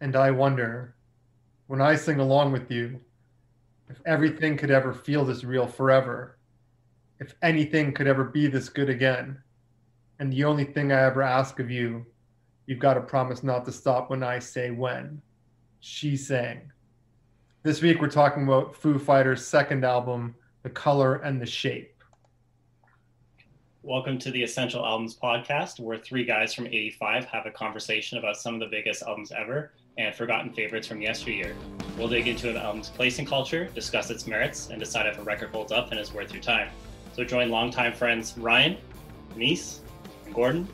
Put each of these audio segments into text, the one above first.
and I wonder, when I sing along with you, if everything could ever feel this real forever, if anything could ever be this good again, and the only thing I ever ask of you, you've got to promise not to stop when I say when. She sang. This week we're talking about Foo Fighters' second album, The Color and the Shape. Welcome to the Essential Albums podcast, where three guys from 85 have a conversation about some of the biggest albums ever and forgotten favorites from yesteryear. We'll dig into an album's place in culture, discuss its merits, and decide if a record holds up and is worth your time. So join longtime friends Ryan, Denise, and Gordon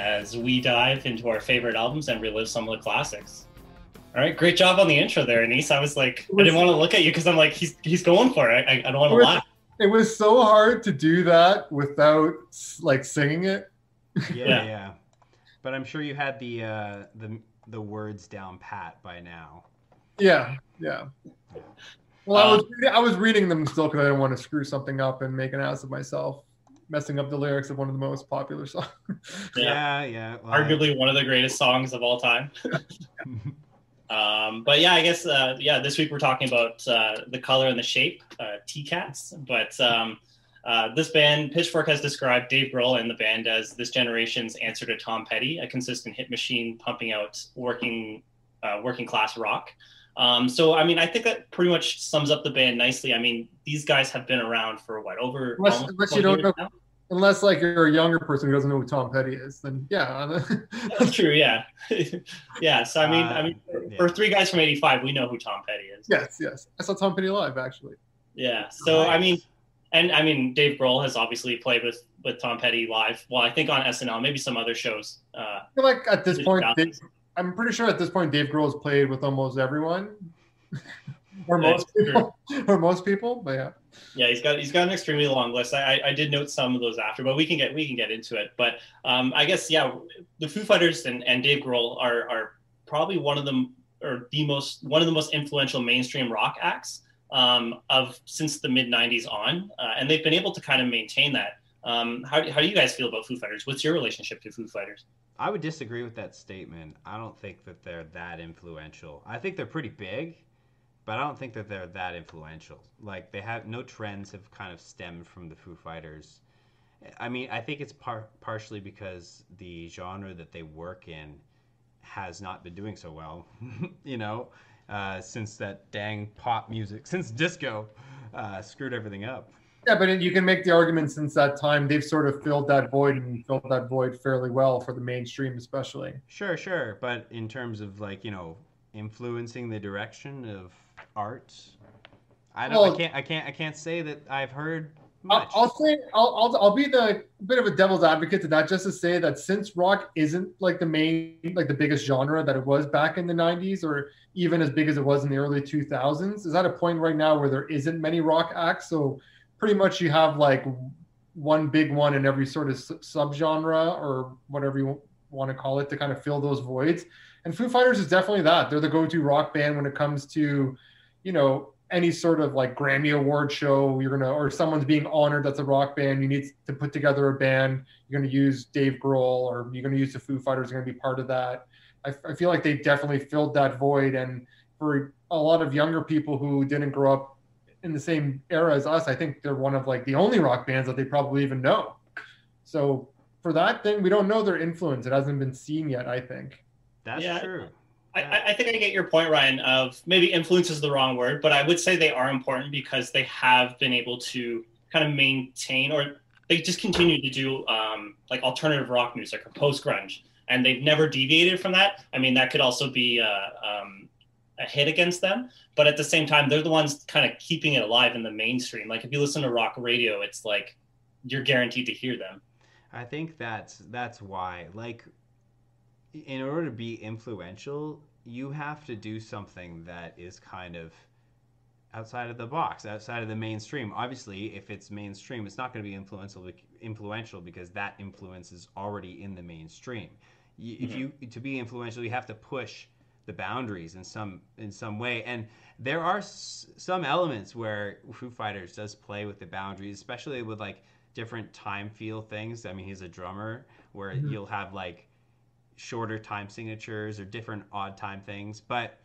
as we dive into our favorite albums and relive some of the classics. All right, great job on the intro there, Denise. I was like, was, I didn't want to look at you because I'm like, he's he's going for it. I, I don't want to laugh. It was so hard to do that without like singing it. Yeah, yeah. yeah. But I'm sure you had the uh, the the words down pat by now. Yeah, yeah. Well, I was um, reading, I was reading them still because I didn't want to screw something up and make an ass of myself, messing up the lyrics of one of the most popular songs. Yeah, yeah. Well, Arguably one of the greatest songs of all time. um, but yeah, I guess uh, yeah. This week we're talking about uh, the color and the shape, uh, T-Cats. But um, uh, this band, Pitchfork has described Dave Grohl and the band as this generation's answer to Tom Petty, a consistent hit machine pumping out working uh, working class rock. Um, so, I mean, I think that pretty much sums up the band nicely. I mean, these guys have been around for what over unless, unless you don't know. Now? Unless like you're a younger person who doesn't know who Tom Petty is, then yeah. That's true. Yeah, yeah. So I mean, uh, I mean, for, yeah. for, three guys from '85, we know who Tom Petty is. Yes, yes. I saw Tom Petty live actually. Yeah. So nice. I mean, and I mean, Dave Grohl has obviously played with with Tom Petty live. Well, I think on SNL, maybe some other shows. Uh, I feel like at this point, Dave, I'm pretty sure at this point Dave Grohl has played with almost everyone, or most people, or most people. But yeah, yeah, he's got he's got an extremely long list. I, I did note some of those after, but we can get we can get into it. But um, I guess yeah, the Foo Fighters and, and Dave Grohl are are probably one of them or the most one of the most influential mainstream rock acts um, of since the mid '90s on, uh, and they've been able to kind of maintain that. Um, how, how do you guys feel about Foo Fighters? What's your relationship to Foo Fighters? I would disagree with that statement. I don't think that they're that influential. I think they're pretty big, but I don't think that they're that influential. Like they have no trends have kind of stemmed from the Foo Fighters. I mean, I think it's par- partially because the genre that they work in has not been doing so well. you know, uh, since that dang pop music, since disco uh, screwed everything up. Yeah, but you can make the argument since that time they've sort of filled that void and filled that void fairly well for the mainstream, especially. Sure, sure, but in terms of like you know influencing the direction of art, I don't. Well, I can't. I can't. I can't say that I've heard. I'll, I'll say I'll, I'll I'll be the bit of a devil's advocate to that, just to say that since rock isn't like the main like the biggest genre that it was back in the '90s, or even as big as it was in the early 2000s, is at a point right now where there isn't many rock acts. So pretty much you have like one big one in every sort of subgenre or whatever you want to call it to kind of fill those voids. And Foo Fighters is definitely that. They're the go-to rock band when it comes to, you know, any sort of like Grammy Award show. You're gonna or someone's being honored that's a rock band. You need to put together a band. You're gonna use Dave Grohl or you're gonna use the Foo Fighters. Are gonna be part of that. I, I feel like they definitely filled that void. And for a lot of younger people who didn't grow up in the same era as us, I think they're one of like the only rock bands that they probably even know. So for that thing, we don't know their influence. It hasn't been seen yet. I think. That's yeah, true. I, I, think I get your point, Ryan. Of maybe influence is the wrong word, but I would say they are important because they have been able to kind of maintain, or they just continue to do um, like alternative rock music or post grunge, and they've never deviated from that. I mean, that could also be uh, um, a hit against them, but at the same time, they're the ones kind of keeping it alive in the mainstream. Like if you listen to rock radio, it's like you're guaranteed to hear them. I think that's that's why. Like, in order to be influential, you have to do something that is kind of outside of the box, outside of the mainstream. Obviously, if it's mainstream, it's not going to be influential influential because that influence is already in the mainstream. If mm-hmm. you to be influential, you have to push the boundaries in some in some way. And there are s- some elements where Foo Fighters does play with the boundaries, especially with like different time feel things. I mean, he's a drummer where mm-hmm. you'll have like shorter time signatures or different odd time things. But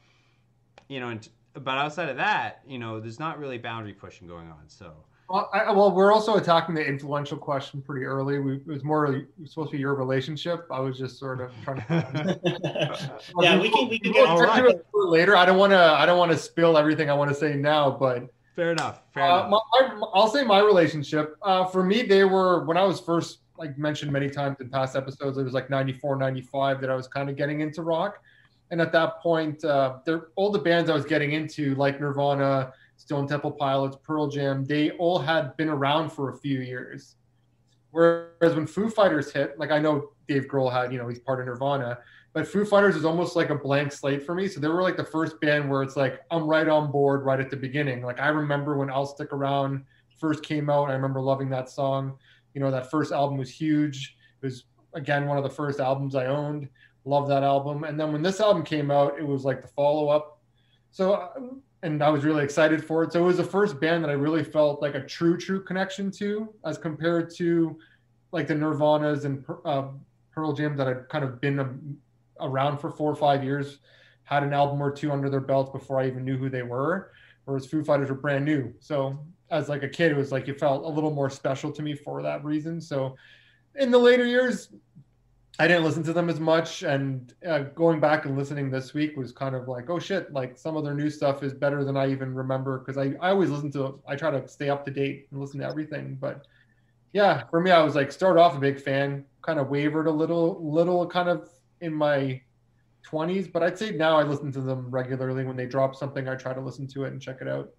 you know, and, but outside of that, you know, there's not really boundary pushing going on. So. Well, I, well, we're also attacking the influential question pretty early. We, it was more it was supposed to be your relationship. I was just sort of trying to. yeah, we can we can get all right. later. I don't want to I don't want to spill everything I want to say now, but fair enough. Fair uh, enough. My, I'll say my relationship. Uh, for me, they were when I was first like mentioned many times in past episodes. It was like 94, 95 that I was kind of getting into rock, and at that point, uh, all the bands I was getting into, like Nirvana Stone Temple Pilots, Pearl Jam, they all had been around for a few years. Whereas when Foo Fighters hit, like I know Dave Grohl had, you know, he's part of Nirvana, but Foo Fighters is almost like a blank slate for me. So they were like the first band where it's like I'm right on board right at the beginning. Like I remember when I'll Stick Around first came out, I remember loving that song. You know, that first album was huge. It was again one of the first albums I owned. Love that album. And then when this album came out, it was like the follow up. So and I was really excited for it. So it was the first band that I really felt like a true, true connection to, as compared to like the Nirvanas and uh, Pearl Jam that had kind of been a, around for four or five years, had an album or two under their belts before I even knew who they were. Whereas Foo Fighters were brand new. So as like a kid, it was like it felt a little more special to me for that reason. So in the later years, I didn't listen to them as much, and uh, going back and listening this week was kind of like, oh shit! Like some of their new stuff is better than I even remember because I, I always listen to I try to stay up to date and listen to everything. But yeah, for me, I was like start off a big fan, kind of wavered a little, little kind of in my 20s, but I'd say now I listen to them regularly. When they drop something, I try to listen to it and check it out.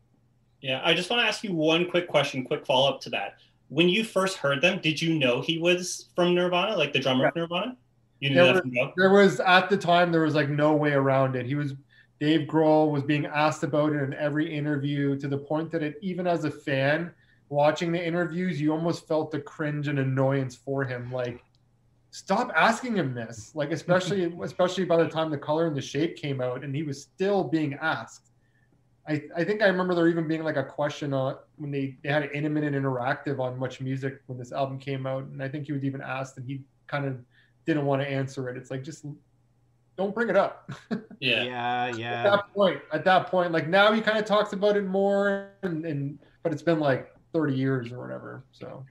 Yeah, I just want to ask you one quick question, quick follow up to that when you first heard them, did you know he was from Nirvana, like the drummer yeah. of Nirvana? You knew there that was, There was at the time there was like no way around it. He was Dave Grohl was being asked about it in every interview to the point that it even as a fan watching the interviews, you almost felt the cringe and annoyance for him. Like, stop asking him this. Like, especially especially by the time the color and the shape came out, and he was still being asked. I, I think I remember there even being like a question on when they, they had an intimate and interactive on MuchMusic when this album came out. And I think he was even asked and he kind of didn't want to answer it. It's like, just don't bring it up. Yeah. Yeah. Yeah. at that point, at that point, like now he kind of talks about it more and, and, but it's been like 30 years or whatever. So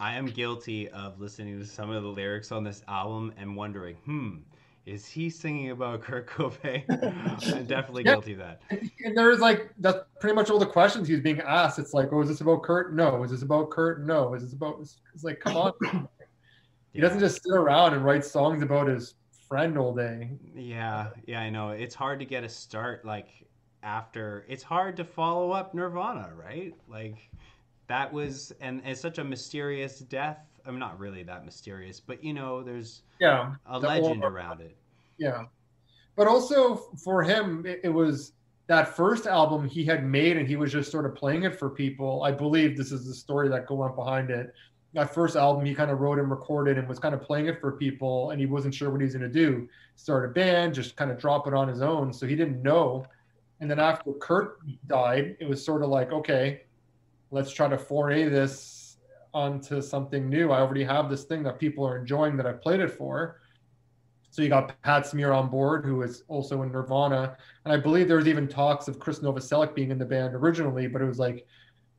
I am guilty of listening to some of the lyrics on this album and wondering, hmm, is he singing about Kurt Cobain? I'm definitely yeah. guilty of that. And there's like that's pretty much all the questions he's being asked. It's like, oh, is this about Kurt? No. Is this about Kurt? No. Is this about? It's like, come on. he doesn't just sit around and write songs about his friend all day. Yeah, yeah, I know. It's hard to get a start like after. It's hard to follow up Nirvana, right? Like that was and it's such a mysterious death I'm not really that mysterious, but you know, there's yeah a legend around it. Yeah, but also for him, it, it, was that first album he had made, and he was just sort of playing it for people. I believe this is the story that went behind it. That first album, he kind of wrote and recorded and was kind of playing it for people, and he wasn't sure what he was going to do. Start a band, just kind of drop it on his own. So he didn't know. And then after Kurt died, it was sort of like, okay, let's try to foray this onto something new. I already have this thing that people are enjoying that I played it for. So you got Pat Smear on board, who is also in Nirvana, and I believe there was even talks of Krist Novoselic being in the band originally, but it was like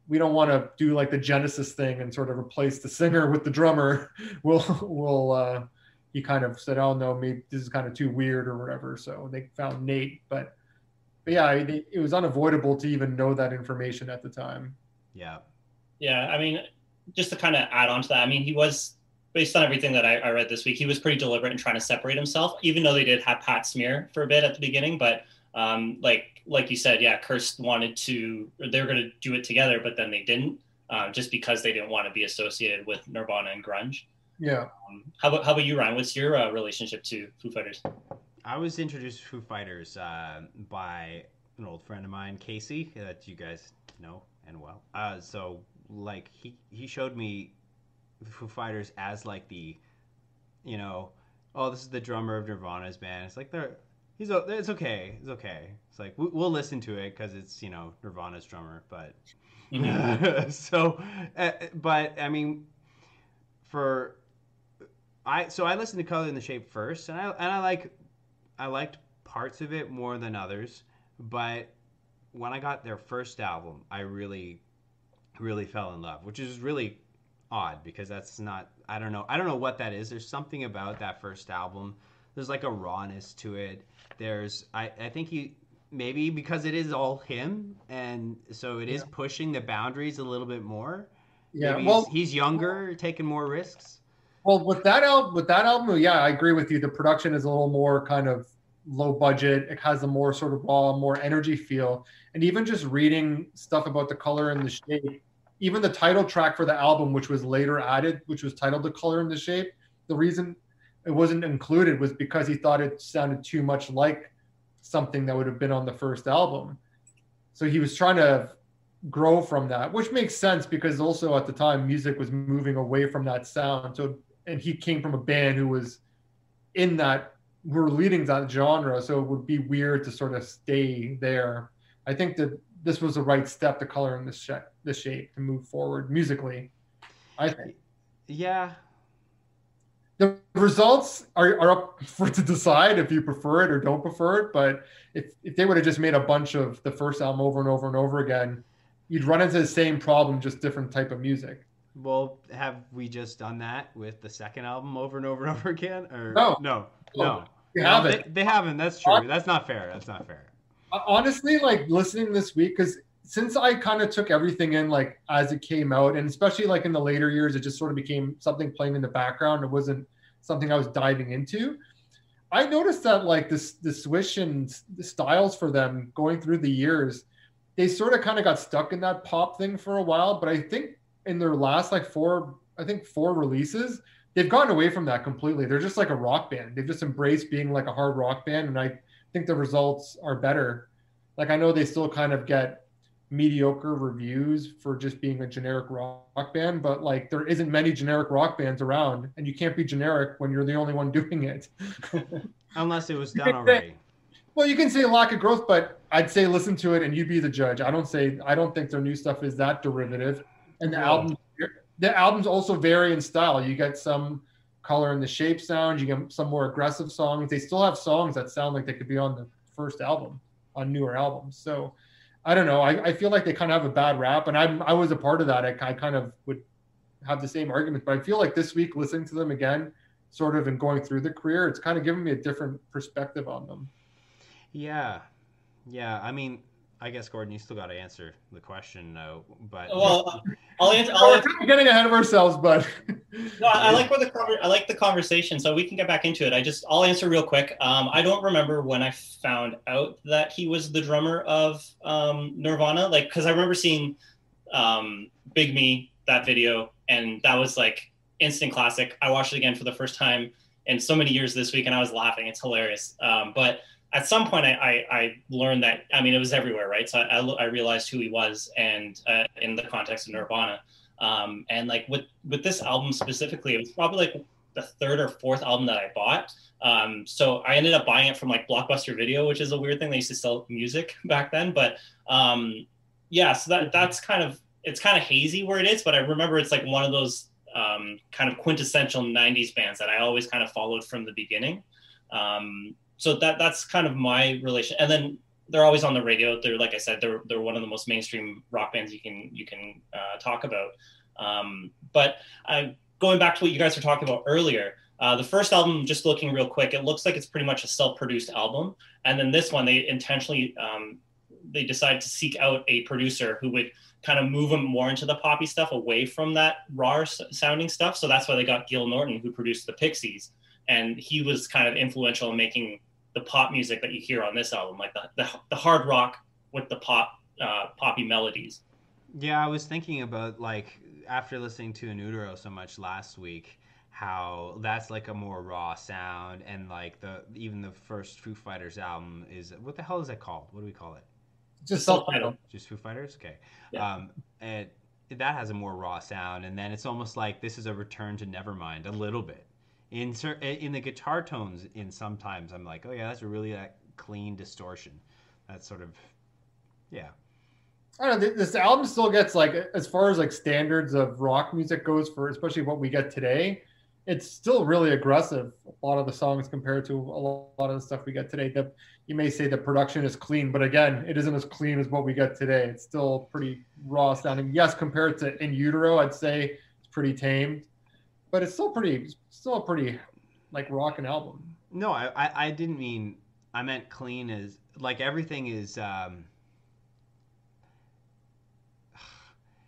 we don't want to do like the Genesis thing and sort of replace the singer with the drummer. We'll we'll uh, he kind of said, "Oh no, maybe this is kind of too weird or whatever." So they found Nate, but but yeah, it, it was unavoidable to even know that information at the time. Yeah, yeah. I mean, just to kind of add on to that, I mean, he was based on everything that I, I, read this week, he was pretty deliberate in trying to separate himself, even though they did have Pat smear for a bit at the beginning. But um, like like you said, yeah, Krist wanted to they were going to do it together, but then they didn't, uh, just because they didn't want to be associated with Nirvana and grunge. Yeah. Um, how about how about you, Ryan? What's your uh, relationship to Foo Fighters? I was introduced to Foo Fighters uh, by an old friend of mine, Casey, that you guys know and well. Uh, so like he he showed me Foo Fighters as like the, you know, oh this is the drummer of Nirvana's band. It's like they're he's it's okay, it's okay. It's like we, will listen to it because it's you know Nirvana's drummer, but mm-hmm. so, uh, but I mean, for I so I listened to Color in the Shape first, and I and I like I liked parts of it more than others, but when I got their first album, I really really fell in love, which is really odd because that's not I don't know I don't know what that is. There's something about that first album. There's like a rawness to it. There's I I think he maybe because it is all him and so it is Yeah. pushing the boundaries a little bit more. Yeah, Maybe well, he's, he's younger, taking more risks. well, with that album, with that album, yeah, I agree with you. The production is a little more kind of low budget. It has a more sort of raw, more energy feel. And even just reading stuff about the color and the shape, even the title track for the album, which was later added, which was titled "The Color and the Shape," the reason it wasn't included was because he thought it sounded too much like something that would have been on the first album. So he was trying to grow from that, which makes sense because also at the time music was moving away from that sound. So and he came from a band who was in that were leading that genre, so it would be weird to sort of stay there. I think that this was the right step to color in this shape, the shape to move forward musically. I think Yeah, the results are, are up for to decide if you prefer it or don't prefer it. But if, if they would have just made a bunch of the first album over and over and over again, you'd run into the same problem, just different type of music. Well, have we just done that with the second album over and over and over again? Or No. no, No, no. You No, haven't. They, they haven't. That's true. That's not fair. That's not fair. Honestly like listening this week because since i kind of took everything in like as it came out and especially like in the later years it just sort of became something playing in the background. It wasn't something i was diving into. I noticed that like this the swish and the styles for them going through the years they sort of kind of got stuck in that pop thing for a while but i think in their last like four i think four releases they've gotten away from that completely. They're just like a rock band. They've just embraced being like a hard rock band and i think the results are better. Like I know they still kind of get mediocre reviews for just being a generic rock band, but like there isn't many generic rock bands around, and you can't be generic when you're the only one doing it. Unless it was done say- already. well, you can say lack of growth, but I'd say listen to it and you'd be the judge. I don't say I don't think their new stuff is that derivative, and the No. album the albums also vary in style. You get some color and the shape sound. You get some more aggressive songs. They still have songs that sound like they could be on the first album, on newer albums. So I don't know. I, I feel like they kind of have a bad rap, and I'm I was a part of that. I, I kind of would have the same argument, but I feel like this week listening to them again, sort of and going through the career, it's kind of giving me a different perspective on them. Yeah, yeah. I mean, I guess Gordon, you still got to answer the question, though. But Well, I'll answer. I'll Oh, answer we're getting ahead of ourselves, but No, I I like where the I like the conversation, so we can get back into it. I just I'll answer real quick. Um, I don't remember when I found out that he was the drummer of um, Nirvana, like because I remember seeing um, Big Me that video, and that was like instant classic. I watched it again for the first time in so many years this week, and I was laughing. It's hilarious. Um, but at some point, I, I, I learned that I mean it was everywhere, right? So I, I realized who he was, and uh, in the context of Nirvana. Um, and like with with this album specifically, it was probably like the third or fourth album that I bought. Um, so I ended up buying it from like Blockbuster Video, which is a weird thing. They used to sell music back then, but um, yeah. So that that's kind of it's kind of hazy where it is, but I remember it's like one of those um, kind of quintessential '90s bands that I always kind of followed from the beginning. Um, so that that's kind of my relation. And then they're always on the radio. They're like I said, they're they're one of the most mainstream rock bands you can you can uh, talk about. Um, but uh, going back to what you guys were talking about earlier, uh, the first album, just looking real quick, it looks like it's pretty much a self-produced album. And then this one, they intentionally um, they decided to seek out a producer who would kind of move them more into the poppy stuff, away from that raw sounding stuff. So that's why they got Gil Norton, who produced the Pixies, and he was kind of influential in making the pop music that you hear on this album, like the the, the hard rock with the pop uh, poppy melodies. Yeah, I was thinking about like after listening to In Utero so much last week, how that's like a more raw sound, and like the even the first Foo Fighters album is what the hell is that called? What do we call it? just Self-titled. self-titled. Just Foo Fighters? Okay. Yeah. Um, and that has a more raw sound, and then it's almost like this is a return to Nevermind a little bit. In eh, in the guitar tones, in sometimes I'm like, oh yeah, that's a really that clean distortion. That's sort of, yeah. I don't know. This album still gets like, as far as like standards of rock music goes, for especially what we get today, it's still really aggressive. A lot of the songs compared to a lot of the stuff we get today. That you may say the production is clean, but again, it isn't as clean as what we get today. It's still pretty raw sounding. Yes, compared to In Utero, I'd say it's pretty tamed, but it's still pretty, still a pretty like rocking album. No, I, I, I didn't mean. I meant clean as like everything is. um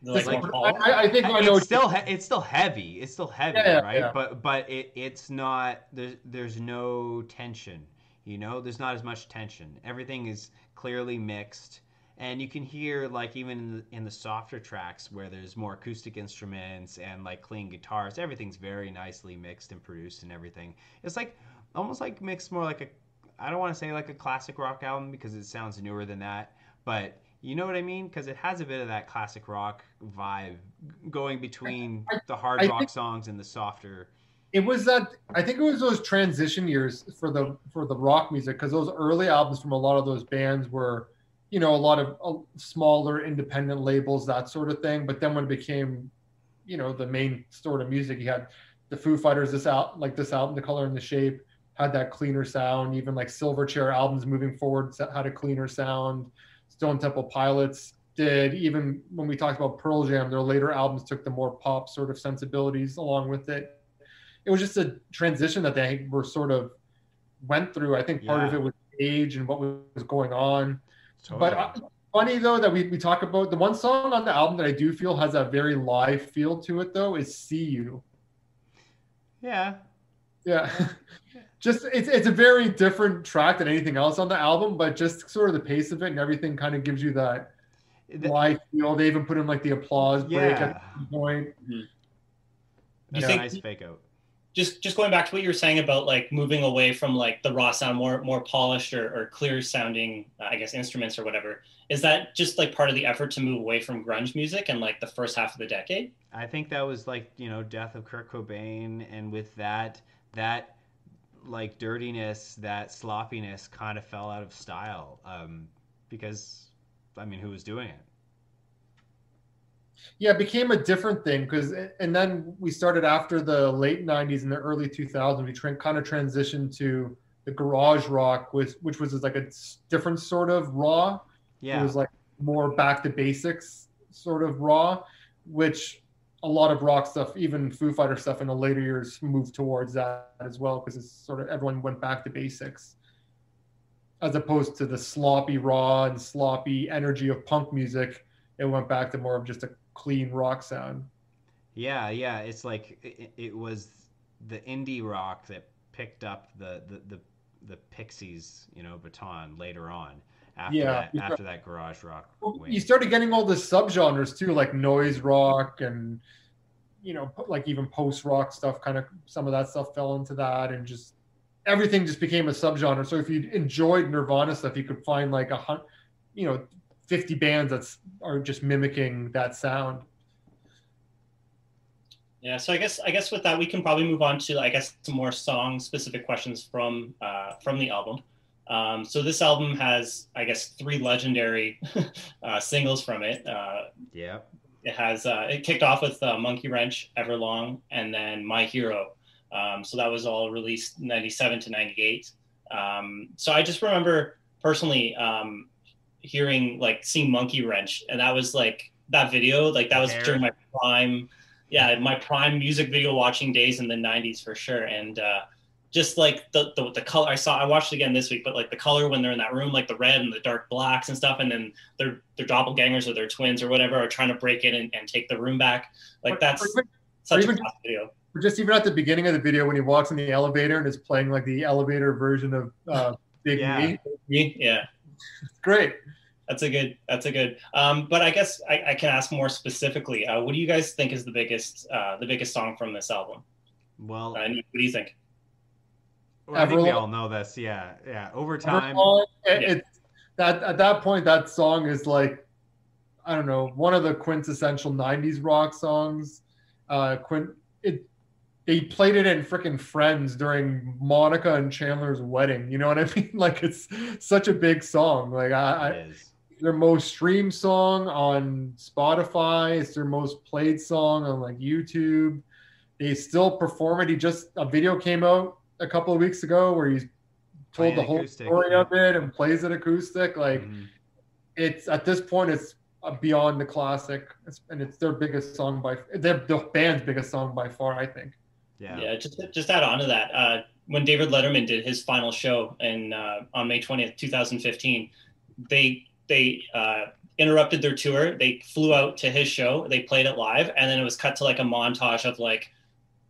Like, Like, I. I- I think I know. it's still he- it's still heavy. It's still heavy, Yeah, yeah, right? yeah. But but it it's not there's there's no tension. You know, there's not as much tension. Everything is clearly mixed, and you can hear like even in the, in the softer tracks where there's more acoustic instruments and like clean guitars. Everything's very nicely mixed and produced and everything. It's like almost like mixed more like a I don't want to say like a classic rock album because it sounds newer than that, but you know what I mean? Because it has a bit of that classic rock vibe going between I- the hard I rock songs and the softer. it was that I think it was those transition years for the for the rock music because those early albums from a lot of those bands were, you know, a lot of uh, smaller independent labels that sort of thing. But then when it became, you know, the main sort of music, you had the Foo Fighters this out like this album, The Color and the Shape had that cleaner sound. Even like Silverchair albums moving forward had a cleaner sound. Stone Temple Pilots did. Even when we talked about Pearl Jam, their later albums took the more pop sort of sensibilities along with it it was just a transition that they were sort of went through. I think part of it was age and what was going on. Totally. But uh, funny though that we, we talk about the one song on the album that I do feel has a very live feel to it though is "See You." yeah, Yeah, just it's it's a very different track than anything else on the album, but just sort of the pace of it and everything kind of gives you that The- live feel. They even put in like the applause break at some point. Do you That's a think nice fake out. Just just going back to what you were saying about like moving away from like the raw sound, more more polished or, or clear sounding, I guess instruments or whatever. Is that just like part of the effort to move away from grunge music and like the first half of the decade? I think that was like you know death of Kurt Cobain, and with that that like dirtiness, that sloppiness kind of fell out of style um, because I mean who was doing it? Yeah, it became a different thing because, and then we started after the late '90s and the early 2000s. We tra- kind of transitioned to the garage rock, which which was like a different sort of raw. Yeah, It was like more back to basics sort of raw, which a lot of rock stuff, even Foo Fighter stuff in the later years, moved towards that as well because it's sort of everyone went back to basics, as opposed to the sloppy raw and sloppy energy of punk music. It went back to more of just a clean rock sound. yeah, yeah. It's like it, it was the indie rock that picked up the the the, the Pixies, you know, baton later on. After Yeah, that, after that garage rock. Well, you started getting all the subgenres too, like noise rock and you know, like even post rock stuff. Kind of some of that stuff fell into that, and just everything just became a subgenre. So if you enjoyed Nirvana stuff, you could find like a hundred, you know, fifty bands that are just mimicking that sound. Yeah, so I guess I guess with that we can probably move on to I guess some more song specific questions from uh, from the album. Um, so this album has I guess three legendary uh, singles from it. Uh, yeah. it has uh, it kicked off with uh, Monkey Wrench, Everlong, and then My Hero. Um, so that was all released '97 to '98. Um, so I just remember personally um, hearing like seeing Monkey Wrench, and that was like that video, like that was Hair. during my prime, yeah, my prime music video watching days in the '90s for sure, and uh, just like the, the the color I saw, I watched it again this week, but like the color when they're in that room, like the red and the dark blacks and stuff, and then their their doppelgangers or their twins or whatever are trying to break in and, and take the room back. Like that's or such a even- video. just even at the beginning of the video when he walks in the elevator and is playing like the elevator version of uh, Big Yeah. Me. Yeah, great. that's a good. That's a good. Um, but I guess I, I can ask more specifically. Uh, what do you guys think is the biggest uh, the biggest song from this album? Well, Uh, what do you think? I think we all know this. Yeah, yeah. Over time, Everlong, it- Yeah. it's that at that point that song is like I don't know one of the quintessential '90s rock songs. Uh, Quint, it they played it in freaking Friends during Monica and Chandler's wedding. You know what I mean? Like it's such a big song. Like I, I their most streamed song on Spotify. It's their most played song on like YouTube. they still perform it. He just a video came out a couple of weeks ago where he's told Playing the whole acoustic, story of it and plays it acoustic. Like Mhm. it's at this point it's uh, beyond the classic, it's, and it's their biggest song by their the band's biggest song by far. I think. Yeah. Yeah, just just add on to that. Uh, when David Letterman did his final show in uh, on May twentieth, two thousand fifteen, they they uh, interrupted their tour. They flew out to his show. They played it live, and then it was cut to like a montage of like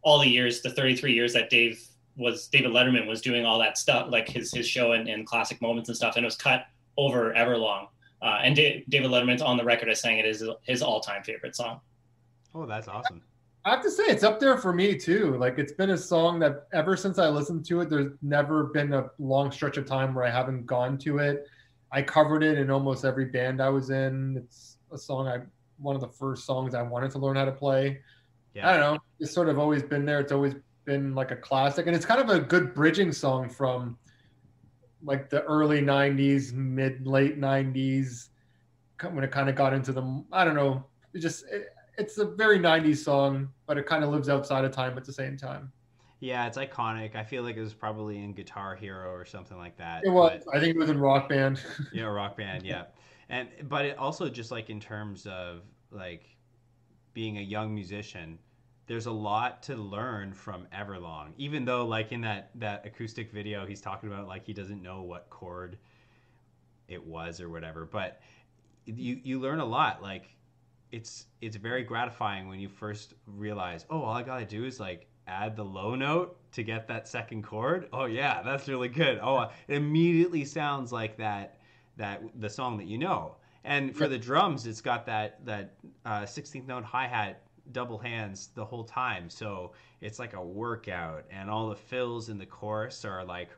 all the years, the thirty three years that Dave was David Letterman was doing all that stuff, like his his show and, and classic moments and stuff, and it was cut over Everlong. Uh, and Da- David Letterman's on the record as saying it is his all time favorite song. Oh, that's awesome. I have to say it's up there for me too. Like it's been a song that ever since I listened to it, there's never been a long stretch of time where I haven't gone to it. I covered it in almost every band I was in. It's a song I one of the first songs I wanted to learn how to play. Yeah. I don't know. It's sort of always been there. It's always been like a classic, and it's kind of a good bridging song from like the early '90s, mid late '90s, when it kind of got into the. I don't know. It just it, it's a very '90s song, but it kind of lives outside of time at the same time. Yeah, it's iconic. I feel like it was probably in Guitar Hero or something like that. It was. but- I think it was in Rock Band. yeah, rock band, yeah. And but it also just like in terms of like being a young musician, there's a lot to learn from Everlong. Even though like in that that acoustic video he's talking about like he doesn't know what chord it was or whatever, but you you learn a lot like it's it's very gratifying when you first realize, oh, all I got to do is like add the low note to get that second chord. Oh yeah, that's really good. Oh, it immediately sounds like that that the song that you know. And for Yep. the drums, it's got that that uh, 16th note hi hat double hands the whole time. So it's like a workout, and all the fills in the chorus are like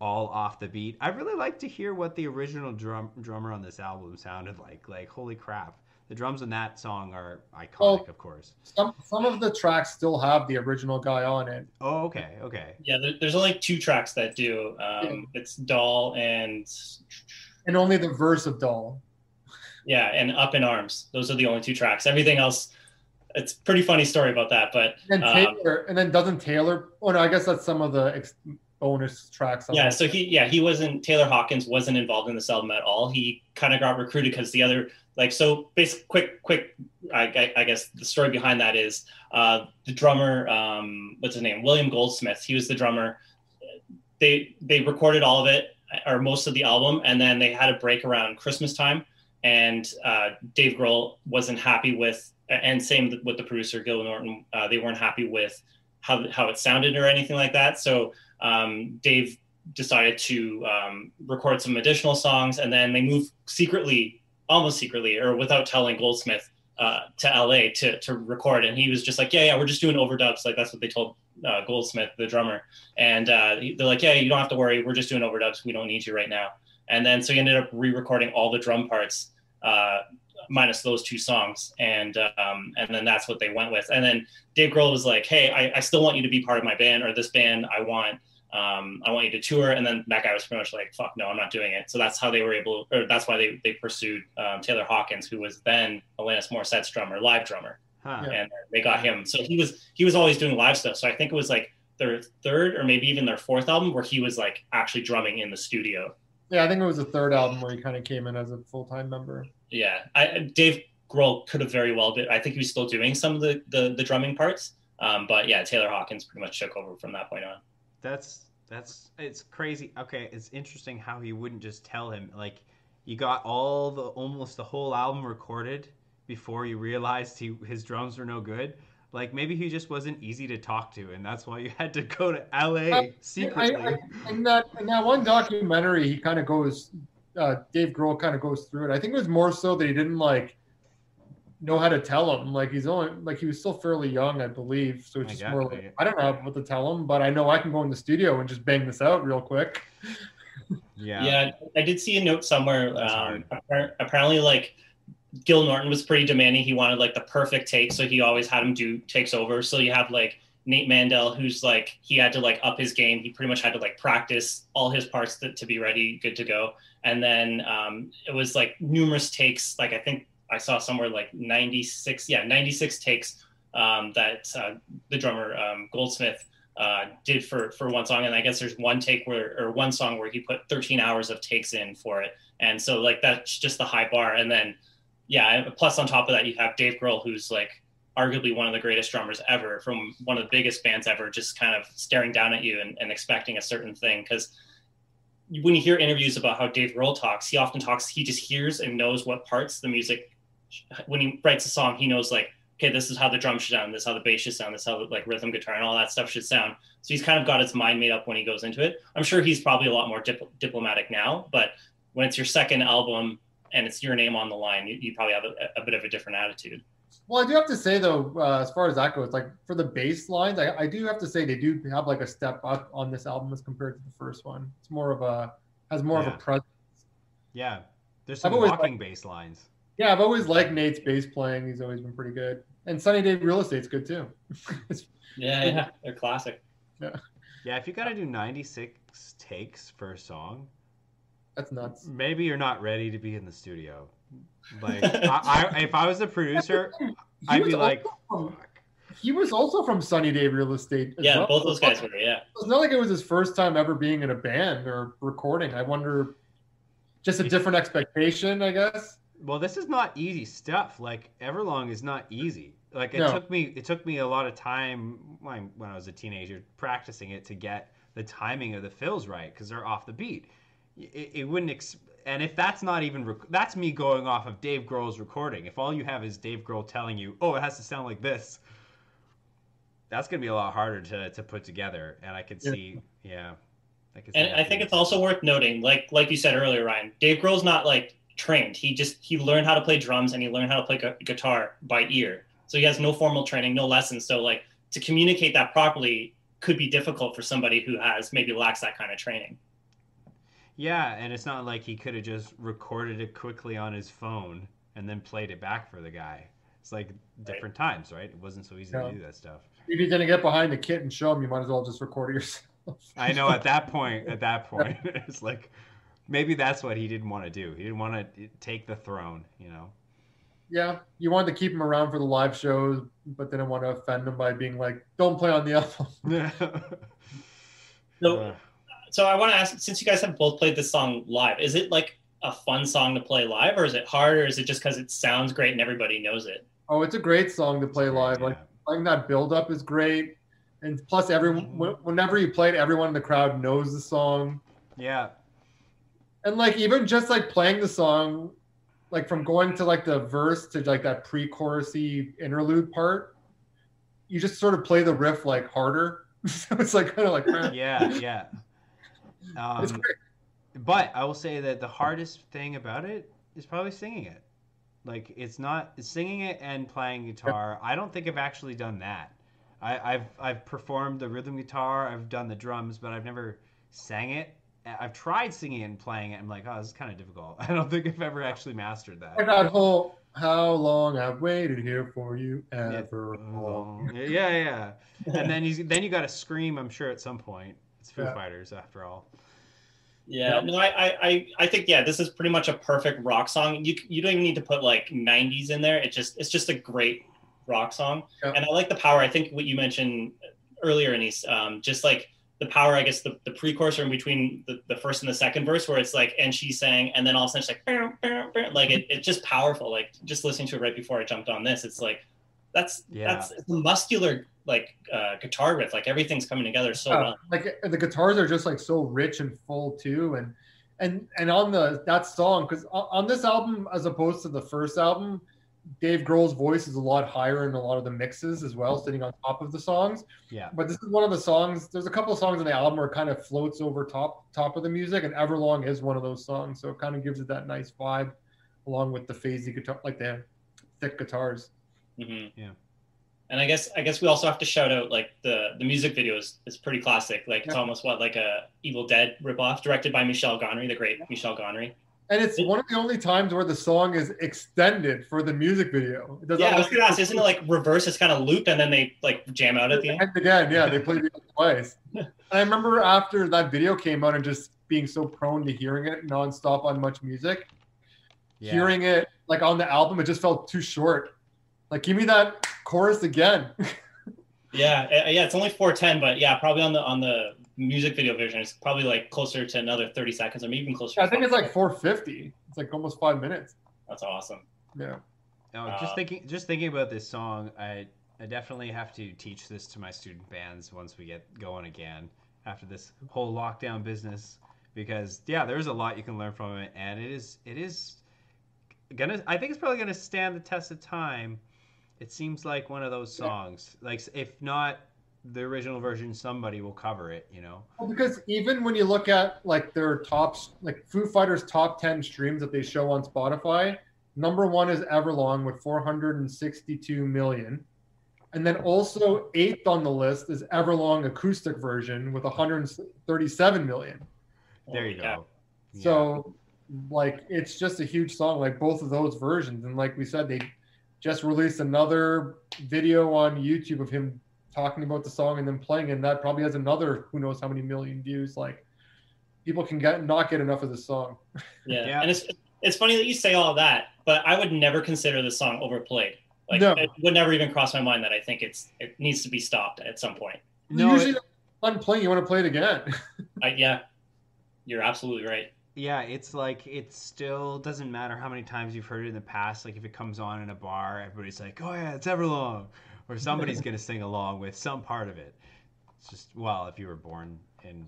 all off the beat. I really like to hear what the original drum drummer on this album sounded like. Like holy crap, the drums in that song are iconic, Oh. of course. some some of the tracks still have the original guy on it. Oh, okay, okay. Yeah, there, there's only two tracks that do. Um, It's Doll and and only the verse of Doll. yeah, and Up in Arms. Those are the only two tracks. Everything else, it's a pretty funny story about that. But And then Um, Taylor, and then doesn't Taylor? Oh no, I guess that's some of the ex- bonus tracks. yeah, so he yeah he wasn't Taylor Hawkins wasn't involved in this album at all. He kind of got recruited because the other like so basic quick quick I, I, guess the story behind that is uh, the drummer um, what's his name William Goldsmith. He was the drummer. They they recorded all of it or most of the album, and then they had a break around Christmas time. And uh, Dave Grohl wasn't happy with, and same with the producer Gil Norton. Uh, they weren't happy with how how it sounded or anything like that. So um, Dave decided to um, record some additional songs, and then they moved secretly, almost secretly, or without telling Goldsmith uh, to LA to to record. And he was just like, "Yeah, yeah, we're just doing overdubs." Like that's what they told uh, Goldsmith, the drummer. And uh, they're like, "Yeah, you don't have to worry. We're just doing overdubs. We don't need you right now." And then so he ended up re-recording all the drum parts. Uh, minus those two songs and um, and then that's what they went with and then Dave Grohl was like hey I, I still want you to be part of my band or this band I want um, I want you to tour. And then that guy was pretty much like, fuck no, I'm not doing it. So that's how they were able, or that's why they, they pursued um, Taylor Hawkins, who was then Alanis Morissette's drummer, live drummer. Huh. And they got him. So he was, he was always doing live stuff. So I think it was like their third or maybe even their fourth album where he was like actually drumming in the studio. Yeah, I think it was the third album where he kind of came in as a full time member. Yeah. I, Dave Grohl could have very well been, I think he was still doing some of the, the, the drumming parts. Um, but yeah, Taylor Hawkins pretty much took over from that point on. That's that's it's crazy. Okay, it's interesting how he wouldn't just tell him like you got all the almost the whole album recorded before you realized he his drums were no good. Like maybe he just wasn't easy to talk to, and that's why you had to go to LA I- secretly. I, I, in that in that one documentary, he kind of goes. Uh, Dave Grohl kind of goes through it. I think it was more so that he didn't like know how to tell him. Like he's only like he was still fairly young, I believe. So it's I just got more you. like I don't know what to tell him, but I know I can go in the studio and just bang this out real quick. yeah. Yeah, I did see a note somewhere. Um, apparently, like Gil Norton was pretty demanding. He wanted like the perfect take, so he always had him do takes over. So you have like Nate Mendel, who's like he had to like up his game. He pretty much had to like practice all his parts to, to be ready, good to go. And then um, it was like numerous takes. Like I think I saw somewhere like ninety six, yeah, ninety six takes um, that uh, the drummer um, Goldsmith uh, did for for one song, and I guess there's one take where or one song where he put 13 hours of takes in for it, and so like that's just the high bar. And then yeah, plus on top of that, you have Dave Grohl, who's like arguably one of the greatest drummers ever from one of the biggest bands ever, just kind of staring down at you and, and expecting a certain thing. Because when you hear interviews about how Dave Grohl talks, he often talks, he just hears and knows what parts the music, when he writes a song, he knows like, okay, this is how the drum should sound, this is how the bass should sound, this is how like rhythm guitar and all that stuff should sound. So he's kind of got his mind made up when he goes into it. I'm sure he's probably a lot more dip- diplomatic now, but when it's your second album and it's your name on the line, you, you probably have a, a bit of a different attitude. Well, I do have to say though, uh, as far as that goes, like for the bass lines, I, I do have to say they do have like a step up on this album as compared to the first one. It's more of a has more Yeah. of a presence. Yeah, there's some I've always walking bass lines. Yeah, I've always liked Nate's bass playing. He's always been pretty good. And Sunny Day Real Estate's good too. Yeah, yeah, they're classic. Yeah, Yeah, if you got to do 96 takes for a song, that's nuts. maybe you're not ready to be in the studio. Like, I, I, if I was the producer, He I'd be like, from, fuck. he was also from Sunny Day Real Estate. as Yeah, well. both those guys were. Yeah, It's not like it was his first time ever being in a band or recording. I wonder, just a different expectation, I guess. Well, this is not easy stuff. Like Everlong is not easy. Like it No. took me it took me a lot of time when, when I was a teenager practicing it to get the timing of the fills right because they're off the beat. It, it wouldn't ex- and if that's not even rec- that's me going off of Dave Grohl's recording. If all you have is Dave Grohl telling you, "Oh, it has to sound like this." That's going to be a lot harder to to put together and I could Yeah. see yeah. I could see and I think it's also worth noting, like like you said earlier, Ryan. Dave Grohl's not like trained. He just he learned how to play drums and he learned how to play gu- guitar by ear. So he has no formal training, no lessons. So like to communicate that properly could be difficult for somebody who has maybe lacks that kind of training. Yeah, and it's not like he could have just recorded it quickly on his phone and then played it back for the guy. It's like different times, right? It wasn't so easy Yeah. to do that stuff. If you're gonna get behind the kit and show him, you might as well just record it yourself. I know at that point, at that point, it's like maybe that's what he didn't want to do. He didn't want to take the throne, you know. Yeah, you wanted to keep him around for the live shows, but didn't want to offend him by being like, "Don't play on the album." So Uh, so I want to ask, since you guys have both played this song live, is it like a fun song to play live, or is it hard, or is it just because it sounds great and everybody knows it? Oh, it's a great song to play live. Like, yeah. like that build up is great, and plus, everyone wh- whenever you play it, everyone in the crowd knows the song, yeah, and like even just like playing the song, like from going to like the verse to like that pre-chorusy interlude part, you just sort of play the riff like harder. so it's like kind of like eh. yeah, yeah. it's Um, great. But I will say that the hardest thing about it is probably singing it. Like it's not singing it and playing guitar. I don't think I've actually done that. I, I've I've performed the rhythm guitar. I've done the drums, but I've never sang it. I've tried singing and playing it. I'm like, oh, this is kind of difficult. I don't think I've ever actually mastered that. Like that whole "How long I've waited here for you Yeah. ever." long." yeah, yeah. And then you then you got to scream. I'm sure at some point. It's Foo Yeah. Fighters after all. Yeah, no, I, I, I, I think yeah, this is pretty much a perfect rock song. You, you don't even need to put like '90s in there. It just, it's just a great rock song, Yeah. and I like the power. I think what you mentioned earlier, Anise, um, just like the power. I guess the, the precursor in between the, the first and the second verse, where it's like, and she's saying, and then all of a sudden she's like, "Bow, bow, bow," like it, it's just powerful. Like just listening to it right before I jumped on this, it's like, that's Yeah. that's it's a muscular like uh, guitar riff. Like everything's coming together so Yeah, well. like the guitars are just like so rich and full too and and and on the that song because on this album as opposed to the first album dave grohl's voice is a lot higher in a lot of the mixes as well sitting on top of the songs Yeah. but this is one of the songs there's a couple of songs on the album where it kind of floats over top top of the music and everlong is one of those songs so it kind of gives it that nice vibe along with the phasey guitar like the thick guitars hmm Yeah. And I guess I guess we also have to shout out like the the music video is, is pretty classic. Like it's Yeah. almost what like a Evil Dead ripoff, directed by Michel Gondry, the great Michel Gondry. And it's one of the only times where the song is extended for the music video it Yeah, I was gonna ask, isn't it like reverse? It's kind of looped and then they like jam out at the end. And again, yeah, they played it twice. And I remember after that video came out and just being so prone to hearing it nonstop on MuchMusic, Yeah. hearing it like on the album, it just felt too short. Like, give me that chorus again. yeah, uh, yeah, it's only 410, but yeah, probably on the on the music video version, it's probably like closer to another 30 seconds or maybe even closer. I think it's like 450. It's like almost five minutes. That's awesome. Yeah. No, just uh, thinking, just thinking about this song, I I definitely have to teach this to my student bands once we get going again after this whole lockdown business because yeah, there's a lot you can learn from it, and it is it is gonna. I think it's probably gonna stand the test of time. It seems like one of those songs. Like if not the original version, somebody will cover it. You know. Well, because even when you look at like their tops, like Foo Fighters' top ten streams that they show on Spotify, number one is Everlong with 462 million. And then also eighth on the list is Everlong acoustic version with 137 million. There you go. So like it's just a huge song, like both of those versions. And like we said, they just released another video on YouTube of him talking about the song and then playing, and that probably has another who knows how many million views. Like people can get not get enough of the song. Yeah. yeah. And it's it's funny that you say all that, but I would never consider the song overplayed. Like no. it would never even cross my mind that I think it's it needs to be stopped at some point. No, usually it, fun playing, you want to play it again. uh, yeah, you're absolutely right. Yeah, it's like it still doesn't matter how many times you've heard it in the past. Like if it comes on in a bar, everybody's like, "Oh yeah, it's Everlong," or somebody's gonna sing along with some part of it. It's just well, if you were born in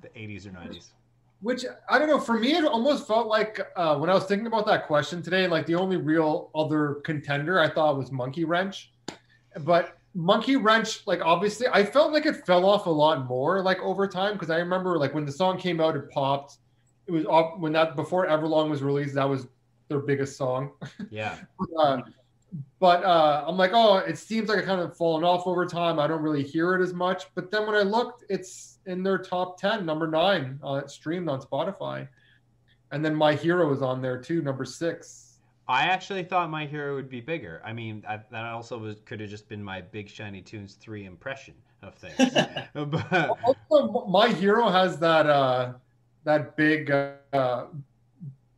the '80s or '90s. Which I don't know. For me, it almost felt like uh, when I was thinking about that question today, like the only real other contender I thought was Monkey Wrench, but Monkey Wrench, like obviously, I felt like it fell off a lot more like over time because I remember like when the song came out, it popped. It was off when that before Everlong was released, that was their biggest song. Yeah. uh, but uh, I'm like, oh, it seems like it kind of fallen off over time. I don't really hear it as much. But then when I looked, it's in their top ten, number nine, uh, streamed on Spotify, and then My Hero is on there too, number six. I actually thought My Hero would be bigger. I mean, I, that also was could have just been my Big Shiny Tunes three impression of things. but also, My Hero has that uh, that big uh,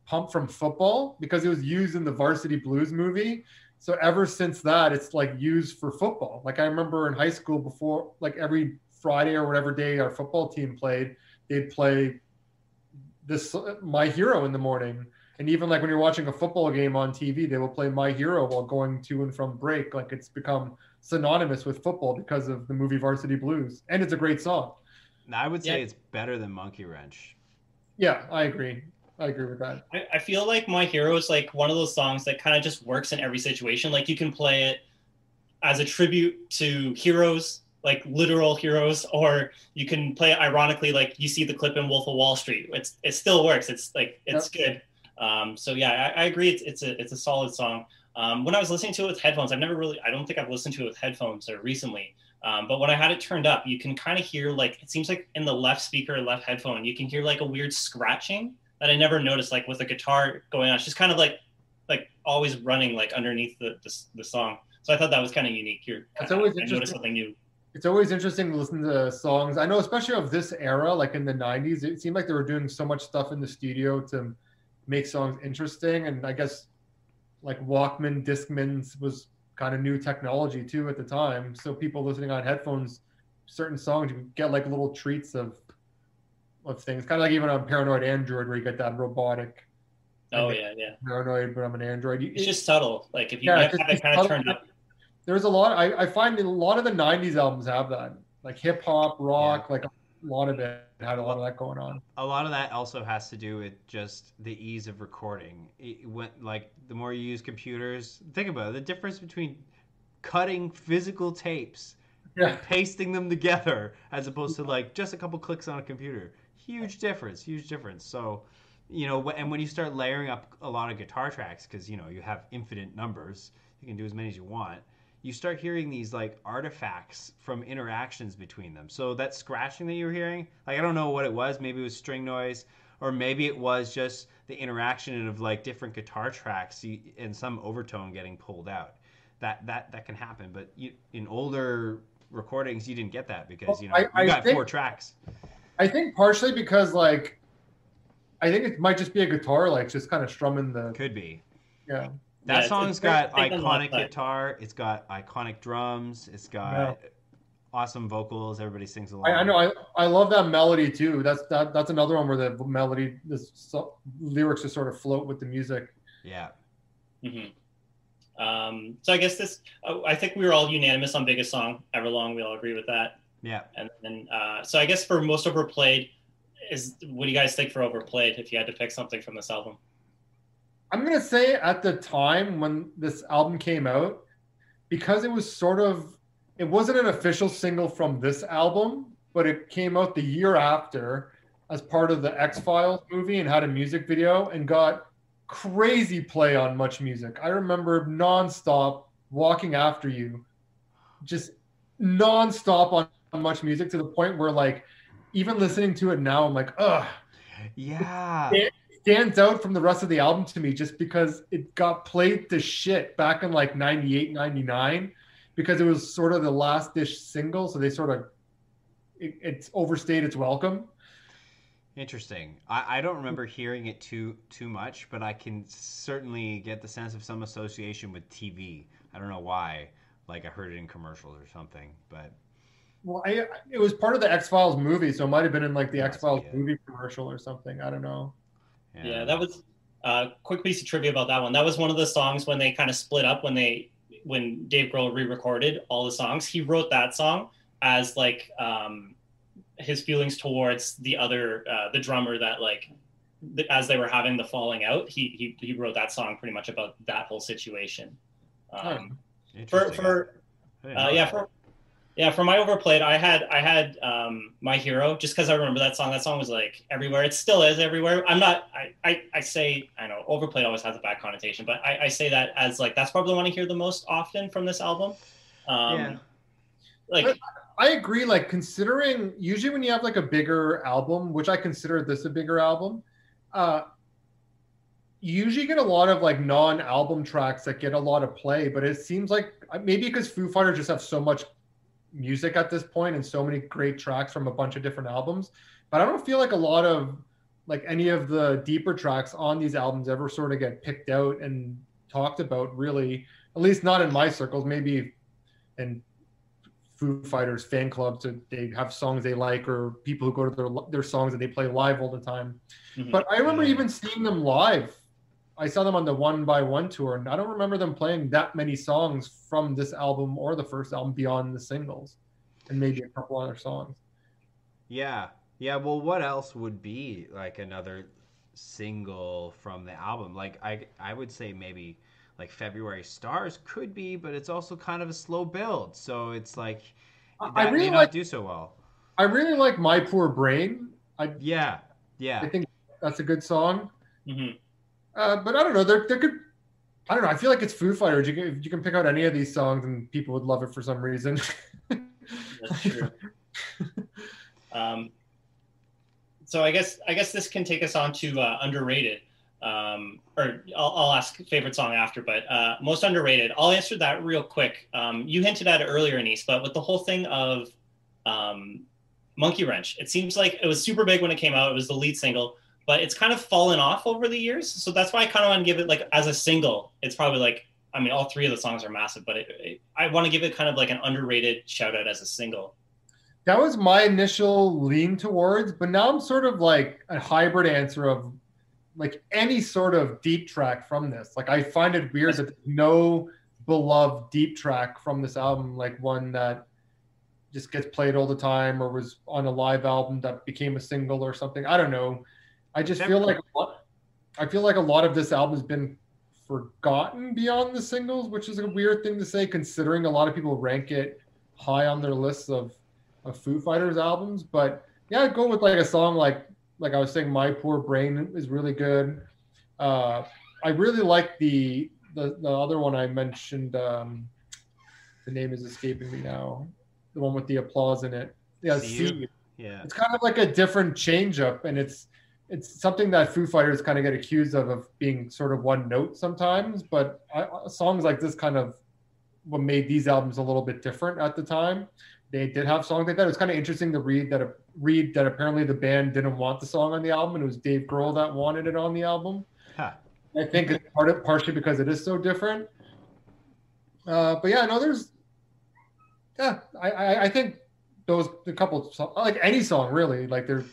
pump from football because it was used in the Varsity Blues movie. So ever since that, it's like used for football. Like I remember in high school before, like every Friday or whatever day our football team played, they'd play this My Hero in the morning and even like when you're watching a football game on TV, they will play My Hero while going to and from break. Like it's become synonymous with football because of the movie Varsity Blues, and it's a great song. I would say yeah. it's better than Monkey Wrench. Yeah, I agree. I agree with that. I, I feel like My Hero is like one of those songs that kind of just works in every situation. Like you can play it as a tribute to heroes, like literal heroes, or you can play it ironically, like you see the clip in Wolf of Wall Street. It's it still works. It's like it's yep. good. Um, so yeah, I, I, agree. It's, it's a it's a solid song. Um, when I was listening to it with headphones, I've never really I don't think I've listened to it with headphones or recently. Um, but when I had it turned up, you can kind of hear like it seems like in the left speaker, left headphone, you can hear like a weird scratching that I never noticed, like with a guitar going on. It's just kind of like like always running like underneath the the, the song. So I thought that was kind of unique. You're it's always I noticed something new. It's always interesting to listen to songs. I know, especially of this era, like in the '90s, it seemed like they were doing so much stuff in the studio to make songs interesting. And I guess like Walkman, Discmans was kind of new technology too at the time. So people listening on headphones, certain songs you get like little treats of of things. Kind of like even on Paranoid Android where you get that robotic. Oh yeah, yeah. Paranoid, but I'm an Android. It's just subtle. Like if you yeah, have it kind of turned up. There's a lot. I, I find a lot of the '90s albums have that, like hip hop, rock, yeah. like a lot of it had a lot of that going on. A lot of that also has to do with just the ease of recording. It went like the more you use computers, think about it, the difference between cutting physical tapes yeah. and pasting them together as opposed to like just a couple clicks on a computer. Huge difference, huge difference. So, you know, and when you start layering up a lot of guitar tracks because you know you have infinite numbers, you can do as many as you want you start hearing these like artifacts from interactions between them. So that scratching that you were hearing, like I don't know what it was. Maybe it was string noise, or maybe it was just the interaction of like different guitar tracks and some overtone getting pulled out. That that that can happen. But you, in older recordings, you didn't get that because you know I, you got think, four tracks. I think partially because like I think it might just be a guitar like just kind of strumming the. Could be. Yeah That Yeah, it's- song's it's got thick iconic guitar. It's got iconic drums. It's got Yeah. awesome vocals. Everybody sings along. I, I know. I, I love that melody too. That's that. That's another one where the melody, the so, lyrics just sort of float with the music. Yeah. Mhm. Um, so I guess this, uh, I think we were all unanimous on biggest song ever long. We all agree with that. Yeah. And then, uh, so I guess for most overplayed, is what do you guys think for overplayed? If you had to pick something from this album, I'm gonna say at the time when this album came out, because it was sort of, it wasn't an official single from this album, but it came out the year after as part of the X Files movie and had a music video and got crazy play on MuchMusic. I remember nonstop walking after you, just nonstop on, on MuchMusic to the point where like even listening to it now, I'm like, ugh Yeah. it stands out from the rest of the album to me just because it got played to shit back in like 98 99 because it was sort of the last dish single so they sort of it, it's overstayed its welcome Interesting. I, I don't remember hearing it too too much, but I can certainly get the sense of some association with TV. I don't know why. Like I heard it in commercials or something, but well I, it was part of the x-files movie so it might have been in like the x-files it. movie commercial or something i don't know yeah, that was a uh, quick piece of trivia about that one. That was one of the songs when they kind of split up when they when Dave Grohl re-recorded all the songs. He wrote that song as like um, his feelings towards the other uh, the drummer that like th- as they were having the falling out. He he he wrote that song pretty much about that whole situation. Um, for for uh, know yeah, that. for yeah, for my overplayed, I had I had um, my hero just because I remember that song. That song was like everywhere. It still is everywhere. I'm not. I I, I say I know overplayed always has a bad connotation, but I, I say that as like that's probably the one I hear the most often from this album. Um, Yeah. Like I agree. Like considering usually when you have like a bigger album, which I consider this a bigger album, uh, you usually get a lot of like non-album tracks that get a lot of play. But it seems like uh, maybe because Foo Fighters just have so much music at this point and so many great tracks from a bunch of different albums. But I don't feel like a lot of like any of the deeper tracks on these albums ever sort of get picked out and talked about really at least not in my circles maybe in Foo Fighters fan clubs that they have songs they like or people who go to their their songs that they play live all the time. mhm. But I remember Yeah. even seeing them live. I saw them on the One by One tour, and I don't remember them playing that many songs from this album or the first album beyond the singles, and maybe a couple other songs. Yeah. Yeah, well what else would be like another single from the album? Like I I would say maybe like February Stars could be, but it's also kind of a slow build. So it's like I- that I really may like not do so well. I really like My Poor Brain. I Yeah. Yeah. I think that's a good song. mhm. Uh, but I don't know. There, there could. I don't know. I feel like it's Foo Fighters. You can you can pick out any of these songs and people would love it for some reason. That's true. um, so I guess I guess this can take us on to uh, underrated. Um, or I'll, I'll ask favorite song after, but uh, most underrated. I'll answer that real quick. Um, you hinted at it earlier, Anise, but with the whole thing of um, Monkey Wrench, it seems like it was super big when it came out. It was the lead single, but it's kind of fallen off over the years. So that's why I kind of want to give it like as a single. It's probably like I mean, all three of the songs are massive, but it, it, I want to give it kind of like an underrated shout out as a single. that was my initial lean towards, but now I'm sort of like a hybrid answer of like any sort of deep track from this. Like I find it weird that there's no beloved deep track from this album, like one that just gets played all the time or was on a live album that became a single or something. I don't know. I just feel like a lot, I feel like a lot of this album has been forgotten beyond the singles, which is a weird thing to say considering a lot of people rank it high on their lists of, of Foo Fighters albums. But yeah, I'd go with like a song like like I was saying, My Poor Brain is really good. Uh, I really like the, the the other one I mentioned. Um, the name is escaping me now. The one with the applause in it. Yeah, See See Yeah. it's kind of like a different change up and it's it's something that Foo Fighters kind of get accused of of being sort of one note sometimes, but I, songs like this kind of what made these albums a little bit different at the time. They did have songs like that. It's kind of interesting to read that read that apparently the band didn't want the song on the album and it was Dave Grohl that wanted it on the album. Huh. I think it's part of, partially because it is so different. Uh, but yeah, no, there's yeah, I, I, I think those a couple like any song really like they're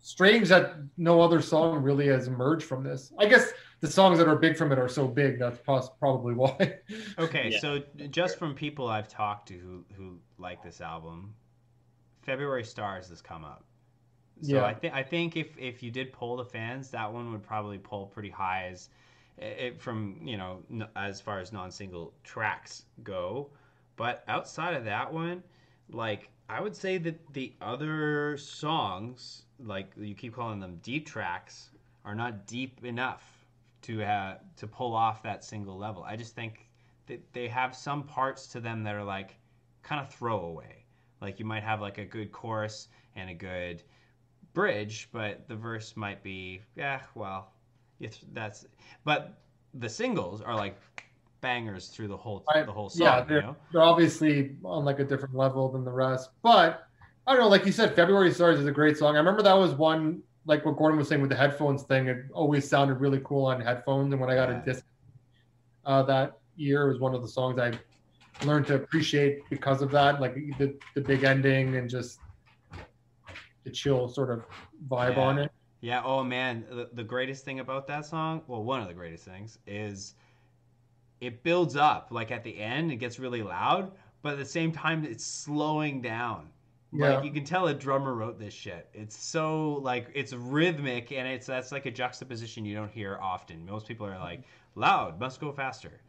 strange that no other song really has emerged from this. I guess the songs that are big from it are so big that's pos- probably why. Okay, yeah. so just from people I've talked to who who like this album, February Stars has come up. So yeah. I think I think if if you did poll the fans, that one would probably pull pretty high as it, from you know as far as non-single tracks go. But outside of that one, like I would say that the other songs, like you keep calling them deep tracks, are not deep enough to have to pull off that single level. I just think that they have some parts to them that are like kind of throwaway. Like you might have like a good chorus and a good bridge, but the verse might be, yeah, well, it's that's. But the singles are like bangers through the whole I, the whole song. Yeah, they're, you know? they're obviously on like a different level than the rest. But I don't know, like you said, February Stars is a great song. I remember that was one like what Gordon was saying with the headphones thing. It always sounded really cool on headphones, and when I got a disc uh, that year, it was one of the songs I learned to appreciate because of that, like the the big ending and just the chill sort of vibe yeah. on it. Yeah. Oh man, the, the greatest thing about that song, well, one of the greatest things is it builds up. Like at the end, it gets really loud, but at the same time, it's slowing down. Yeah. Like you can tell a drummer wrote this shit. It's so like it's rhythmic and it's that's like a juxtaposition you don't hear often. Most people are like loud, must go faster.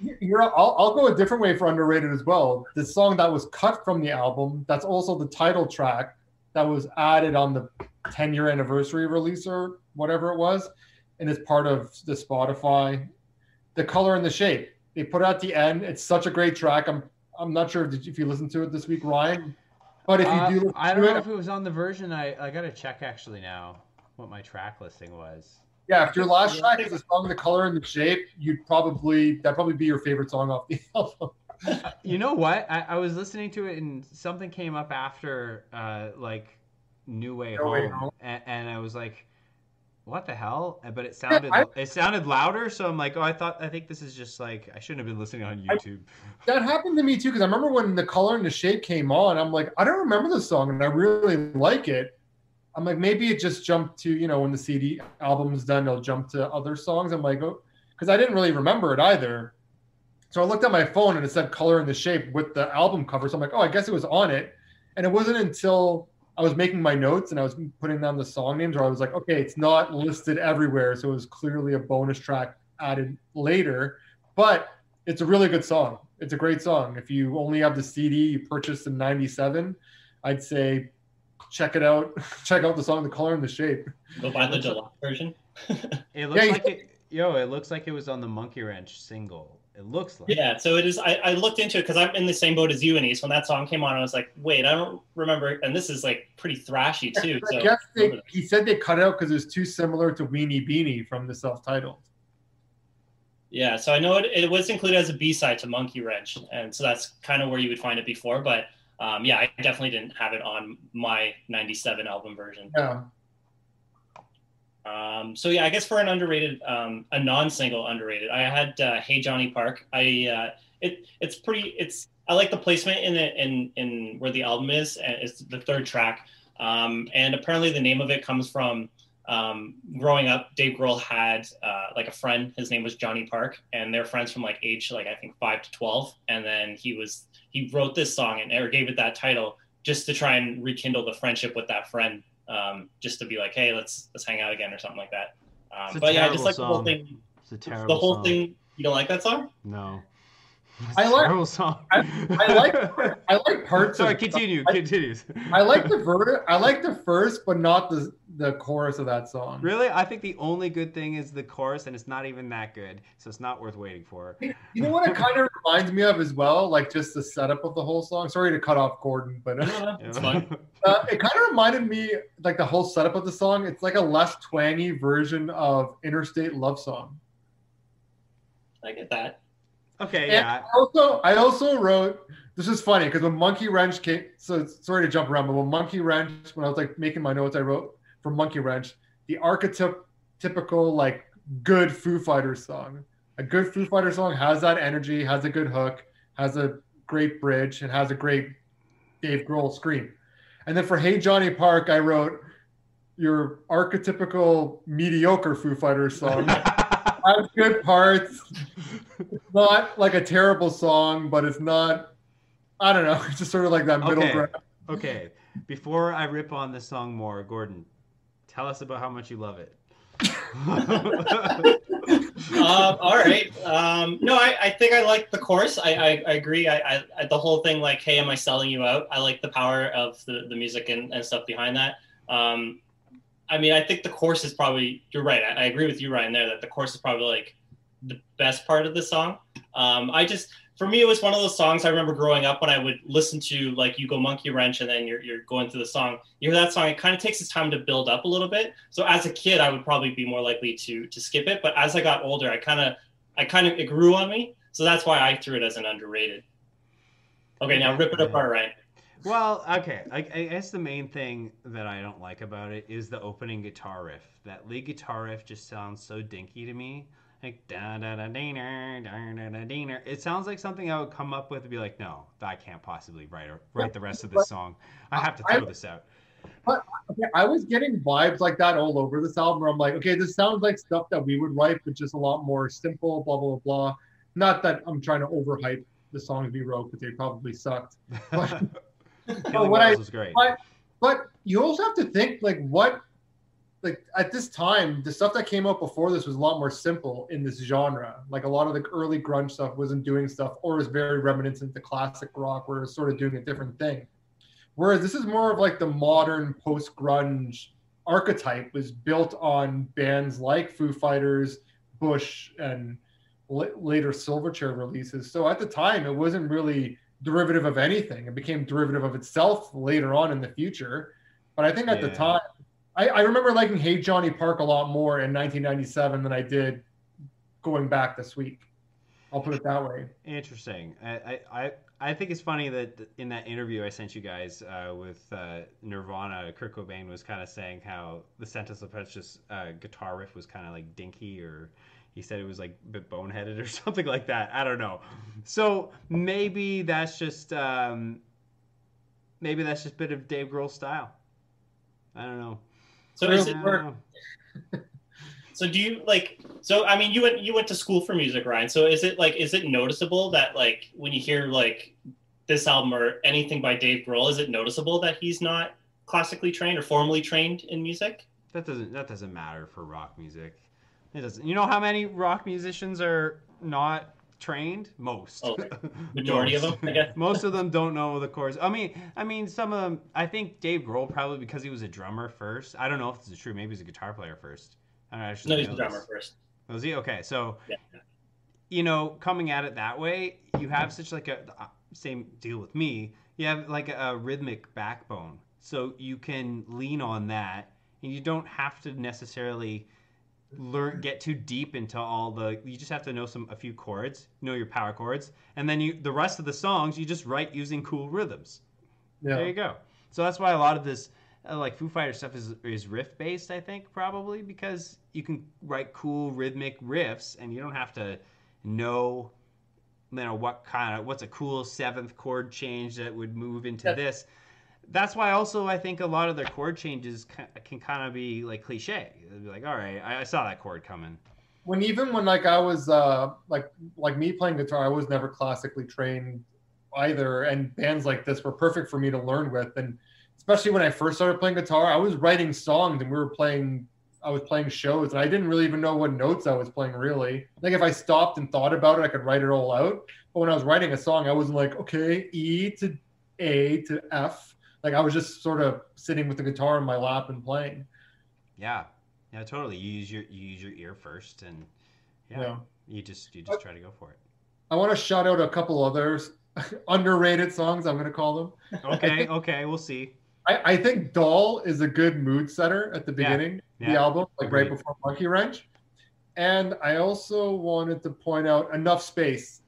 You're, I'll, I'll go a different way for underrated as well. The song that was cut from the album, that's also the title track that was added on the 10 year anniversary release or whatever it was, and it's part of the Spotify. The color and the shape they put at the end. It's such a great track. I'm I'm not sure if, you listened to it this week, Ryan. But if you uh, do, I don't know it, if it was on the version. I I gotta check actually now what my track listing was. Yeah, if your last track is a song, the color and the shape, you'd probably that probably be your favorite song off the album. you know what? I, I, was listening to it and something came up after uh, like New Way no Home, way home. And, and, I was like, "What the hell?" Uh, but it sounded yeah, I, it sounded louder, so I'm like, "Oh, I thought I think this is just like I shouldn't have been listening on YouTube." I, that happened to me too because I remember when the color and the shape came on, I'm like, I don't remember the song, and I really like it. I'm like, maybe it just jumped to you know when the CD album's done, it'll jump to other songs. I'm like, oh, because I didn't really remember it either. So I looked at my phone and it said color and the shape with the album cover. So I'm like, oh, I guess it was on it. And it wasn't until I was making my notes and I was putting down the song names where I was like, okay, it's not listed everywhere. So it was clearly a bonus track added later. But it's a really good song. It's a great song. If you only have the CD you purchased in 97, I'd say check it out. check out the song, the color and the shape. Go buy the deluxe version. it looks yeah, like it yo, it looks like it was on the Monkey Wrench single. It looks like. Yeah, so it is. I, I looked into it because I'm in the same boat as you, Anis. When that song came on, I was like, wait, I don't remember. And this is like pretty thrashy too. I so guess they, he said they cut out because it was too similar to Weenie Beanie from the self-titled. Yeah, so I know it, it was included as a B side to Monkey Wrench, and so that's kind of where you would find it before. But um, yeah, I definitely didn't have it on my '97 album version. Yeah. Um, so yeah, I guess for an underrated, um, a non-single underrated, I had uh, "Hey Johnny Park." I uh, it it's pretty. It's I like the placement in it in in where the album is, and it's the third track. Um, and apparently, the name of it comes from um, growing up. Dave Grohl had uh, like a friend. His name was Johnny Park, and they're friends from like age like I think five to twelve. And then he was he wrote this song and or gave it that title just to try and rekindle the friendship with that friend um, just to be like, hey, let's let's hang out again or something like that. Um, but yeah, I just like song. the whole thing. It's a terrible The whole song. thing. You don't like that song? No. I like song. I, I, like I like parts. Sorry, of, continue. I, continue. I like the ver- I like the first, but not the the chorus of that song. Really, I think the only good thing is the chorus, and it's not even that good, so it's not worth waiting for. You know what it kind of reminds me of as well, like just the setup of the whole song. Sorry to cut off Gordon, but uh, it's fine. Uh, it kind of reminded me like the whole setup of the song. It's like a less twangy version of Interstate Love Song. I get that. Okay, and yeah. I also, I also wrote. This is funny because when Monkey Wrench came, so sorry to jump around, but when Monkey Wrench, when I was like making my notes, I wrote for Monkey Wrench the archetypical like good Foo Fighters song. A good Foo Fighters song has that energy, has a good hook, has a great bridge, and has a great Dave Grohl scream. And then for Hey Johnny Park, I wrote your archetypical mediocre Foo Fighters song. has good parts. It's not like a terrible song, but it's not. I don't know. It's just sort of like that middle Okay. ground. Okay, before I rip on the song more, Gordon, tell us about how much you love it. um, all right. Um, no, I, I think I like the chorus. I, I, I agree. I, I, I the whole thing like, hey, am I selling you out? I like the power of the, the music and, and stuff behind that. Um, I mean, I think the chorus is probably. You're right. I, I agree with you, Ryan. There, that the chorus is probably like the best part of the song. Um, I just, for me, it was one of those songs I remember growing up when I would listen to like you go monkey wrench and then you're, you're going through the song. You hear that song, it kind of takes its time to build up a little bit. So as a kid, I would probably be more likely to to skip it. But as I got older, I kind of I kind of it grew on me. So that's why I threw it as an underrated. Okay, now rip it apart, Ryan. well, okay. I, I guess the main thing that I don't like about it is the opening guitar riff. That lead guitar riff just sounds so dinky to me. Like da da da deener, da da da deener. It sounds like something I would come up with and be like, no, I can't possibly write or write the rest of this song. I have to throw this out. But okay, I was getting vibes like that all over this album where I'm like, okay, this sounds like stuff that we would write, but just a lot more simple, blah, blah, blah. Not that I'm trying to overhype the songs we wrote because they probably sucked. But, Killing what I- was great. but but you also have to think like what like at this time the stuff that came out before this was a lot more simple in this genre like a lot of the early grunge stuff wasn't doing stuff or was very reminiscent to classic rock where it was sort of doing a different thing whereas this is more of like the modern post grunge archetype was built on bands like foo fighters bush and l- later silverchair releases so at the time it wasn't really derivative of anything. It became derivative of itself later on in the future. But I think at the time, I, I remember liking Hey Johnny Park a lot more in 1997 than I did going back this week. I'll put it that way. Interesting. I, I, I- think it's funny that in that interview I sent you guys uh, with uh, Nirvana, Kurt Cobain was kind of saying how the Scentless Apprentice uh, guitar riff was kind of like dinky, or he said it was like a bit boneheaded or something like that. I don't know. So maybe that's just um, maybe that's just a bit of Dave Grohl style. I don't know. So is it know. so do you like so I mean you went you went to school for music, Ryan. So is it like is it noticeable that like when you hear like this album or anything by Dave Grohl, is it noticeable that he's not classically trained or formally trained in music? That doesn't that doesn't matter for rock music. It doesn't. You know how many rock musicians are not trained? Most. Oh, Majority of them, I guess. Most of them don't know the chords. I mean, I mean, some of them. I think Dave Grohl probably because he was a drummer first. I don't know if this is true. Maybe he's a guitar player first. I don't actually No, he's the drummer first. Was he okay? So, Yeah. you know, coming at it that way, you have such like a same deal with me. You have like a, a rhythmic backbone, so you can lean on that, and you don't have to necessarily learn get too deep into all the. You just have to know some a few chords, know your power chords, and then you the rest of the songs you just write using cool rhythms. There you go. So that's why a lot of this, uh, like Foo Fighter stuff, is is riff based. I think probably because you can write cool rhythmic riffs, and you don't have to know, you know, what kind of what's a cool seventh chord change that would move into Yeah. this. That's why also I think a lot of their chord changes can, can kind of be like cliche. Be like, all right, I, I saw that chord coming. When even when like I was uh like like me playing guitar, I was never classically trained either. And bands like this were perfect for me to learn with. And especially when I first started playing guitar, I was writing songs and we were playing I was playing shows and I didn't really even know what notes I was playing really. Like if I stopped and thought about it, I could write it all out. But when I was writing a song, I wasn't like, okay, E to A to F. Like I was just sort of sitting with the guitar in my lap and playing. Yeah, yeah, totally. You use your you use your ear first, and yeah, Yeah. you just you just try to go for it. I want to shout out a couple others underrated songs. I'm going to call them. Okay, okay, we'll see. I, I think "Doll" is a good mood setter at the beginning of yeah, the album, like right before Monkey Wrench. And I also wanted to point out "Enough Space."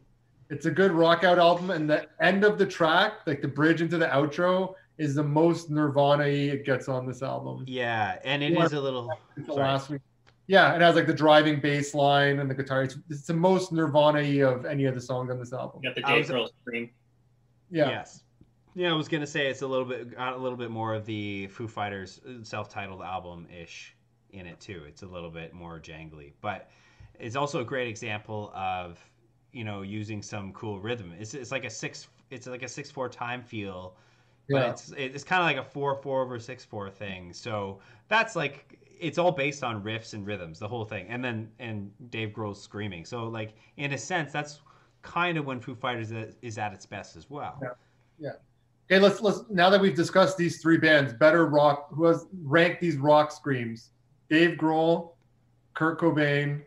It's a good rock out album, and the end of the track, like the bridge into the outro, is the most Nirvana it gets on this album. Yeah, and it You is a little. The last week. Yeah, it has like the driving bass line and the guitar. It's, it's the most Nirvana of any of the songs on this album. You got the I Dave was- Grohl scream. Yeah. Yes. Yeah, I was gonna say it's a little bit got a little bit more of the Foo Fighters self-titled album ish in it too. It's a little bit more jangly, but it's also a great example of you know using some cool rhythm. It's it's like a six it's like a six four time feel, but Yeah. it's it's kind of like a four four over six four thing. So that's like it's all based on riffs and rhythms, the whole thing, and then and Dave Grohl's screaming. So like in a sense, that's kind of when Foo Fighters is- at its best as well. Yeah. Okay, let's let's now that we've discussed these three bands, better rock who has ranked these rock screams. Dave Grohl, Kurt Cobain,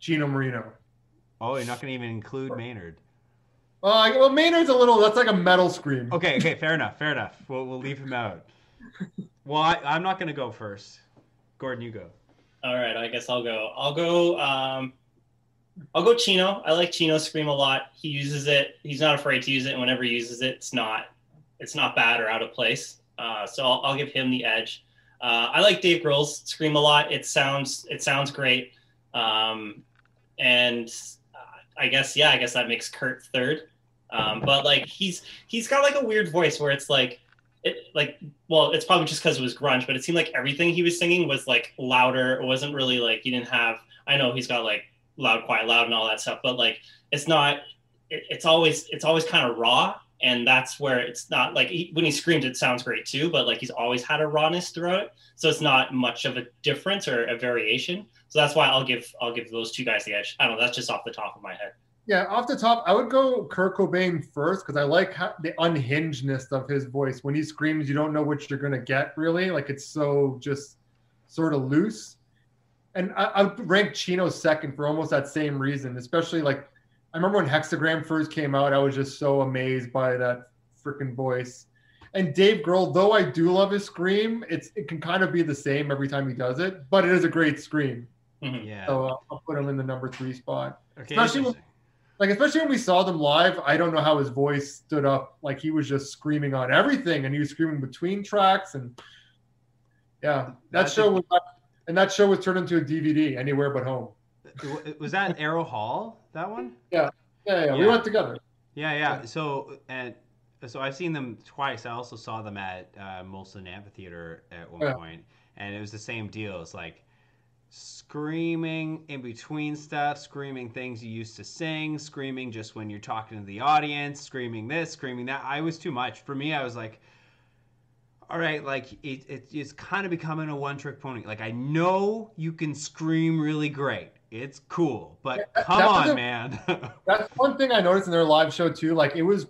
Chino Moreno. Oh, you're not going to even include Maynard. Uh, well, Maynard's a little. That's like a metal scream. Okay, okay, fair enough, fair enough. We'll, we'll leave him out. Well, I, I'm not going to go first. Gordon, you go. All right, I guess I'll go. I'll go. Um, I'll go Chino. I like Chino's scream a lot. He uses it. He's not afraid to use it. And whenever he uses it, it's not. It's not bad or out of place. Uh, so I'll, I'll give him the edge. Uh, I like Dave Grohl's scream a lot. It sounds. It sounds great. Um, and I guess yeah, I guess that makes Kurt third. Um, but like he's he's got like a weird voice where it's like it like well it's probably just because it was grunge but it seemed like everything he was singing was like louder it wasn't really like he didn't have i know he's got like loud quiet loud and all that stuff but like it's not it, it's always it's always kind of raw and that's where it's not like he, when he screams it sounds great too but like he's always had a rawness throughout it so it's not much of a difference or a variation so that's why i'll give i'll give those two guys the edge i don't know that's just off the top of my head Yeah, off the top, I would go Kurt Cobain first because I like how, the unhingedness of his voice. When he screams, you don't know what you're gonna get really. Like it's so just sort of loose. And I, I would rank Chino second for almost that same reason. Especially like I remember when Hexagram first came out, I was just so amazed by that freaking voice. And Dave Grohl, though I do love his scream, it's it can kind of be the same every time he does it, but it is a great scream. Mhm. Yeah. So uh, I'll put him in the number three spot okay. especially when- like especially when we saw them live i don't know how his voice stood up like he was just screaming on everything and he was screaming between tracks and yeah that That's show was and that show was turned into a dvd anywhere but home Was that Arrow Hall? That one? yeah yeah, we Yeah. went together Yeah, yeah. So and so I've seen them twice. I also saw them at uh, Molson Amphitheater at one Yeah. point, and it was the same deal. It's like screaming in between stuff, screaming things you used to sing, screaming just when you're talking to the audience, screaming this, screaming that. I was too much for me. I was like. All right, like it, it, it's kind of becoming a one-trick pony. Like I know you can scream really great, it's cool, but Yeah, come on, a- man. that's one thing i noticed in their live show too like it was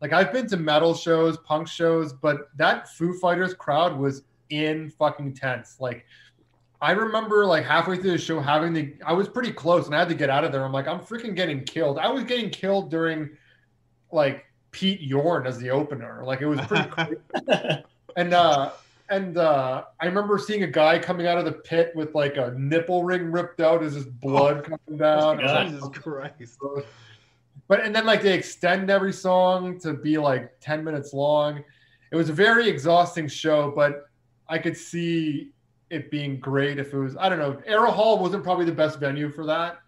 like i've been to metal shows punk shows but that foo fighters crowd was in fucking tense like I remember like halfway through the show having the I was pretty close and I had to get out of there. I'm like, I'm freaking getting killed. I was getting killed during like Pete Yorn as the opener. Like it was pretty crazy. and uh and uh I remember seeing a guy coming out of the pit with like a nipple ring ripped out as his blood coming down. Was like, Jesus Christ. but and then like they extend every song to be like 10 minutes long. It was a very exhausting show, but I could see it being great if it was I don't know. Arrow Hall wasn't probably the best venue for that.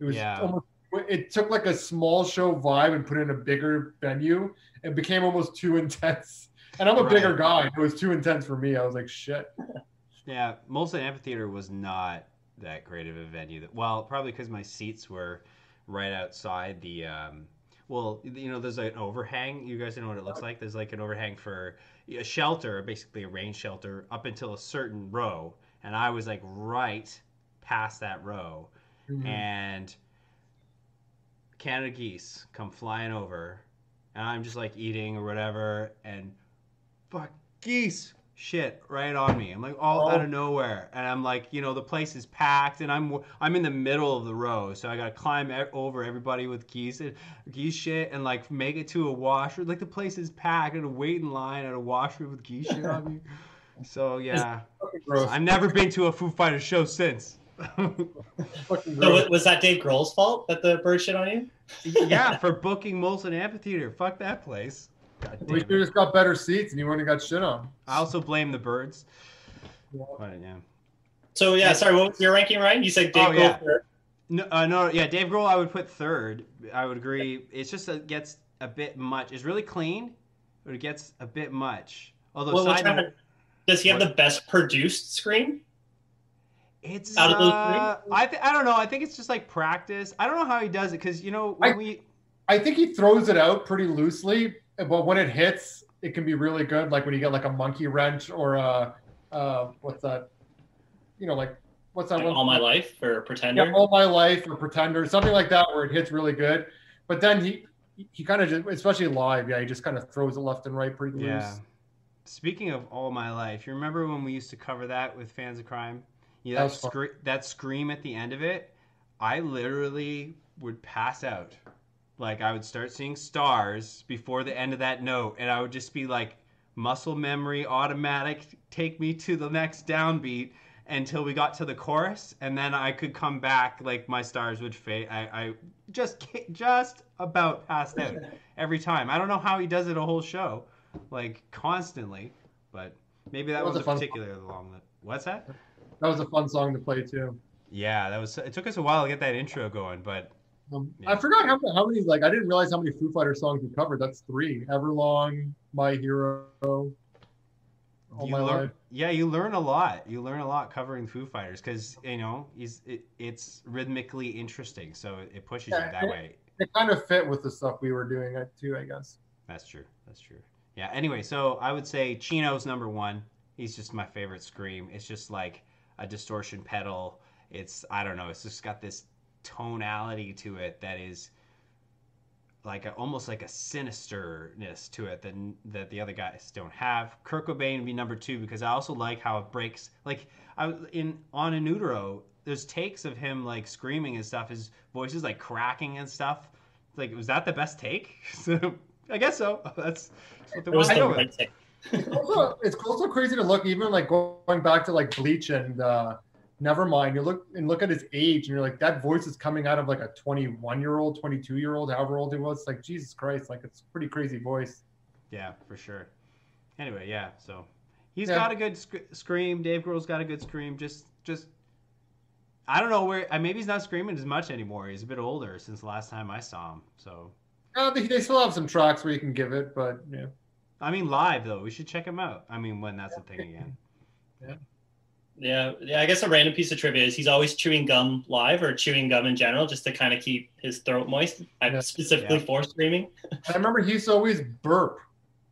It was Yeah. almost it took like a small show vibe and put it in a bigger venue. It became almost too intense. And I'm a bigger guy. It was too intense for me. I was like, shit. Yeah, Molson Amphitheater was not that great of a venue. That well, probably because my seats were right outside the. Um, well, you know, there's an overhang. You guys know what it looks like. There's like an overhang for a shelter, basically a rain shelter, up until a certain row, and I was like right past that row, Mhm. and Canada geese come flying over, and I'm just like eating or whatever, and fuck geese shit right on me. I'm like all Oh. out of nowhere, and I'm like, you know, the place is packed, and I'm I'm in the middle of the row, so I gotta climb over everybody with geese and geese shit, and like make it to a washroom. Like the place is packed, and wait in line at a washroom with geese shit on me. So yeah, gross. I've never been to a Foo Fighters show since. So was that Dave Grohl's fault that the bird shit on you? yeah, for booking Molson Amphitheater. Fuck that place. God We should have just got better seats and you wouldn't have got shit on. I also blame the birds. Yeah. But yeah. So yeah, sorry, what was your ranking, Ryan? You said Dave Oh, yeah. Grohl third. No, uh, no, yeah, Dave Grohl, I would put third. I would agree. It's just it gets a bit much. It's really clean, but it gets a bit much. Although Well, side note, does he have What? the best produced scream? it's out of those uh, I th- I don't know. I think it's just like practice. I don't know how he does it because you know when I- we I think he throws it out pretty loosely, but when it hits, it can be really good. Like when you get like a monkey wrench or a uh, what's that? You know, like what's that Like one? all my life or Pretender? Yeah, all my life or Pretender, something like that, where it hits really good. But then he he kind of just, especially live, yeah, he just kind of throws it left and right pretty yeah. loose. Speaking of all my life, you remember when we used to cover that with fans of crime? Yeah, That that, scre- that scream at the end of it, I literally would pass out. Like I would start seeing stars before the end of that note, and I would just be like, muscle memory, automatic, take me to the next downbeat until we got to the chorus, and then I could come back. Like my stars would fade. I, I just just about passed out every time. I don't know how he does it a whole show, like constantly, but maybe that, That was was, a particularly long. What's that? That was a fun song to play too. Yeah, that was. It took us a while to get that intro going, but Um, Yeah. I forgot how, how many like I didn't realize how many Foo Fighter songs we covered. That's three: Everlong, My Hero, All you My learn, Life. yeah, you learn a lot. You learn a lot covering Foo Fighters because you know he's it, it's rhythmically interesting, so it, it pushes Yeah, you that and- way. It kind of fit with the stuff we were doing uh, too, I guess. That's true. That's true. Yeah. Anyway, so I would say Chino's number one. He's just my favorite scream. It's just like a distortion pedal. It's I don't know. It's just got this tonality to it that is like a, almost like a sinisterness to it that that the other guys don't have. Kurt Cobain would be number two because I also like how it breaks. Like I in on In Utero, there's takes of him like screaming and stuff. His voice is like cracking and stuff. Like was that the best take? So I guess so. That's what the It was I the know right take. It's also, it's also crazy to look, even like going back to like Bleach and uh, Nevermind. You look and look at his age, and you're like, that voice is coming out of like a 21 year old, 22 year old, however old he was. Like Jesus Christ, like it's a pretty crazy voice. Yeah, for sure. Anyway, yeah. So he's Yeah. got a good sc- scream. Dave Grohl's got a good scream. Just, just. I don't know where. Maybe he's not screaming as much anymore. He's a bit older since the last time I saw him. So, Uh, they, they still have some tracks where you can give it, but yeah. I mean, live though, we should check him out. I mean, when that's a thing again. Yeah, yeah. yeah. I guess a random piece of trivia is he's always chewing gum live or chewing gum in general, just to kind of keep his throat moist. I Yeah. specifically Yeah. for screaming. I remember he used to always burp,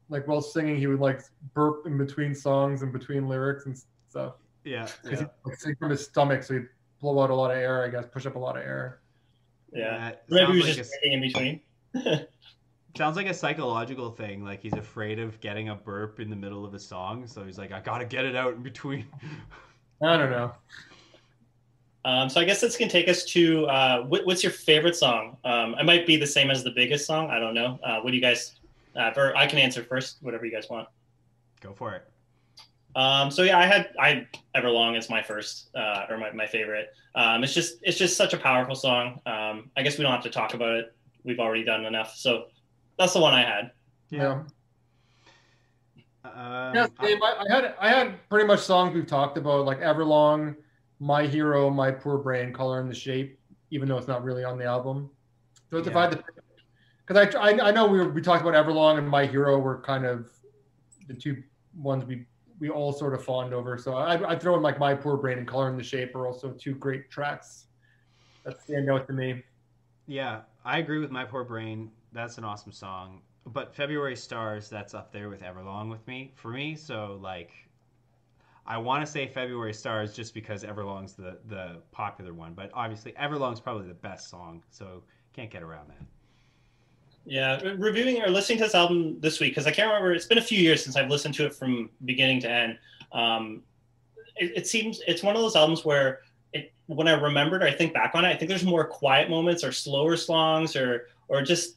like while singing. He would like burp in between songs and between lyrics and stuff. Yeah, Because yeah. he like, sing from his stomach, so he'd blow out a lot of air. I guess push up a lot of air. Yeah, maybe he was like just a- in between. Sounds like a psychological thing. Like he's afraid of getting a burp in the middle of a song, so he's like, I gotta get it out in between. I don't know. Um, so I guess this can take us to uh, what, what's your favorite song? Um, it might be the same as the biggest song. I don't know. Uh, what do you guys? Uh, for, I can answer first. Whatever you guys want. Go for it. Um, so yeah, I had I Everlong is my first uh, or my, my favorite. Um, it's just it's just such a powerful song. Um, I guess we don't have to talk about it. We've already done enough. So that's the one I had. Yeah. Um, Yeah, I- Dave, I, I had I had pretty much songs we've talked about, like Everlong, My Hero, My Poor Brain, Color and the Shape, even though it's not really on the album. So if I had to, because I, I I know we were, we talked about Everlong and My Hero were kind of the two ones we we all sort of fawned over. So I I throw in like My Poor Brain and Color and the Shape are also two great tracks that stand out to me. Yeah, I agree with My Poor Brain. That's an awesome song. But February Stars, that's up there with Everlong with me for me. So like, I want to say February Stars just because Everlong's the the popular one, but obviously Everlong's probably the best song. So can't get around that. Yeah, reviewing or listening to this album this week because I can't remember. It's been a few years since I've listened to it from beginning to end. Um, it, it seems it's one of those albums where it, when I remembered or I think back on it, I think there's more quiet moments or slower songs or or just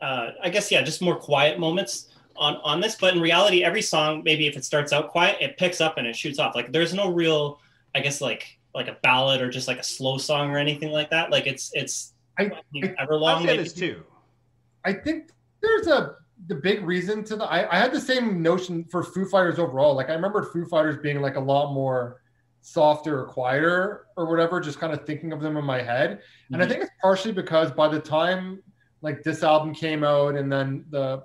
uh, I guess yeah, just more quiet moments on on this. But in reality, every song maybe if it starts out quiet, it picks up and it shoots off. Like there's no real, I guess like like a ballad or just like a slow song or anything like that. Like it's it's I- I Everlong. say maybe- this too. I think there's a the big reason to the I, I had the same notion for Foo Fighters overall. Like I remember Foo Fighters being like a lot more softer or quieter or whatever, just kind of thinking of them in my head. Mm-hmm. And I mm-hmm. think it's partially because by the time like this album came out and then the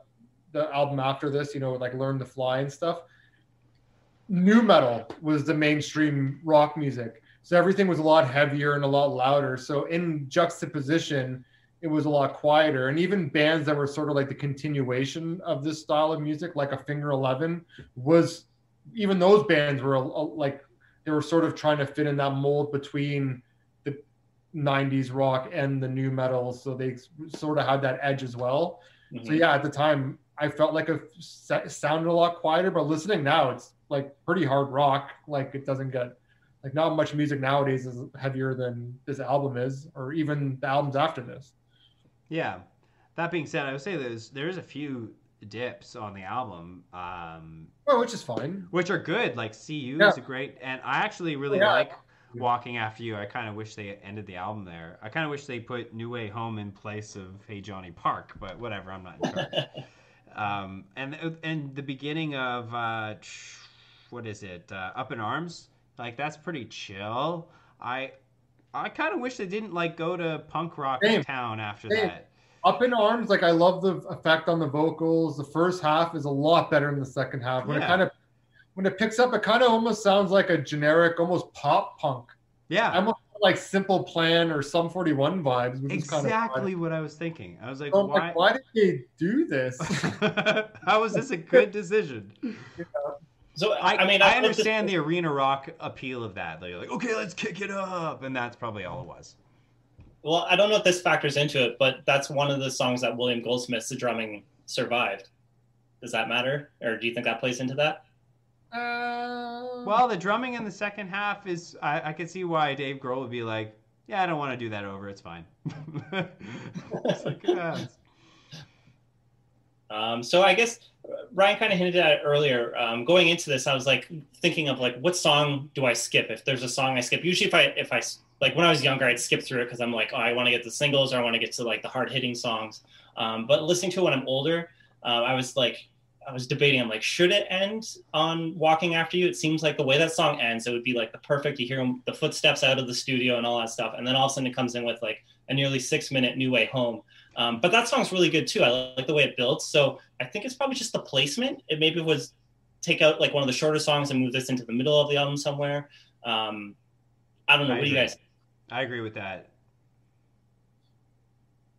the album after this, you know, like Learn to Fly and stuff, New metal was the mainstream rock music. So everything was a lot heavier and a lot louder. So in juxtaposition, it was a lot quieter. And even bands that were sort of like the continuation of this style of music, like a Finger Eleven, was even those bands were a, a, like they were sort of trying to fit in that mold between 90s rock and the new metal so they sort of had that edge as well mm-hmm. so yeah at the time i felt like it sounded a lot quieter but listening now it's like pretty hard rock like it doesn't get like not much music nowadays is heavier than this album is or even the albums after this yeah that being said i would say there's there's a few dips on the album. Um, well, which is fine. Which are good. Like "See You" yeah. is a great, and I actually really yeah. like "Walking After You." I kind of wish they ended the album there. I kind of wish they put "New Way Home" in place of "Hey Johnny Park," but whatever. I'm not in charge. um, and and the beginning of uh, what is it? Uh, "Up in Arms." Like that's pretty chill. I I kind of wish they didn't like go to punk rock Same. town after Same. that. Up in Arms, like I love the effect on the vocals. The first half is a lot better than the second half. When yeah. it kind of when it picks up, it kind of almost sounds like a generic, almost pop punk. Yeah, almost like Simple Plan or Sum 41 vibes. exactly kind of what I was thinking. I was like, so why? Like, why did they do this? How was this a good decision? Yeah. So I, I mean, I, I understand the arena rock appeal of that. They're like, okay, let's kick it up, and that's probably all it was. Well, I don't know if this factors into it, but that's one of the songs that William Goldsmith's drumming survived. Does that matter, or do you think that plays into that? Uh... Well, the drumming in the second half is. I, I can see why Dave Grohl would be like, "Yeah, I don't want to do that over. It's fine." it's like, yeah. Um, so I guess Ryan kind of hinted at it earlier. Um, going into this, I was like thinking of like, what song do I skip? If there's a song I skip, usually if I if I like when I was younger, I'd skip through it because I'm like, oh, I want to get the singles or I want to get to like the hard hitting songs. Um, but listening to it when I'm older, uh, I was like, I was debating. I'm like, should it end on "Walking After You"? It seems like the way that song ends, it would be like the perfect. You hear the footsteps out of the studio and all that stuff, and then all of a sudden it comes in with like a nearly six minute "New Way Home." Um, but that song's really good too. I like the way it builds. So I think it's probably just the placement. It maybe was take out like one of the shorter songs and move this into the middle of the album somewhere. Um, I don't know. I what do you guys? I agree with that.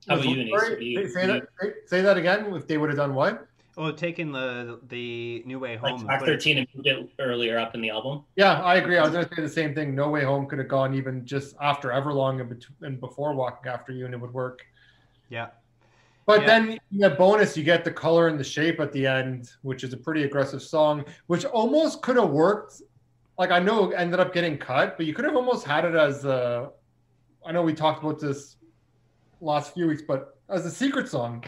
How about you, Denise? say, that, say that again. If they would have done what? Well, taking the the New Way Home, like track thirteen, and moved it earlier up in the album. Yeah, I agree. I was going to say the same thing. No Way Home could have gone even just after Everlong and, and before Walking After You, and it would work. Yeah. But yeah. then in the bonus, you get the color and the shape at the end, which is a pretty aggressive song, which almost could have worked like I know ended up getting cut, but you could have almost had it as a. I know we talked about this last few weeks, but as a secret song.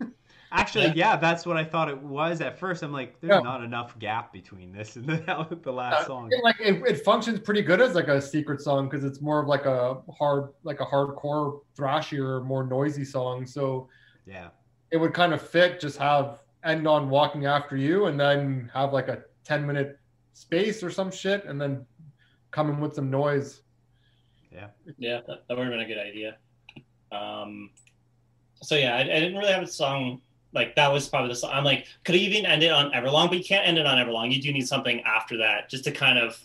Actually, yeah. yeah. that's what I thought it was at first. I'm like, there's yeah. not enough gap between this and the, the last uh, song. It, like it, it, functions pretty good as like a secret song because it's more of like a hard, like a hardcore, thrashier, more noisy song. So yeah, it would kind of fit. Just have end on walking after you, and then have like a ten minute space or some shit, and then come in with some noise. Yeah, yeah, that, that would have been a good idea. Um, so yeah, I, I, didn't really have a song like that. Was probably the song. I'm like, could have even ended on Everlong, but you can't end it on Everlong. You do need something after that, just to kind of.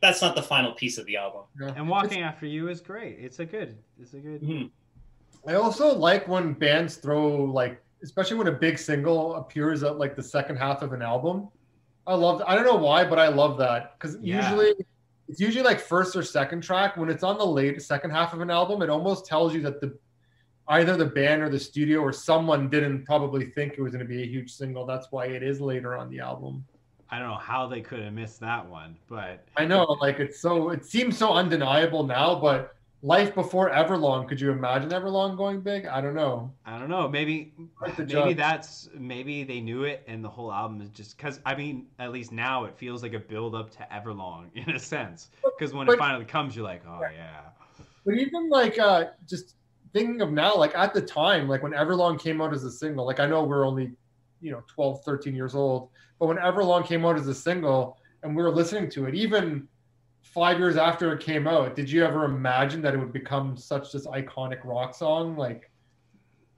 That's not the final piece of the album. Yeah. And walking it's, after you is great. It's a good. It's a good. Mm-hmm. I also like when bands throw like, especially when a big single appears at like the second half of an album. I love. I don't know why, but I love that because yeah. usually it's usually like first or second track. When it's on the late second half of an album, it almost tells you that the either the band or the studio or someone didn't probably think it was going to be a huge single. That's why it is later on the album. I don't know how they could have missed that one, but I know like it's so it seems so undeniable now, but life before Everlong. Could you imagine Everlong going big? I don't know. I don't know. Maybe maybe that's maybe they knew it, and the whole album is just because I mean, at least now it feels like a build up to Everlong in a sense. Because when but, it finally comes, you're like, oh yeah. But even like uh just thinking of now, like at the time, like when Everlong came out as a single, like I know we're only you know 12, 13 years old, but when Everlong came out as a single and we were listening to it, even five years after it came out, did you ever imagine that it would become such this iconic rock song? Like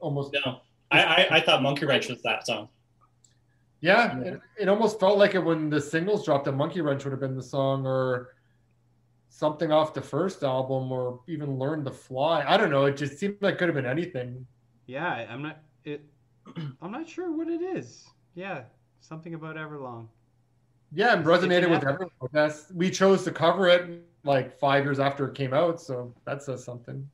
almost. No, I, I, I thought Monkey Wrench was that song. Yeah, it, it almost felt like it when the singles dropped. A Monkey Wrench would have been the song, or something off the first album, or even Learn to Fly. I don't know. It just seemed like it could have been anything. Yeah, I'm not. It. I'm not sure what it is. Yeah, something about Everlong. Yeah, and resonated with everyone. That's we chose to cover it like five years after it came out, so that says something.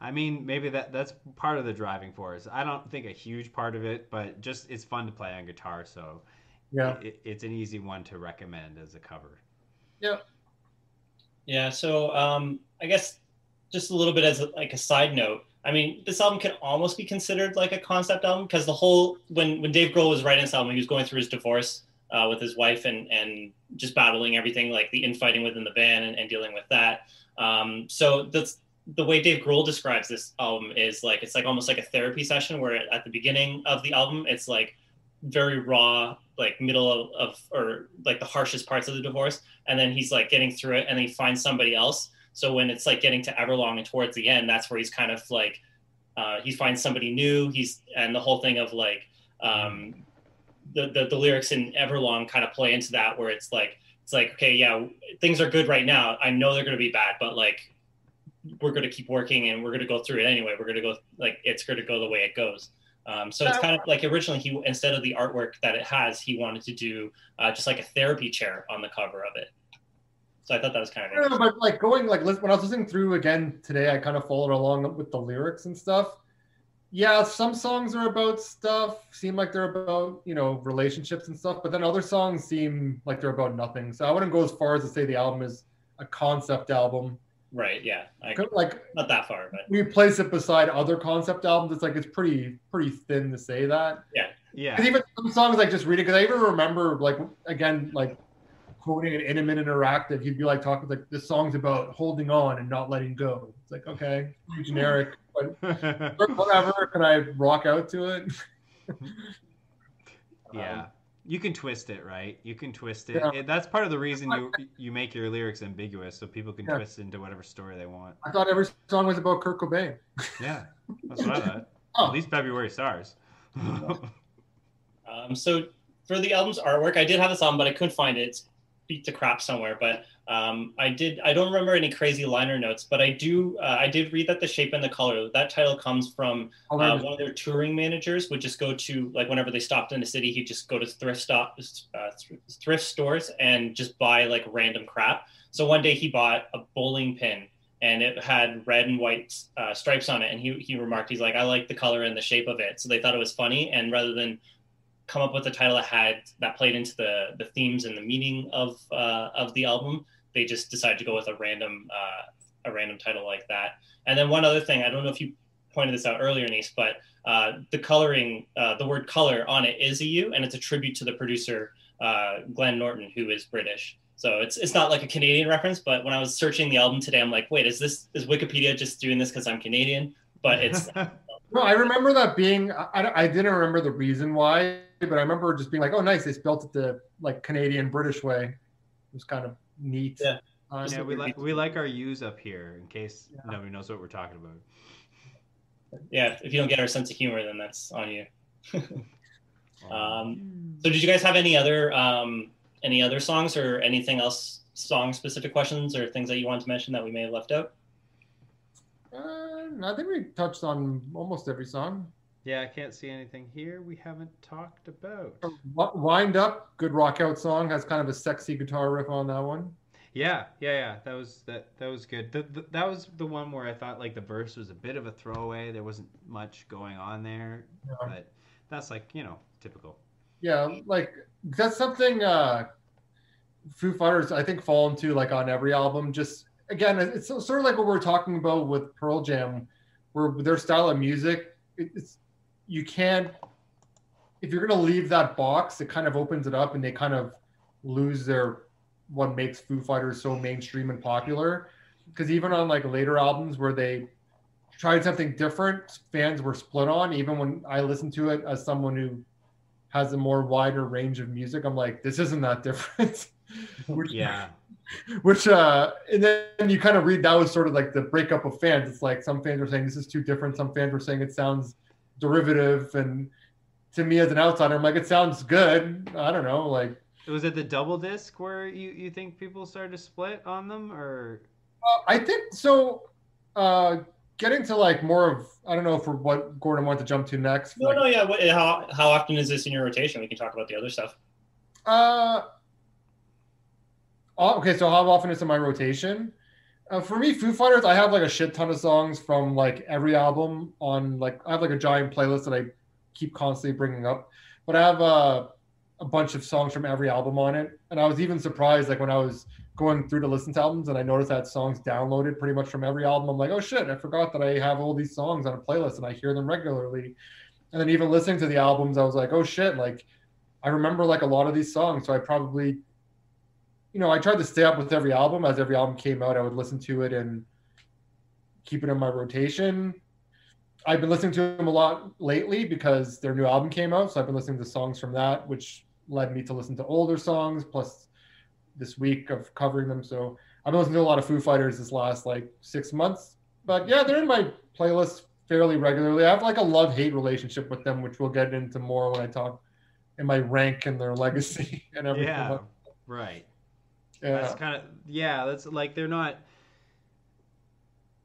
I mean, maybe that that's part of the driving force. I don't think a huge part of it, but just it's fun to play on guitar, so yeah, it, it's an easy one to recommend as a cover. Yeah. Yeah. So um, I guess just a little bit as a, like a side note. I mean, this album can almost be considered like a concept album because the whole when when Dave Grohl was writing this album, he was going through his divorce uh, with his wife and and just battling everything like the infighting within the band and, and dealing with that. Um, so that's the way Dave Grohl describes this album is like it's like almost like a therapy session where at the beginning of the album it's like very raw like middle of, of or like the harshest parts of the divorce and then he's like getting through it and he finds somebody else. So when it's like getting to everlong and towards the end that's where he's kind of like uh, he finds somebody new. He's and the whole thing of like um, the, the, the lyrics in Everlong kind of play into that where it's like it's like okay yeah things are good right now. I know they're going to be bad but like we're going to keep working and we're going to go through it anyway. We're going to go like it's going to go the way it goes um, so it's kind of like originally he instead of the artwork that it has he wanted to do uh, just like a therapy chair on the cover of it so I thought that was kind of yeah, but like going like when I was listening through again today I kind of followed along with the lyrics and stuff yeah, some songs are about stuff, seem like they're about, you know, relationships and stuff, but then other songs seem like they're about nothing. So I wouldn't go as far as to say the album is a concept album. Right, yeah. I, like not that far, but we place it beside other concept albums. It's like it's pretty pretty thin to say that. Yeah. Yeah. Even some songs like just reading because I even remember like again like quoting an intimate interactive, he'd be like talking like this song's about holding on and not letting go. It's like okay, generic but whatever. Can I rock out to it? yeah. Um, you can twist it, right? You can twist it. Yeah. That's part of the reason you you make your lyrics ambiguous, so people can yeah. twist into whatever story they want. I thought every song was about Kurt Cobain. Yeah, that's what I thought. oh. At least February Stars. um, so for the album's artwork, I did have this album, but I couldn't find it. It's beat to crap somewhere. But um, I did. I don't remember any crazy liner notes, but I do. Uh, I did read that the shape and the color. That title comes from uh, one of their touring managers. Would just go to like whenever they stopped in a city, he'd just go to thrift stop, uh, thrift stores, and just buy like random crap. So one day he bought a bowling pin, and it had red and white uh, stripes on it. And he he remarked, he's like, I like the color and the shape of it. So they thought it was funny, and rather than come up with a title that had that played into the the themes and the meaning of uh, of the album they just decided to go with a random uh, a random title like that. And then one other thing, I don't know if you pointed this out earlier, Nice, but uh, the coloring, uh, the word color on it is a U, and it's a tribute to the producer uh, Gil Norton, who is British. So it's it's not like a Canadian reference, but when I was searching the album today, I'm like, wait, is this is Wikipedia just doing this because I'm Canadian? But it's no, I remember that being. I, I didn't remember the reason why, but I remember just being like, oh, nice, they spelt it the like Canadian British way. It was kind of neat. Yeah. Uh, yeah, we like we like our U's up here in case yeah. nobody knows what we're talking about. Yeah, if you don't get our sense of humor, then that's on you. um, so, did you guys have any other um, any other songs or anything else, song specific questions or things that you want to mention that we may have left out? Uh, I think we touched on almost every song. Yeah, I can't see anything here we haven't talked about. Wind Up, good rock out song, has kind of a sexy guitar riff on that one. Yeah, yeah, yeah. That was that that was good. The, the, that was the one where I thought like the verse was a bit of a throwaway. There wasn't much going on there, yeah. but that's like you know typical. Yeah, like that's something uh Foo Fighters I think fall into like on every album. Just again, it's sort of like what we're talking about with Pearl Jam, where their style of music, it's you can't if you're going to leave that box it kind of opens it up and they kind of lose their what makes foo fighters so mainstream and popular. Because even on like later albums where they tried something different fans were split on. Even when i listen to it as someone who has a more wider range of music i'm like this isn't that different. Which, yeah. which uh and then you kind of read that was sort of like the breakup of fans. It's like some fans were saying this is too different. Some fans were saying it sounds derivative and to me as an outsider i'm like it sounds good i don't know like Was it the double disc where you, you think people started to split on them, or uh, i think so uh getting to like more of i don't know for what gordon wanted to jump to next No, like, no, yeah. What, how how often is this in your rotation? We can talk about the other stuff. Uh, oh, okay. So how often is in my rotation? Uh, for me, Foo Fighters, I have like a shit ton of songs from like every album on like I have like a giant playlist that I keep constantly bringing up. But I have uh, a bunch of songs from every album on it, and I was even surprised like when I was going through to listen to albums and I noticed that songs downloaded pretty much from every album. I'm like, oh shit, I forgot that I have all these songs on a playlist and I hear them regularly. And then even listening to the albums, I was like, oh shit, like I remember like a lot of these songs. So I probably, you know, I tried to stay up with every album. As every album came out, I would listen to it and keep it in my rotation. I've been listening to them a lot lately because their new album came out. So I've been listening to songs from that, which led me to listen to older songs, plus this week of covering them. So I've been listening to a lot of Foo Fighters this last like six months. But yeah, they're in my playlist fairly regularly. I have like a love hate relationship with them, which we'll get into more when I talk in my rank and their legacy and everything. yeah, right. Yeah. That's kind of yeah. That's like they're not.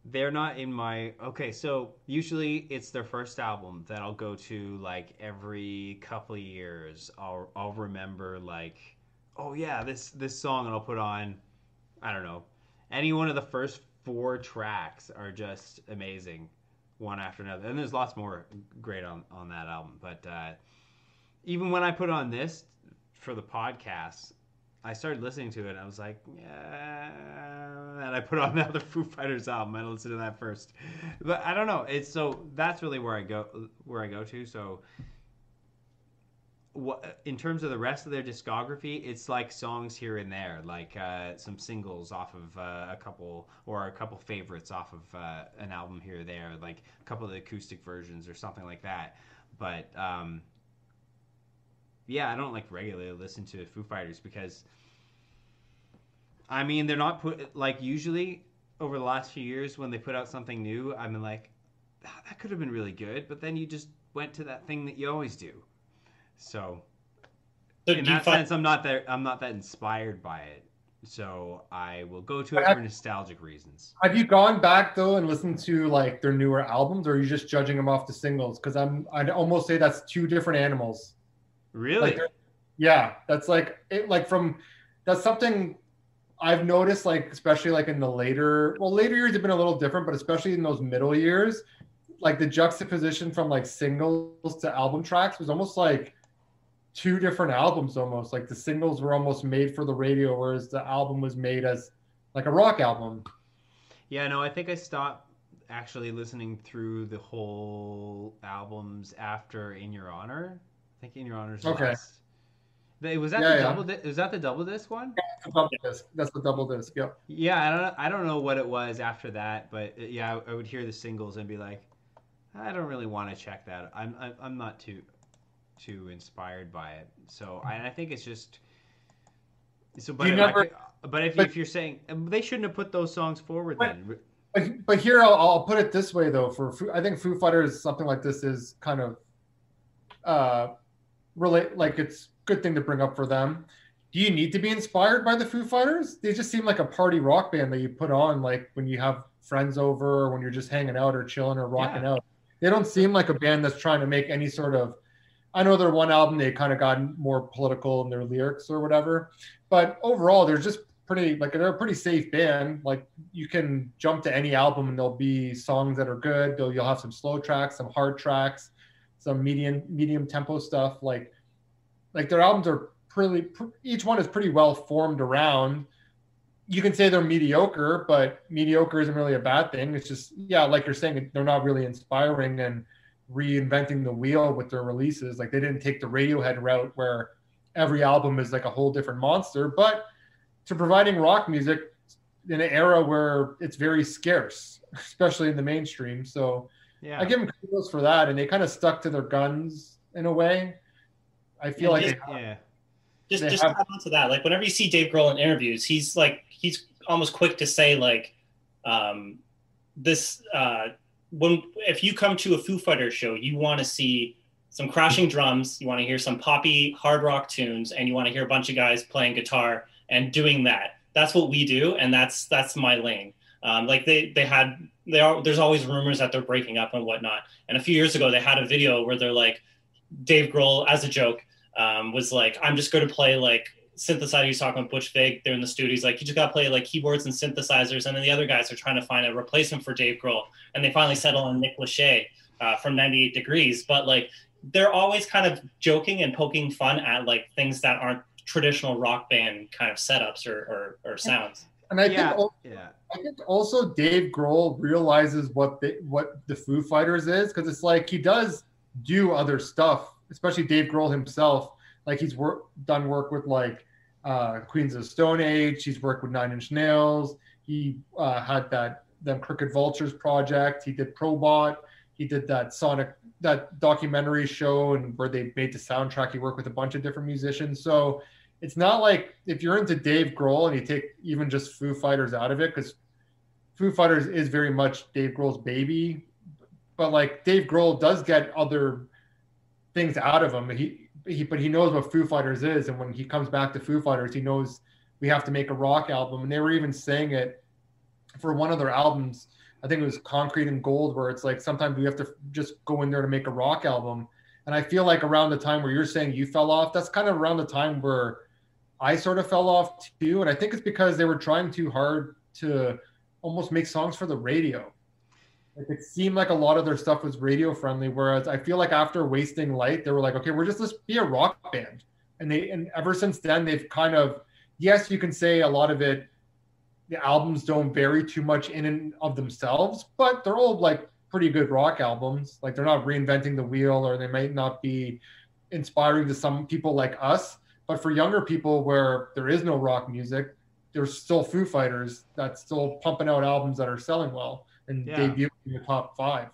They're not in my okay. So usually it's their first album that I'll go to like every couple of years. I'll I'll remember like, oh yeah, this this song, and I'll put on, I don't know, any one of the first four tracks are just amazing, one after another. And there's lots more great on on that album, but uh, even when I put on this for the podcast, I started listening to it. and I was like, yeah. And I put on the other Foo Fighters album I listened to that first. But I don't know. It's so that's really where I go where I go to. So what in terms of the rest of their discography, it's like songs here and there, like uh, some singles off of uh, a couple or a couple favorites off of uh, an album here or there, like a couple of the acoustic versions or something like that. But um, yeah, I don't like regularly listen to Foo Fighters because I mean they're not put like usually over the last few years when they put out something new, I've been like, "Ah, that could have been really good, but then you just went to that thing that you always do. So So in that find sense, I'm not that I'm not that inspired by it. So I will go to it I- for nostalgic reasons. Have you gone back though and listened to like their newer albums, or are you just judging them off the singles? Because I'm I'd almost say that's two different animals. Really? Like, yeah, that's like it. Like from that's something I've noticed. Like especially like in the later, well, later years have been a little different, but especially in those middle years, like the juxtaposition from like singles to album tracks was almost like two different albums. Almost like the singles were almost made for the radio, whereas the album was made as like a rock album. Yeah, no, I think I stopped actually listening through the whole albums after In Your Honor. Think In Your Honor's Okay. Was that Yeah, the yeah. double? Di- was that the double disc one? That's the double disc. That's the double disc. Yep. Yeah, I don't. I don't know what it was after that, but uh, yeah, I, I would hear the singles and be like, I don't really want to check that. I'm. I'm, I'm not too, too inspired by it. So I, I think it's just. So, but You if never- could- but if, but- if you're saying they shouldn't have put those songs forward, But- then But, but here I'll, I'll put it this way though. For I think Foo Fighters something like this is kind of uh relate like it's good thing to bring up for them. Do you need to be inspired by the Foo Fighters? They just seem like a party rock band that you put on like when you have friends over or when you're just hanging out or chilling or rocking out. They don't seem like a band that's trying to make any sort of I know their one album they kind of got more political in their lyrics or whatever, but overall they're just pretty like they're a pretty safe band. Like you can jump to any album and there'll be songs that are good. Though you'll have some slow tracks, some hard tracks, some medium medium tempo stuff. Like like their albums are pretty. pr- Each one is pretty well formed around. You can say they're mediocre, but mediocre isn't really a bad thing. It's just yeah, like you're saying, they're not really inspiring and reinventing the wheel with their releases. Like they didn't take the Radiohead route where every album is like a whole different monster, but to providing rock music in an era where it's very scarce, especially in the mainstream. So yeah. I give them kudos for that, and they kind of stuck to their guns in a way. I feel Yeah, like just- they- yeah. Just They just have- add on to that. Like whenever you see Dave Grohl in interviews, he's like he's almost quick to say like um, this uh, when if you come to a Foo Fighters show, you want to see some crashing drums, you want to hear some poppy hard rock tunes, and you want to hear a bunch of guys playing guitar and doing that. That's what we do, and that's that's my lane. Um, like they they had they are there's always rumors that they're breaking up and whatnot. And a few years ago, they had a video where they're like, Dave Grohl as a joke um, was like, I'm just going to play like synthesizer. He's talking with Butch Vig. They're in the studio. He's like, you just got to play like keyboards and synthesizers. And then the other guys are trying to find a replacement for Dave Grohl. And they finally settle on Nick Lachey uh, from 98 Degrees. But like, they're always kind of joking and poking fun at like things that aren't traditional rock band kind of setups or, or, or sounds. And I Yeah, think also, yeah. I think also Dave Grohl realizes what the, what the Foo Fighters is because it's like he does do other stuff, especially Dave Grohl himself. Like he's work, done work with like uh, Queens of Stone Age. He's worked with Nine Inch Nails. He uh, had that them Crooked Vultures project. He did Probot. He did that Sonic that documentary show and where they made the soundtrack. He worked with a bunch of different musicians. So it's not like if you're into Dave Grohl and you take even just Foo Fighters out of it, because Foo Fighters is very much Dave Grohl's baby, but like Dave Grohl does get other things out of him. He he but he knows what Foo Fighters is, and when he comes back to Foo Fighters, he knows we have to make a rock album. And they were even saying it for one of their albums. I think it was Concrete and Gold, where it's like sometimes we have to just go in there to make a rock album. And I feel like around the time where you're saying you fell off, that's kind of around the time where I sort of fell off too. And I think it's because they were trying too hard to almost make songs for the radio. Like it seemed like a lot of their stuff was radio friendly, whereas I feel like after Wasting Light, they were like, okay, we're just let's be a rock band. And they and ever since then they've kind of yes, you can say a lot of it the albums don't vary too much in and of themselves, but they're all like pretty good rock albums. Like they're not reinventing the wheel or they might not be inspiring to some people like us. But for younger people where there is no rock music, there's still Foo Fighters that's still pumping out albums that are selling well and Yeah. debuting in the top five.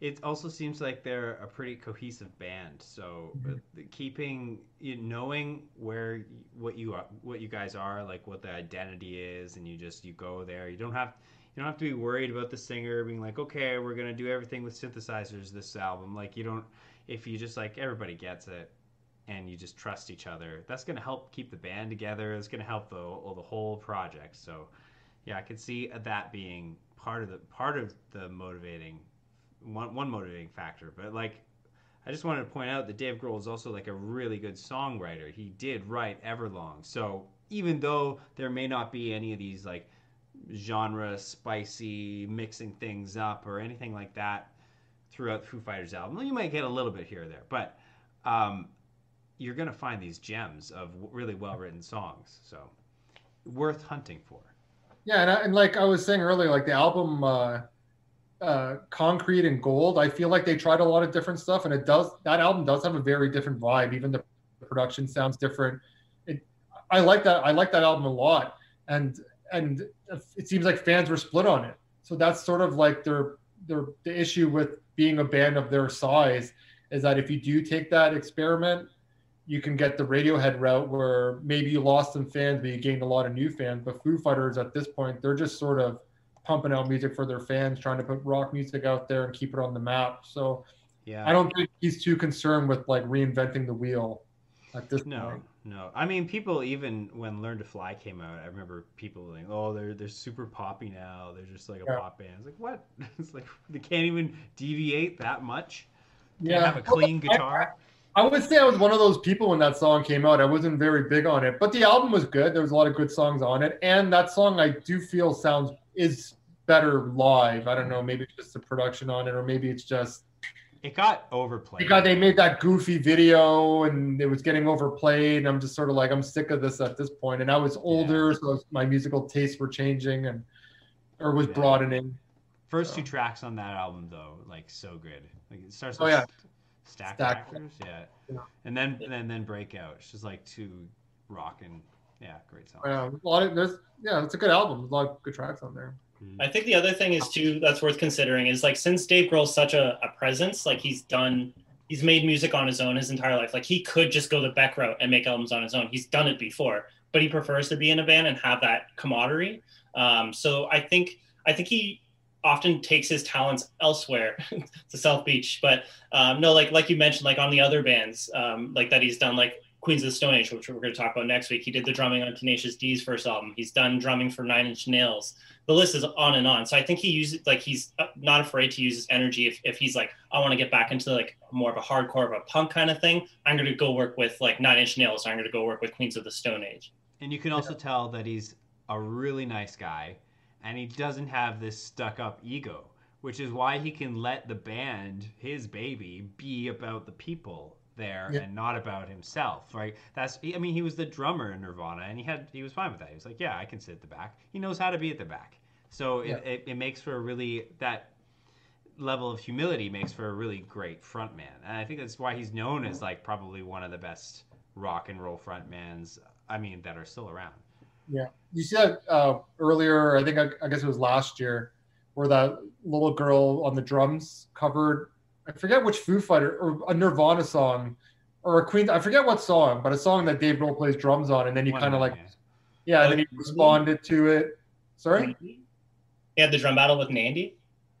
It also seems like they're a pretty cohesive band. So Mhm. uh, keeping you knowing where what you are, what you guys are, like what the identity is, and you just you go there. You don't have you don't have to be worried about the singer being like, okay, we're gonna do everything with synthesizers this album. Like you don't if you just like everybody gets it and you just trust each other. That's gonna help keep the band together. It's gonna help the the whole project. So yeah, I could see that being part of the part of the motivating one one motivating factor. But like, I just wanted to point out that Dave Grohl is also like a really good songwriter. He did write Everlong, so even though there may not be any of these like genre spicy mixing things up or anything like that throughout Foo Fighters album, you might get a little bit here or there, but um, you're gonna find these gems of really well written songs. So worth hunting for. Yeah, and, I, and like I was saying earlier, like the album uh, uh, Concrete and Gold, I feel like they tried a lot of different stuff, and it does that album does have a very different vibe. Even the production sounds different. It, I like that. I like that album a lot, and and it seems like fans were split on it. So that's sort of like their their the issue with being a band of their size is that if you do take that experiment you can get the Radiohead route where maybe you lost some fans, but you gained a lot of new fans. But Foo Fighters at this point, they're just sort of pumping out music for their fans, trying to put rock music out there and keep it on the map. So Yeah. I don't think he's too concerned with like reinventing the wheel at this No, point. no. I mean, people even when Learn to Fly came out, I remember people like, "Oh, they're they're super poppy now. They're just like a Yeah. pop band." It's like what? It's like they can't even deviate that much. Can't Yeah, have a clean guitar. I would say I was one of those people when that song came out. I wasn't very big on it, but the album was good. There was a lot of good songs on it, and that song I do feel sounds is better live. I don't know, maybe it's just the production on it, or maybe it's just It got overplayed. because they made that goofy video and it was getting overplayed. And I'm just sort of like I'm sick of this at this point. And I was older, so my musical tastes were changing and or was Yeah. broadening. First two tracks on that album though, like so good. Like it starts Oh, with yeah. Stack Stack. Factors, yeah. Yeah. And then and then Breakout. It's just like two rocking, yeah, great song. Yeah, a lot of there's yeah, it's a good album. There's a lot of good tracks on there. Mhm. I think the other thing is too that's worth considering is like since Dave Grohl's such a, a presence, like he's done, he's made music on his own his entire life. Like he could just go the Beck route and make albums on his own. He's done it before, but he prefers to be in a band and have that camaraderie. Um, so I think I think he often takes his talents elsewhere to South Beach. But um, no, like like you mentioned, like on the other bands, um, like that he's done, like Queens of the Stone Age, which we're going to talk about next week. He did the drumming on Tenacious D's first album. He's done drumming for Nine Inch Nails. The list is on and on. So I think he uses like he's not afraid to use his energy. If, if he's like, I want to get back into like more of a hardcore of a punk kind of thing, I'm going to go work with like Nine Inch Nails. I'm going to go work with Queens of the Stone Age. And you can also yeah. tell that he's a really nice guy, and he doesn't have this stuck-up ego, which is why he can let the band, his baby, be about the people there yeah. and not about himself right? That's i mean he was the drummer in nirvana and he had he was fine with that. He was like yeah i can sit at the back. He knows how to be at the back. So it, it, it, makes for a really that level of humility makes for a really great frontman and i think that's why he's known as like probably one of the best rock and roll frontmans i mean that are still around yeah you see that uh, earlier i think I, I guess it was last year where that little girl on the drums covered I forget which Foo Fighter or a Nirvana song or a Queen. I forget what song, but a song that Dave Grohl plays drums on, and then he kind of like, yeah, and then he responded to it. Sorry. He had the drum battle with Nandi.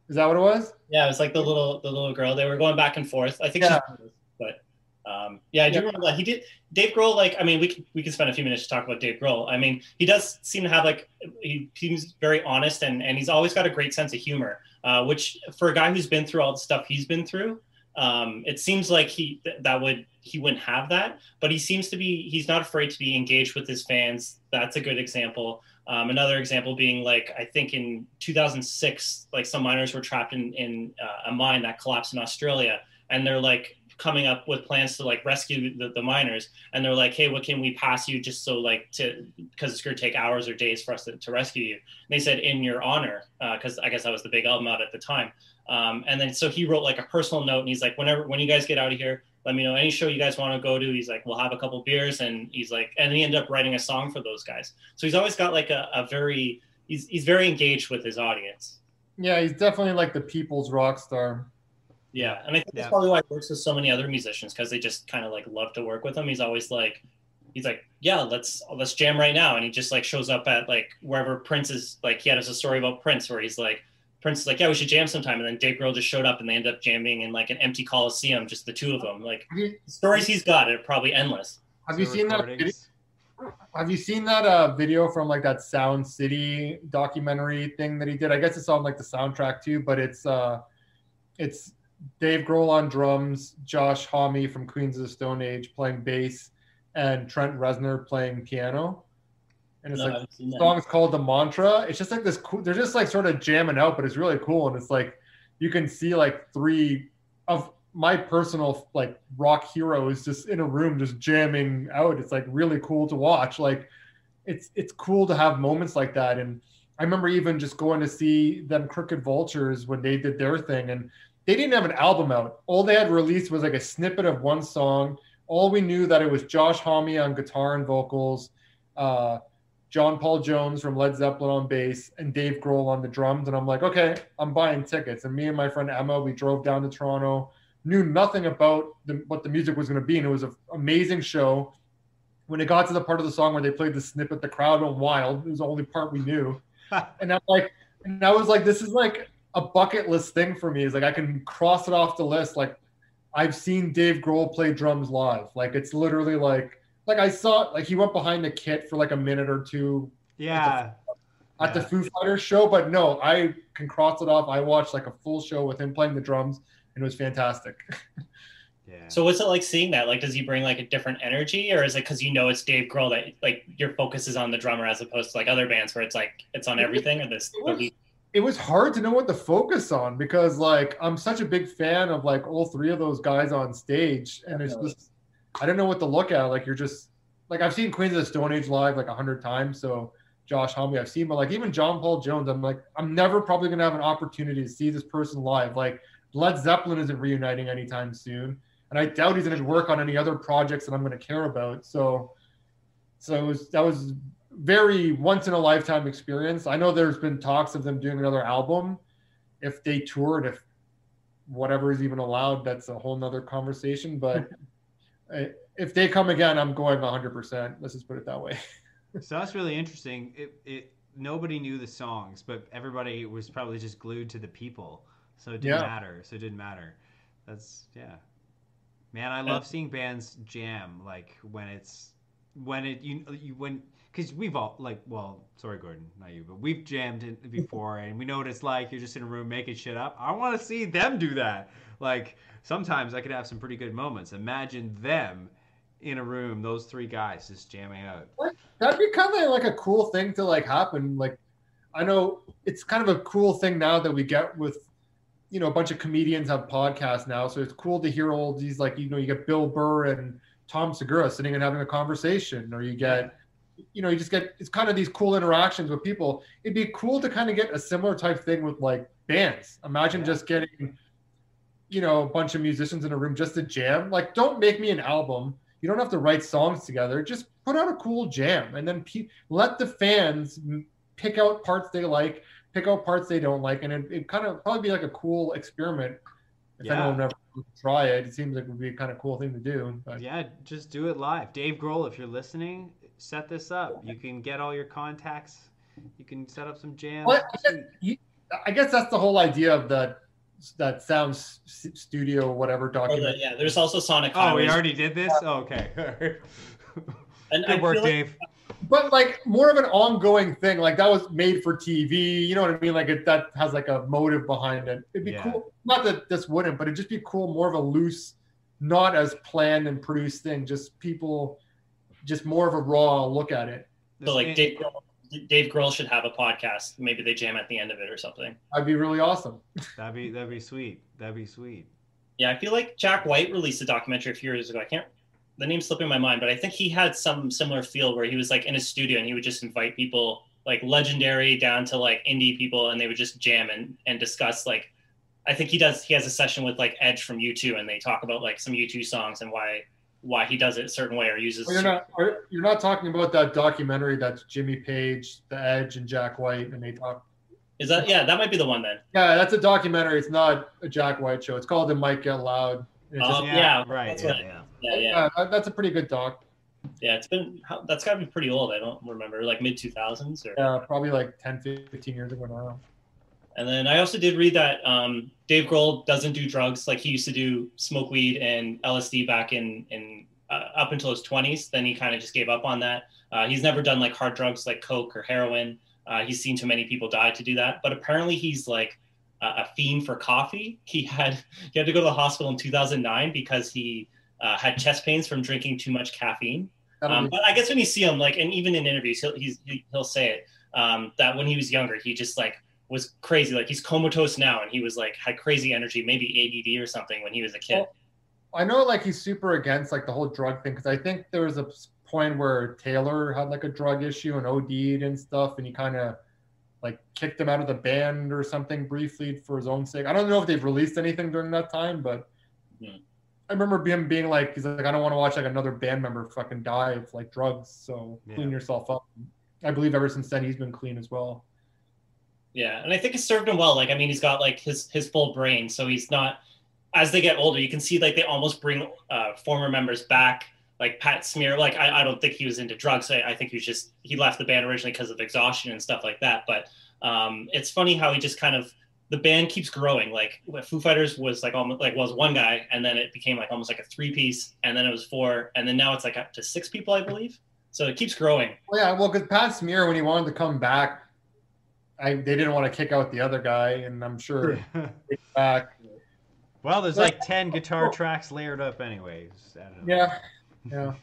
Is that what it was? Yeah, it was like the little the little girl. They were going back and forth. I think. Yeah. but um, yeah, I do yeah. remember that he did. Dave Grohl, like, I mean, we can, we can spend a few minutes to talk about Dave Grohl. I mean, he does seem to have like he seems very honest and and he's always got a great sense of humor uh, which for a guy who's been through all the stuff he's been through, um, it seems like he that would he wouldn't have that. But he seems to be he's not afraid to be engaged with his fans. That's a good example. Um, another example being like I think in 2006, like some miners were trapped in in uh, a mine that collapsed in Australia, and they're like coming up with plans to like rescue the, the miners. And they're like hey what can we pass you just so like to because it's going to take hours or days for us to, to rescue you. And they said in your honor because uh, i guess that was the big album out at the time. Um, and then so he wrote like a personal note and he's like whenever when you guys get out of here let me know any show you guys want to go to. He's like we'll have a couple beers and he's like and he ended up writing a song for those guys. So he's always got like a, a very he's, he's very engaged with his audience. Yeah he's definitely like the people's rock star yeah, and I think that's probably why he works with so many other musicians because they just kind of like love to work with him. He's always like, he's like, yeah, let's let's jam right now, and he just like shows up at like wherever Prince is. Like he had us a story about Prince where he's like, Prince is like, yeah, we should jam sometime, and then Dave Grohl just showed up, and they end up jamming in like an empty coliseum, just the two of them. Like the stories he's got are probably endless. Have you seen that? Video? Have you seen that uh, video from like that Sound City documentary thing that he did? I guess it's on like the soundtrack too, but it's uh, it's Dave Grohl on drums, Josh Homme from Queens of the Stone Age playing bass, and Trent Reznor playing piano. And it's no, like the song is called The Mantra. It's just like this cool, they're just like sort of jamming out, but it's really cool. And it's like you can see like three of my personal like rock heroes just in a room just jamming out. It's like really cool to watch. Like it's it's cool to have moments like that. And I remember even just going to see them Crooked Vultures when they did their thing and they didn't have an album out. All they had released was like a snippet of one song. All we knew that it was Josh Homme on guitar and vocals, uh, John Paul Jones from Led Zeppelin on bass, and Dave Grohl on the drums. And I'm like, okay, I'm buying tickets. And me and my friend Emma, we drove down to Toronto, knew nothing about the, what the music was going to be, and it was an amazing show. When it got to the part of the song where they played the snippet, the crowd went wild. It was the only part we knew. and I'm like, and I was like, this is like a bucket list thing for me. Is like I can cross it off the list. Like I've seen Dave Grohl play drums live. Like it's literally like like I saw like he went behind the kit for like a minute or two. Yeah. At the, at the Foo Fighters show, but no, I can cross it off. I watched like a full show with him playing the drums, and it was fantastic. Yeah. So what's it like seeing that? Like, does he bring like a different energy, or is it because you know it's Dave Grohl that like your focus is on the drummer as opposed to like other bands where it's like it's on everything? Or this? It was, it was hard to know what to focus on because like I'm such a big fan of like all three of those guys on stage, and it's just I don't know what to look at. Like you're just like I've seen Queens of the Stone Age live like a hundred times, so Josh Homme I've seen, but like even John Paul Jones, I'm like I'm never probably gonna have an opportunity to see this person live. Like Led Zeppelin isn't reuniting anytime soon, and I doubt he's gonna work on any other projects that I'm gonna care about. So, so it was that was very once in a lifetime experience. I know there's been talks of them doing another album if they toured, if whatever is even allowed. That's a whole nother conversation. But if they come again, I'm going 100%. Let's just put it that way. so that's really interesting. It, it nobody knew the songs, but everybody was probably just glued to the people, so it didn't Yeah. matter. So it didn't matter. That's yeah. Man, I love seeing bands jam like when it's when it you you when because we've all like well sorry Gordon not you but we've jammed it before and we know what it's like. You're just in a room making shit up. I want to see them do that. Like sometimes I could have some pretty good moments. Imagine them in a room those three guys just jamming out. That'd be kind of like a cool thing to like happen. Like, I know it's kind of a cool thing now that we get with, you know, a bunch of comedians have podcasts now. So it's cool to hear all these like, you know, you get Bill Burr and Tom Segura sitting and having a conversation, or you get, you know, you just get it's kind of these cool interactions with people. It'd be cool to kind of get a similar type thing with like bands. Imagine Yeah. just getting, you know, a bunch of musicians in a room just to jam. Like, don't make me an album. You don't have to write songs together. Just put out a cool jam, and then pe- let the fans pick out parts they like, pick out parts they don't like, and it, it kind of probably be like a cool experiment. If Yeah. anyone ever try it, it seems like it would be a kind of cool thing to do. But yeah just do it live Dave Grohl if you're listening set this up. You can get all your contacts. You can set up some jams Well, I guess, you- I guess that's the whole idea of the that sound s- studio whatever Or document. the- yeah, there's also Sonic oh we already did this? Oh, okay. And I good work feel like- Dave. But like more of an ongoing thing like that was made for tv you know what i mean? Like it, that has like a motive behind it. It'd be Yeah. cool not that this wouldn't but it'd just be cool more of a loose not as planned and produced thing just people just more of a raw look at it So like Dave Grohl, Dave Grohl should have a podcast. Maybe they jam at the end of it or something. that'd be really awesome That'd be that'd be sweet. That'd be sweet. Yeah, I feel like Jack White released a documentary a few years ago. I can't the name's slipping my mind, but I think he had some similar feel where he was like in a studio and he would just invite people like legendary down to like indie people and they would just jam and, and discuss like I think he does he has a session with like Edge from U2 and they talk about like some U2 songs and why why he does it a certain way or uses Well, you're not are, you're not talking about that documentary that's jimmy page the edge and jack white and they talk Is that yeah, that might be the one then. yeah that's a documentary it's not a jack white show it's called it might get loud And it's Oh, just- yeah, right. that's Yeah, what- yeah. Yeah, yeah. yeah, that's a pretty good doc Yeah, it's been that's got to be pretty old. I don't remember, like mid two thousands or. yeah probably like 10 15 years ago now And then I also did read that um, Dave Grohl doesn't do drugs like he used to do smoke weed and LSD back in in uh, up until his twenties. Then he kind of just gave up on that. Uh, he's never done like hard drugs like coke or heroin. Uh, he's seen too many people die to do that. But apparently he's like a, a fiend for coffee. He had he had to go to the hospital in 2009 because he uh, had chest pains from drinking too much caffeine. Um, but I guess when you see him, like, and even in interviews, he'll he'll say it um, that when he was younger, he just like was crazy. Like he's comatose now, and he was like had crazy energy, maybe ADD or something when he was a kid. Well, I know like he's super against like the whole drug thing because I think there was a point where Taylor had like a drug issue and OD'd and stuff, and he kind of like kicked him out of the band or something briefly for his own sake. I don't know if they've released anything during that time, but. I remember him being like, he's like, I don't want to watch like another band member fucking die of like drugs, so clean yourself up. I believe ever since then he's been clean as well. Yeah, and I think it served him well. Like I mean, he's got like his his full brain, so he's not. As they get older, you can see like they almost bring uh, former members back. Like Pat Smear, like I, I don't think he was into drugs. I, I think he was just he left the band originally because of exhaustion and stuff like that. But um, it's funny how he just kind of the band keeps growing. Like Foo Fighters was like almost like was one guy, and then it became like almost like a three piece, and then it was four, and then now it's like up to six people, I believe. So it keeps growing. Well, yeah, well, because Pat Smear, when he wanted to come back, I they didn't want to kick out the other guy, and I'm sure back. well, there's like ten guitar tracks layered up, anyways. I don't know. Yeah, yeah.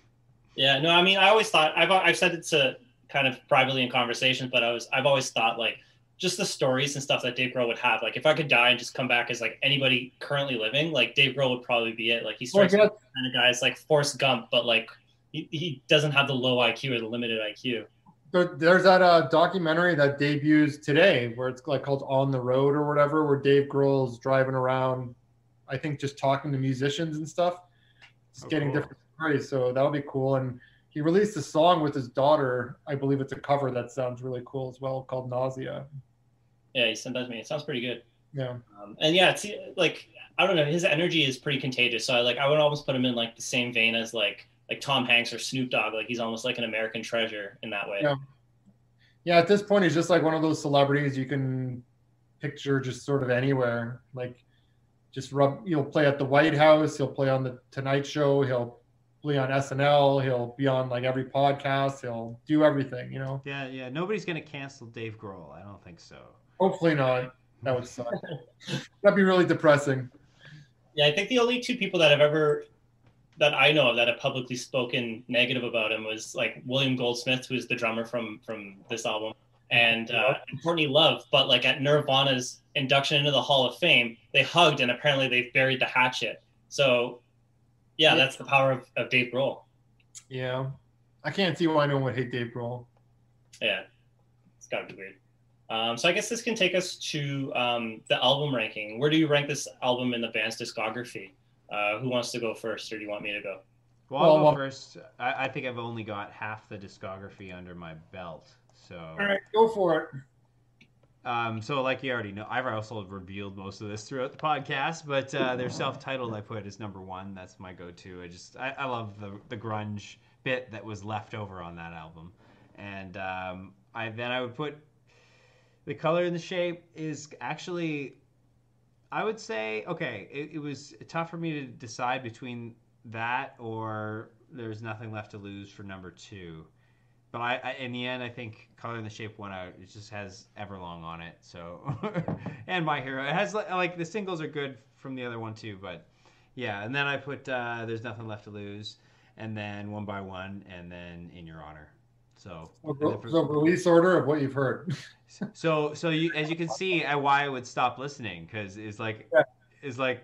Yeah, no, I mean, I always thought I've I've said it to kind of privately in conversations, but I was I've always thought like just the stories and stuff that Dave Grohl would have. Like if I could die and just come back as like anybody currently living, like Dave Grohl would probably be it. Like he Well, strikes guess, me kind of guy is like Forrest Gump, but like he, he doesn't have the low IQ or the limited IQ. There- there's that uh, documentary that debuts today, where it's like called On the Road or whatever, where Dave Grohl's driving around, I think just talking to musicians and stuff, just Oh, getting cool. different stories. So that would be cool. And he released a song with his daughter. I believe it's a cover that sounds really cool as well, called Nausea. Yeah, he sent that to me. It sounds pretty good. Yeah. Um, and yeah, it's like I don't know, his energy is pretty contagious. So I like I would almost put him in like the same vein as like like Tom Hanks or Snoop Dogg. Like he's almost like an American treasure in that way. Yeah. Yeah, at this point, he's just like one of those celebrities you can picture just sort of anywhere. Like, just rub. He'll play at the White House. He'll play on the Tonight Show. He'll play on SNL. He'll be on like every podcast. He'll do everything. You know. Yeah, yeah. Nobody's gonna cancel Dave Grohl. I don't think so. Hopefully not. That would suck. That'd be really depressing. Yeah, I think the only two people that have ever that I know of that have publicly spoken negative about him was like William Goldsmith, who's the drummer from from this album, and, uh, and Courtney Love. But like at Nirvana's induction into the Hall of Fame, they hugged, and apparently they've buried the hatchet. So, yeah, yeah. that's the power of, of Dave Grohl. Yeah, I can't see why no one would hate Dave Grohl. Yeah, it's gotta be weird. Um, so I guess this can take us to um, the album ranking. Where do you rank this album in the band's discography? Uh, who wants to go first, or do you want me to go? Well, I'll well, go first. I, I, think I've only got half the discography under my belt, so. All right, go for it. Um, so, like you already know, I've also revealed most of this throughout the podcast, but uh, their self-titled I put as number one. That's my go-to. I just I, I love the the grunge bit that was left over on that album, and um, I then I would put the color and the shape is actually I would say okay. It, it, was tough for me to decide between that or there's nothing left to lose for number two. But I, I in the end, I think color the shape won out. It just has Everlong on it, so and my hero. It has like the singles are good from the other one too, but yeah. And then I put uh, there's nothing left to lose, and then one by one, and then in your honor. So, so, so release order of what you've heard. so, so you, as you can see, why I would stop listening because it's like, yeah. it's like,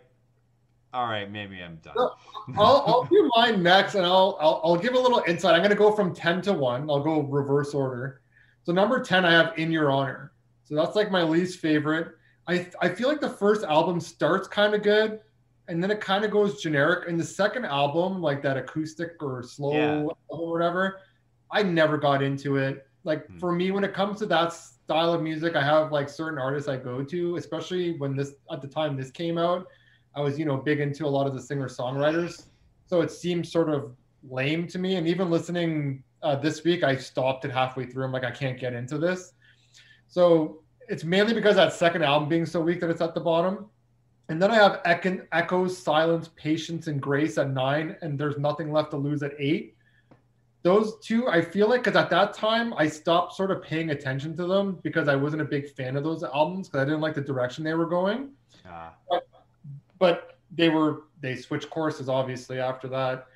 all right, maybe I'm done. So I'll, I'll do mine next, and I'll, I'll I'll give a little insight. I'm going to go from ten to one. I'll go reverse order. So number ten, I have "In Your Honor." So that's like my least favorite. I I feel like the first album starts kind of good, and then it kind of goes generic. And the second album, like that acoustic or slow yeah. or whatever, I never got into it. Like hmm. for me, when it comes to that style of music, I have like certain artists I go to, especially when this at the time this came out. I was, you know, big into a lot of the singer songwriters. So it seemed sort of lame to me. And even listening uh, this week, I stopped it halfway through. I'm like, I can't get into this. So it's mainly because that second album being so weak that it's at the bottom. And then I have Echoes, Silence, Patience, and Grace at nine, and there's nothing left to lose at eight those two, I feel like, because at that time I stopped sort of paying attention to them because I wasn't a big fan of those albums because I didn't like the direction they were going. Uh. But, but they were they switched courses obviously after that.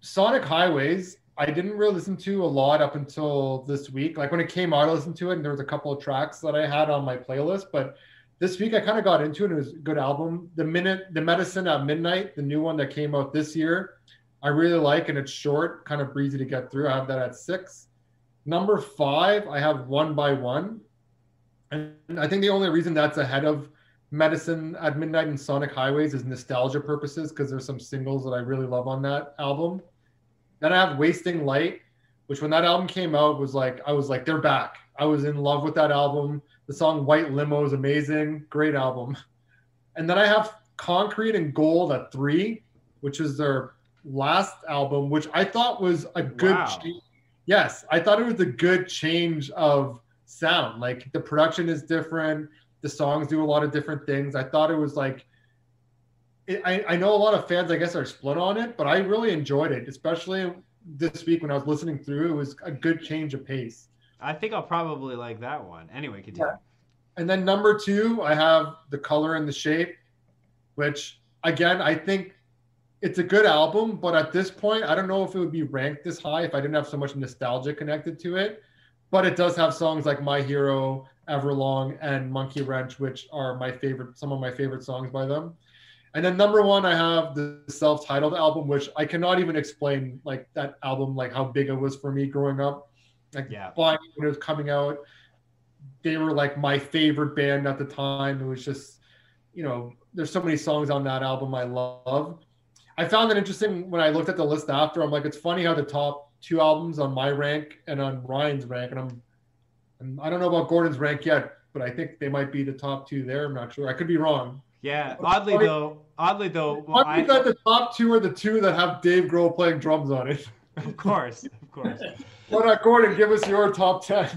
Sonic Highways, I didn't really listen to a lot up until this week. Like when it came out, I listened to it, and there was a couple of tracks that I had on my playlist. But this week, I kind of got into it. It was a good album. The minute, the Medicine at Midnight, the new one that came out this year, I really like, and it's short, kind of breezy to get through. I have that at six. Number five, I have one by one. And I think the only reason that's ahead of Medicine at Midnight and Sonic Highways is nostalgia purposes because there's some singles that I really love on that album. Then I have Wasting Light, which when that album came out was like I was like they're back. I was in love with that album. The song White Limo is amazing, great album. And then I have Concrete and Gold at three, which is their last album, which I thought was a good. Wow. Change. Yes, I thought it was a good change of sound. Like the production is different, the songs do a lot of different things. I thought it was like. It, I, I know a lot of fans, I guess, are split on it, but I really enjoyed it, especially this week when I was listening through. It was a good change of pace. I think I'll probably like that one. Anyway, continue. Yeah. And then number two, I have the color and the shape, which again, I think it's a good album, but at this point, I don't know if it would be ranked this high if I didn't have so much nostalgia connected to it. But it does have songs like My Hero, Everlong, and Monkey Wrench, which are my favorite, some of my favorite songs by them. And then number one, I have the self-titled album, which I cannot even explain like that album, like how big it was for me growing up. Like yeah. when it was coming out, they were like my favorite band at the time. It was just, you know, there's so many songs on that album I love. I found it interesting when I looked at the list after. I'm like, it's funny how the top two albums on my rank and on Ryan's rank, and I'm, and I don't know about Gordon's rank yet, but I think they might be the top two there. I'm not sure. I could be wrong. Yeah, oddly though, Oddly though, well, I think that the top two are the two that have Dave Grohl playing drums on it. Of course, of course. Why not, Gordon? Give us your top ten.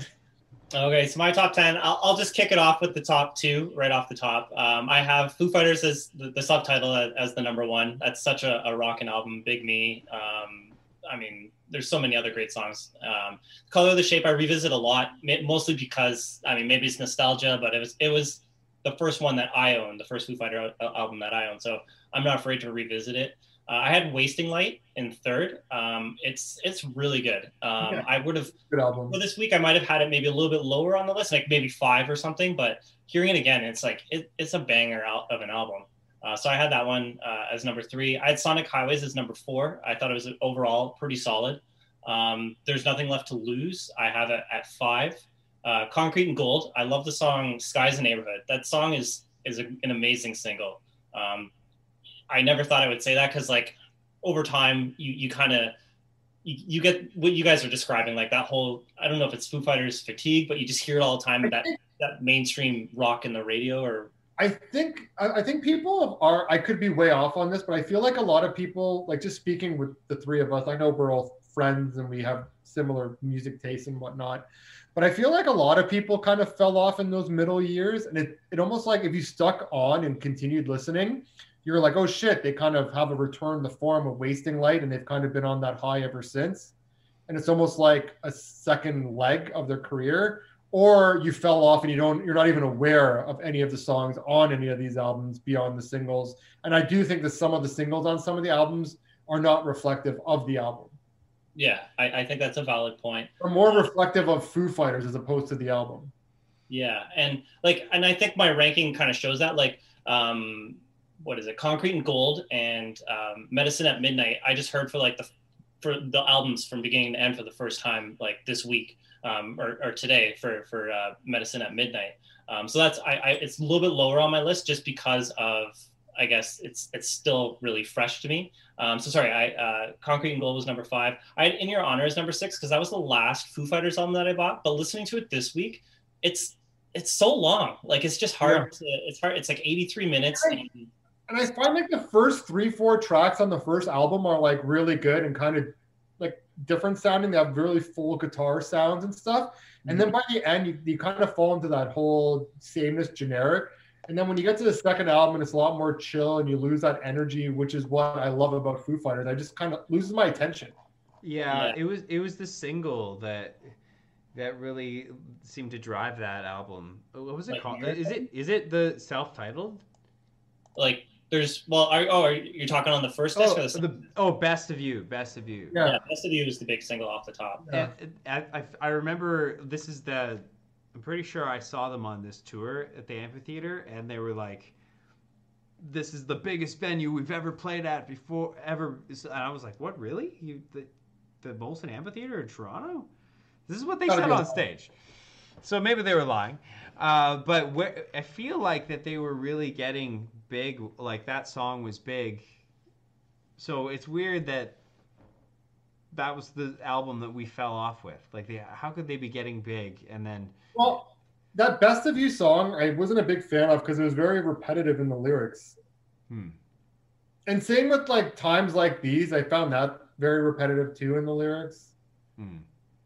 Okay, so my top 10, I'll, I'll, just kick it off with the top two right off the top. Um, I have Foo Fighters as the, the subtitle as, as, the number one. That's such a, a rocking album, Big Me. Um, I mean, there's so many other great songs. Um, Color of the Shape, I revisit a lot, mostly because, I mean, maybe it's nostalgia, but it was, it was the first one that I owned, the first Foo Fighter album that I owned. So I'm not afraid to revisit it. Uh, I had Wasting Light in third. Um, it's it's really good. Um, I would have good album. For this week, I might have had it maybe a little bit lower on the list, like maybe five or something. But hearing it again, it's like it, it's a banger out of an album. Uh, so I had that one uh, as number three. I had Sonic Highways as number four. I thought it was overall pretty solid. Um, There's nothing left to lose. I have it at five. Uh, Concrete and Gold. I love the song "Sky Is a Neighborhood." That song is is a, an amazing single. Um, I never thought I would say that because like over time you you kind of you, you, get what you guys are describing like that whole I don't know if it's Foo Fighters fatigue, but you just hear it all the time that that mainstream rock in the radio or. I think I think people are. I could be way off on this, but I feel like a lot of people, like just speaking with the three of us, I know we're all friends and we have similar music tastes and whatnot. But I feel like a lot of people kind of fell off in those middle years, and it it almost like if you stuck on and continued listening, you're like, oh shit, they kind of have a return the form of wasting light, and they've kind of been on that high ever since. And it's almost like a second leg of their career, or you fell off and you don't, you're not even aware of any of the songs on any of these albums beyond the singles. And I do think that some of the singles on some of the albums are not reflective of the album. Yeah, I, I think that's a valid point. Or more reflective of Foo Fighters as opposed to the album. Yeah, and like, and I think my ranking kind of shows that. Like, um, what is it, Concrete and Gold and um, Medicine at Midnight. I just heard for like the for the albums from beginning to end for the first time like this week um, or, or, today for for uh, Medicine at Midnight. Um, so that's I, I, it's a little bit lower on my list just because of I guess it's it's still really fresh to me. Um, so sorry, I uh, Concrete and Gold was number five. I had In Your Honor is number six because that was the last Foo Fighters album that I bought. But listening to it this week, it's it's so long. Like it's just hard. Yeah. To, it's hard. It's like 83 minutes. And, and I find like the first three, four tracks on the first album are like really good and kind of like different sounding. They have really full guitar sounds and stuff. And then mm-hmm. by the end, you, you kind of fall into that whole sameness generic. And then when you get to the second album, and it's a lot more chill, and you lose that energy, which is what I love about Foo Fighters. I just kind of loses my attention. Yeah, yeah, it was it was the single that that really seemed to drive that album. What was it like, called? Is it is it the self-titled? Like there's well, are, oh, are you talking on the first disc oh, or the, the oh, best of you, best of you. Yeah. yeah, best of you is the big single off the top. Yeah. I, I, I remember this is the. I'm pretty sure I saw them on this tour at the amphitheater, and they were like, "This is the biggest venue we've ever played at before ever." And I was like, "What really? You the the Molson Amphitheater in Toronto? This is what they said on stage." So maybe they were lying, uh, but where, I feel like that they were really getting big. Like that song was big. So it's weird that that was the album that we fell off with. Like, the, how could they be getting big and then? Well, that "Best of You" song, I wasn't a big fan of because it was very repetitive in the lyrics. Hmm. And same with like times like these, I found that very repetitive too in the lyrics. Hmm.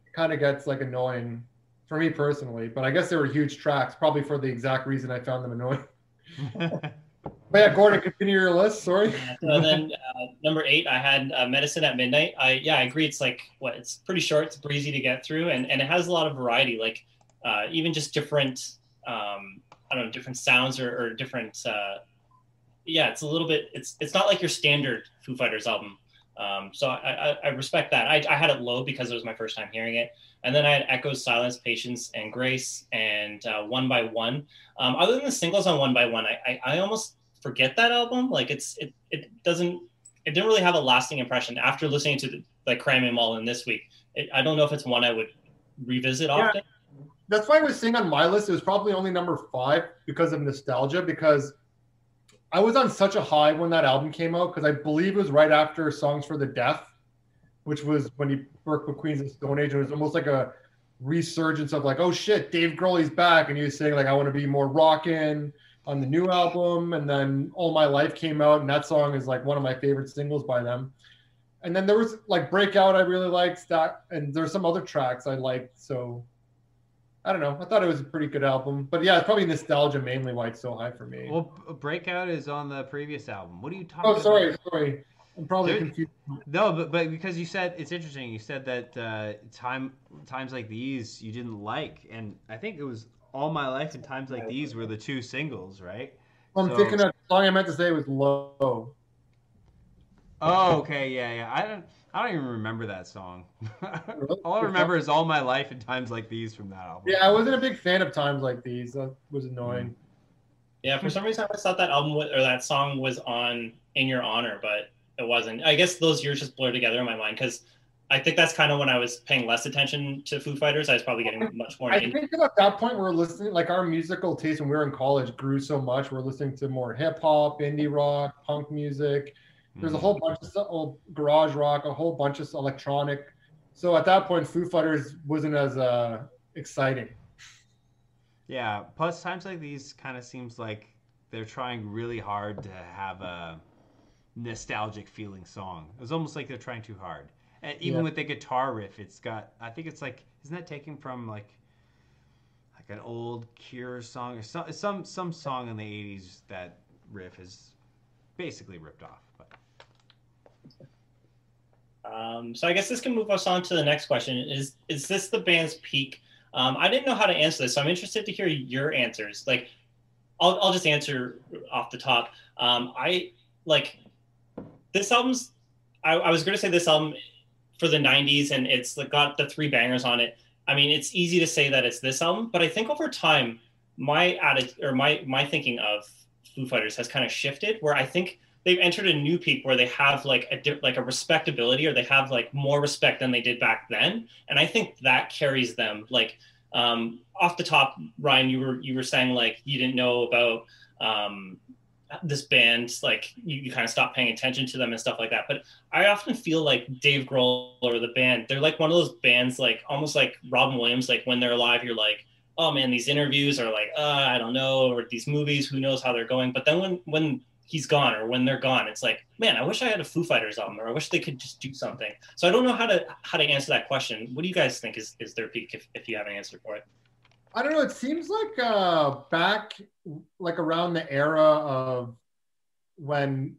It kind of gets like annoying for me personally, but I guess they were huge tracks, probably for the exact reason I found them annoying. But yeah, Gordon, continue your list. Sorry. so then uh, number eight, I had uh, Medicine at Midnight. I yeah, I agree. It's like what it's pretty short. It's breezy to get through, and and it has a lot of variety. Like uh, even just different, um, I don't know, different sounds or, or different. Uh, yeah, it's a little bit. It's it's not like your standard Foo Fighters album. Um, so I, I, I, respect that. I, I had it low because it was my first time hearing it. And then I had Echoes, Silence, Patience, and Grace, and uh, One by One. Um, other than the singles on One by One, I, I, I almost forget that album. Like it's it it doesn't it didn't really have a lasting impression after listening to the, like Cram Em All in this week. It, I don't know if it's one I would revisit yeah. often. That's why I was saying on my list it was probably only number five because of nostalgia because I was on such a high when that album came out because I believe it was right after Songs for the Deaf, which was when he worked with Queens of Stone Age. It was almost like a resurgence of like, oh shit, Dave Grohl Grohl's back, and he was saying like, I want to be more rockin', on the new album, and then All My Life came out, and that song is like one of my favorite singles by them. And then there was like Breakout, I really liked that, and there's some other tracks I liked. So I don't know. I thought it was a pretty good album, but yeah, it's probably nostalgia mainly why it's so high for me. Well, Breakout is on the previous album. What are you talking? Oh, sorry, about? sorry. I'm probably there, confused. No, but but because you said it's interesting. You said that uh, time times like these you didn't like, and I think it was all my life and times like these were the two singles, right? Well, I'm so, thinking of the song I meant to say was low. Oh, okay, yeah, yeah. I don't. I don't even remember that song. all I remember is "All My Life" and "Times Like These" from that album. Yeah, I wasn't a big fan of "Times Like These." That was annoying. Mm. Yeah, for some reason I thought that album or that song was on "In Your Honor," but it wasn't. I guess those years just blur together in my mind because I think that's kind of when I was paying less attention to Foo Fighters. I was probably getting much more. I think at that point we are listening, like our musical taste when we were in college grew so much. We're listening to more hip hop, indie rock, punk music. There's a whole mm. bunch of stuff, oh, garage rock, a whole bunch of electronic. So at that point, Foo Fighters wasn't as uh, exciting. Yeah. Plus, times like these kind of seems like they're trying really hard to have a nostalgic feeling song. It was almost like they're trying too hard. And even yeah. with the guitar riff, it's got I think it's like isn't that taken from like like an old Cure song or some some some song in the '80s that riff is basically ripped off. But um, so I guess this can move us on to the next question. Is is this the band's peak? Um, I didn't know how to answer this, so I'm interested to hear your answers. Like, I'll I'll just answer off the top. Um, I like this album's. I, I was going to say this album for the 90s and it's got the three bangers on it. I mean it's easy to say that it's this album but i think over time my attitude or my my thinking of foo fighters has kind of shifted where i think they've entered a new peak where they have like a like a respectability or they have like more respect than they did back then. And i think that carries them like um off the top ryan you were you were saying like you didn't know about um this band like you, you kind of stop paying attention to them and stuff like that but i often feel like dave grohl or the band they're like one of those bands like almost like robin williams like when they're alive you're like oh man these interviews are like uh, i don't know or these movies who knows how they're going but then when when he's gone or when they're gone it's like man i wish i had a foo fighters album or i wish they could just do something. So i don't know how to how to answer that question. What do you guys think is, is their peak if, if you have an answer for it I don't know. It seems like uh, back, like around the era of when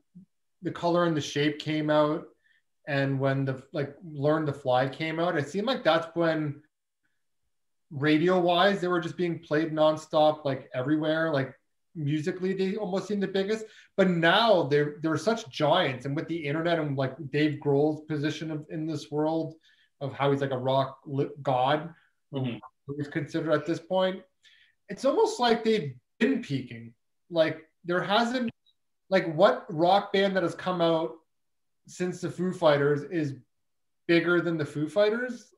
the color and the shape came out, and when the like learn to fly came out. It seemed like that's when radio wise they were just being played nonstop, like everywhere. Like musically, they almost seemed the biggest. But now they're they're such giants, and with the internet and like Dave Grohl's position of, in this world of how he's like a rock god. Mm-hmm is considered at this point, it's almost like they've been peaking. Like there hasn't like what rock band that has come out since the Foo Fighters is bigger than the Foo Fighters,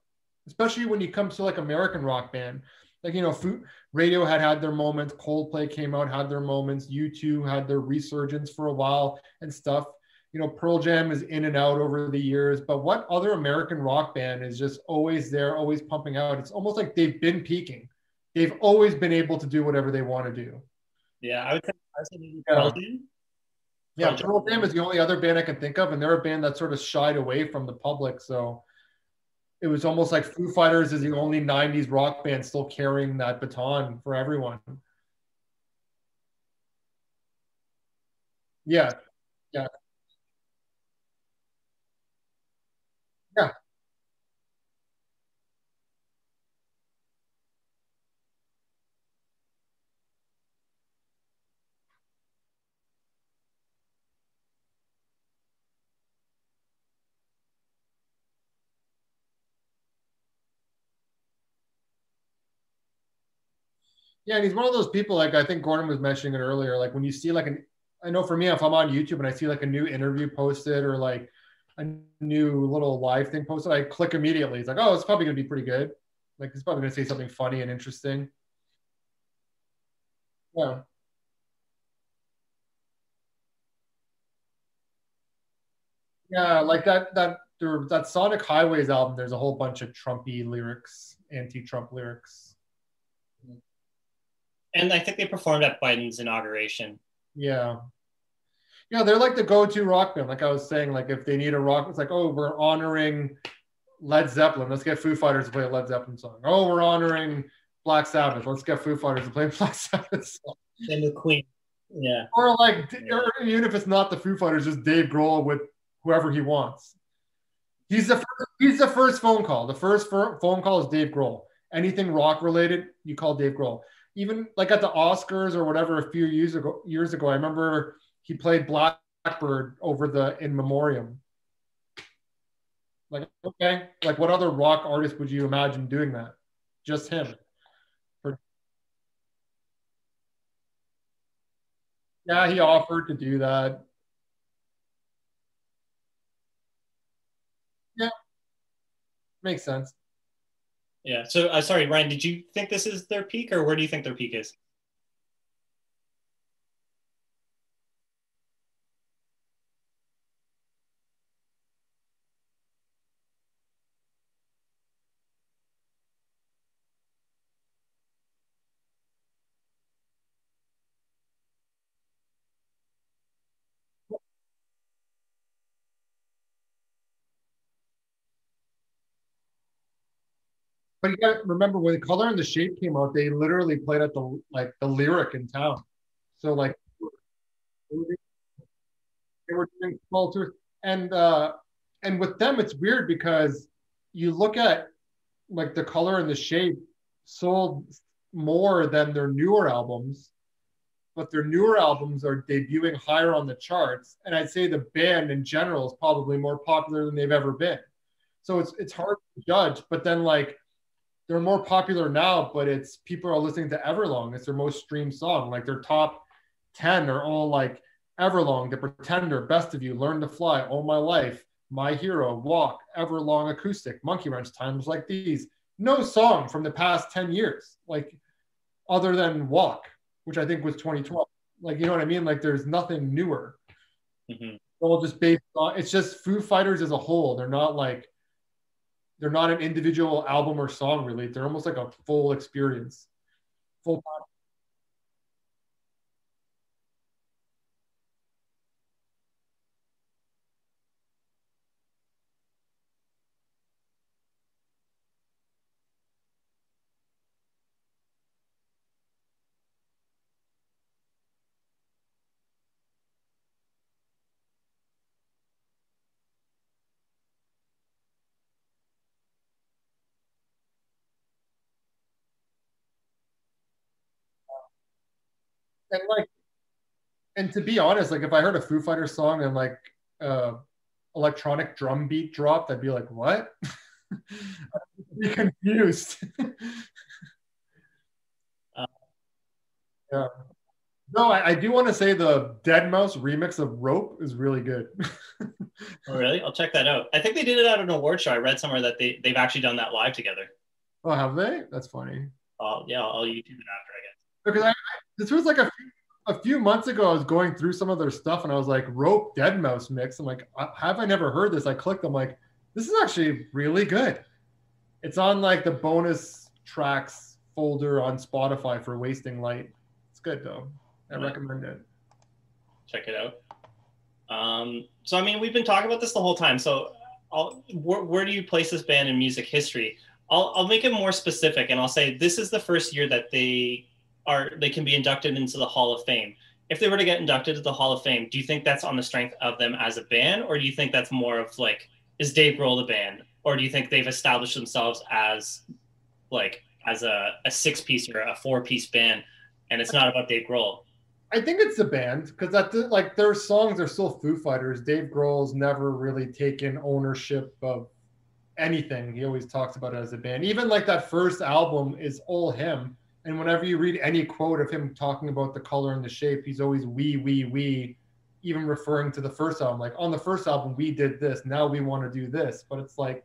especially when you come to like American rock band. Like you know, Foo, Radiohead had their moments. Coldplay came out, had their moments. U2 had their resurgence for a while and stuff. You know, Pearl Jam is in and out over the years, but what other American rock band is just always there, always pumping out? It's almost like they've been peaking. They've always been able to do whatever they want to do. Yeah, I would say, I would say Pearl Jam. Yeah, Pearl Jam is the only other band I can think of, and they're a band that sort of shied away from the public. So it was almost like Foo Fighters is the only '90s rock band still carrying that baton for everyone. Yeah, yeah. Yeah. Yeah, and he's one of those people like I think Gordon was mentioning it earlier. Like when you see like an I know for me, if I'm on YouTube and I see like a new interview posted or like a new little live thing posted, I click immediately. It's like, oh, it's probably gonna be pretty good. Like it's probably gonna say something funny and interesting. Yeah. Yeah, like that that there, that Sonic Highways album. There's a whole bunch of Trumpy lyrics, anti-Trump lyrics. And I think they performed at Biden's inauguration. Yeah. Yeah, they're like the go-to rock band. Like I was saying, like if they need a rock, it's like, oh, we're honoring Led Zeppelin. Let's get Foo Fighters to play a Led Zeppelin song. Oh, we're honoring Black Sabbath. Let's get Foo Fighters to play Black Sabbath song. And the Queen. Yeah. Or like, or even if it's not the Foo Fighters, just Dave Grohl with whoever he wants. He's the first, he's the first phone call. The first phone call is Dave Grohl. Anything rock related, you call Dave Grohl. Even like at the Oscars or whatever a few years ago, years ago, I remember he played Blackbird over the in memoriam. Like, okay, like what other rock artist would you imagine doing that? Just him. Yeah, he offered to do that. Yeah, makes sense. Yeah. So, uh, sorry, Ryan, did you think this is their peak, or where do you think their peak is? But you got to remember when the color and the shape came out, they literally played at the like the lyric in town. So like they were doing small tours, and uh, and with them it's weird because you look at like the color and the shape sold more than their newer albums, but their newer albums are debuting higher on the charts, and I'd say the band in general is probably more popular than they've ever been. So it's it's hard to judge, but then like they're more popular now, but it's people are listening to Everlong. It's their most streamed song. Like their top 10 are all like Everlong, The Pretender, Best of You, Learn to Fly, All My Life, My Hero, Walk, Everlong Acoustic, Monkey Wrench, Times Like These. No song from the past 10 years, like other than Walk, which I think was 2012. Like, you know what I mean? Like there's nothing newer. Mm-hmm. All just based on it's just Foo Fighters as a whole. They're not like they're not an individual album or song really. They're almost like a full experience. Full and like and to be honest, like if I heard a Foo Fighter song and like uh electronic drum beat dropped, I'd be like, what? I'd be confused. uh, yeah. No, I, I do want to say the Deadmau5 remix of Rope is really good. oh, really? I'll check that out. I think they did it at an award show. I read somewhere that they, they've actually done that live together. Oh, have they? That's funny. Uh, yeah, I'll YouTube it after. Because I, this was like a few, a few months ago. I was going through some of their stuff and I was like, Rope Deadmau5 mix. I'm like, uh, have I never heard this? I clicked. I'm like, this is actually really good. It's on like the bonus tracks folder on Spotify for Wasting Light. It's good though. I yeah. recommend it. Check it out. Um, so I mean, we've been talking about this the whole time. So, where, where do you place this band in music history? I'll, I'll make it more specific, and I'll say this is the first year that they are they can be inducted into the Hall of Fame. If they were to get inducted to the Hall of Fame, do you think that's on the strength of them as a band, or do you think that's more of like is Dave Grohl the band, or do you think they've established themselves as like as a, a six piece or a four piece band, and it's not about Dave Grohl? I think it's the band because that like their songs are still Foo Fighters. Dave Grohl's never really taken ownership of anything. He always talks about it as a band. Even like that first album is all him. And whenever you read any quote of him talking about the color and the shape, he's always we, we, we, even referring to the first album. Like on the first album, we did this. Now we want to do this. But it's like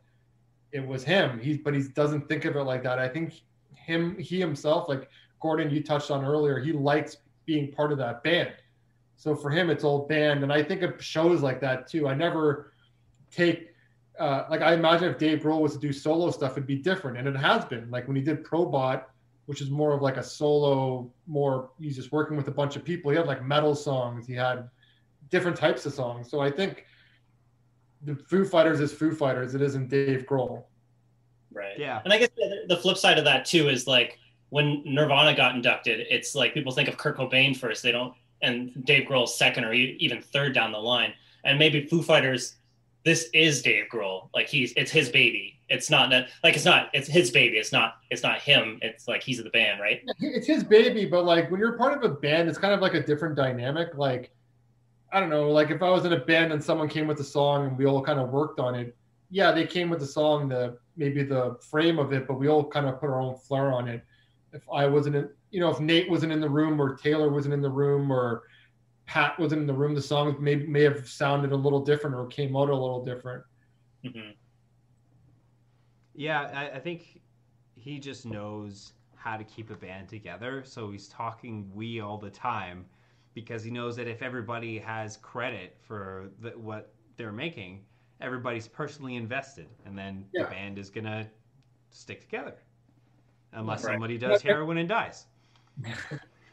it was him. He's but he doesn't think of it like that. I think him, he himself, like Gordon, you touched on earlier, he likes being part of that band. So for him, it's all band. And I think it shows like that too. I never take uh, like I imagine if Dave Grohl was to do solo stuff, it'd be different, and it has been. Like when he did Probot, which is more of like a solo, more he's just working with a bunch of people. He had like metal songs, he had different types of songs. So I think the Foo Fighters is Foo Fighters. It isn't Dave Grohl. Right. Yeah. And I guess the, the flip side of that too is like when Nirvana got inducted, it's like people think of Kurt Cobain first. They don't, and Dave Grohl second or even third down the line. And maybe Foo Fighters, this is Dave Grohl. Like he's, it's his baby. It's not that, like it's not, it's his baby. It's not, it's not him. It's like he's the band, right? It's his baby, but like when you're part of a band, it's kind of like a different dynamic. Like I don't know, like if I was in a band and someone came with a song and we all kind of worked on it, yeah, they came with the song, the maybe the frame of it, but we all kind of put our own flair on it. If I wasn't in, you know, if Nate wasn't in the room or Taylor wasn't in the room or Pat wasn't in the room, the song may may have sounded a little different or came out a little different. Mm-hmm. Yeah, I, I think he just knows how to keep a band together. So he's talking we all the time because he knows that if everybody has credit for the, what they're making, everybody's personally invested, and then Yeah. the band is gonna stick together, unless Right. somebody does heroin and dies.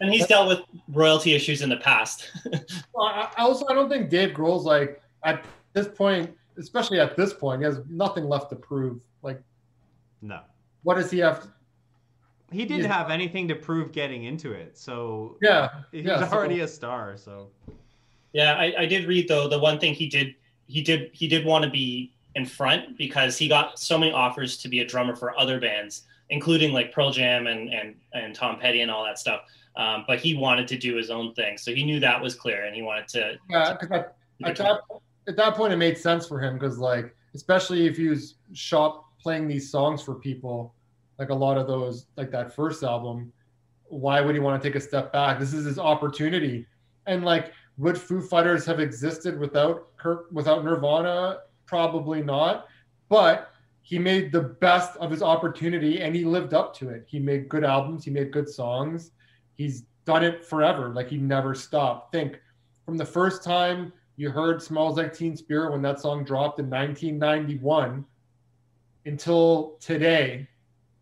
And he's dealt with royalty issues in the past. Well, I, I also I don't think Dave Grohl's like at this point, especially at this point, he has nothing left to prove. Like, No, what does he have? To, he didn't He's- have anything to prove getting into it, so yeah, he's yeah, so- already a star. So Yeah, I, I did read though the one thing he did he did he did want to be in front because he got so many offers to be a drummer for other bands, including like Pearl Jam and and and Tom Petty and all that stuff. Um, but he wanted to do his own thing, so he knew that was clear, and he wanted to. yeah, because at, at that point it made sense for him because like especially if you shop playing these songs for people, like a lot of those like that first album, why would he want to take a step back? This is his opportunity, and like would Foo Fighters have existed without Kurt without Nirvana? Probably not, but he made the best of his opportunity and he lived up to it. He made good albums, he made good songs. He's done it forever. Like he never stopped. Think from the first time you heard Smells Like Teen Spirit when that song dropped in 1991 until today,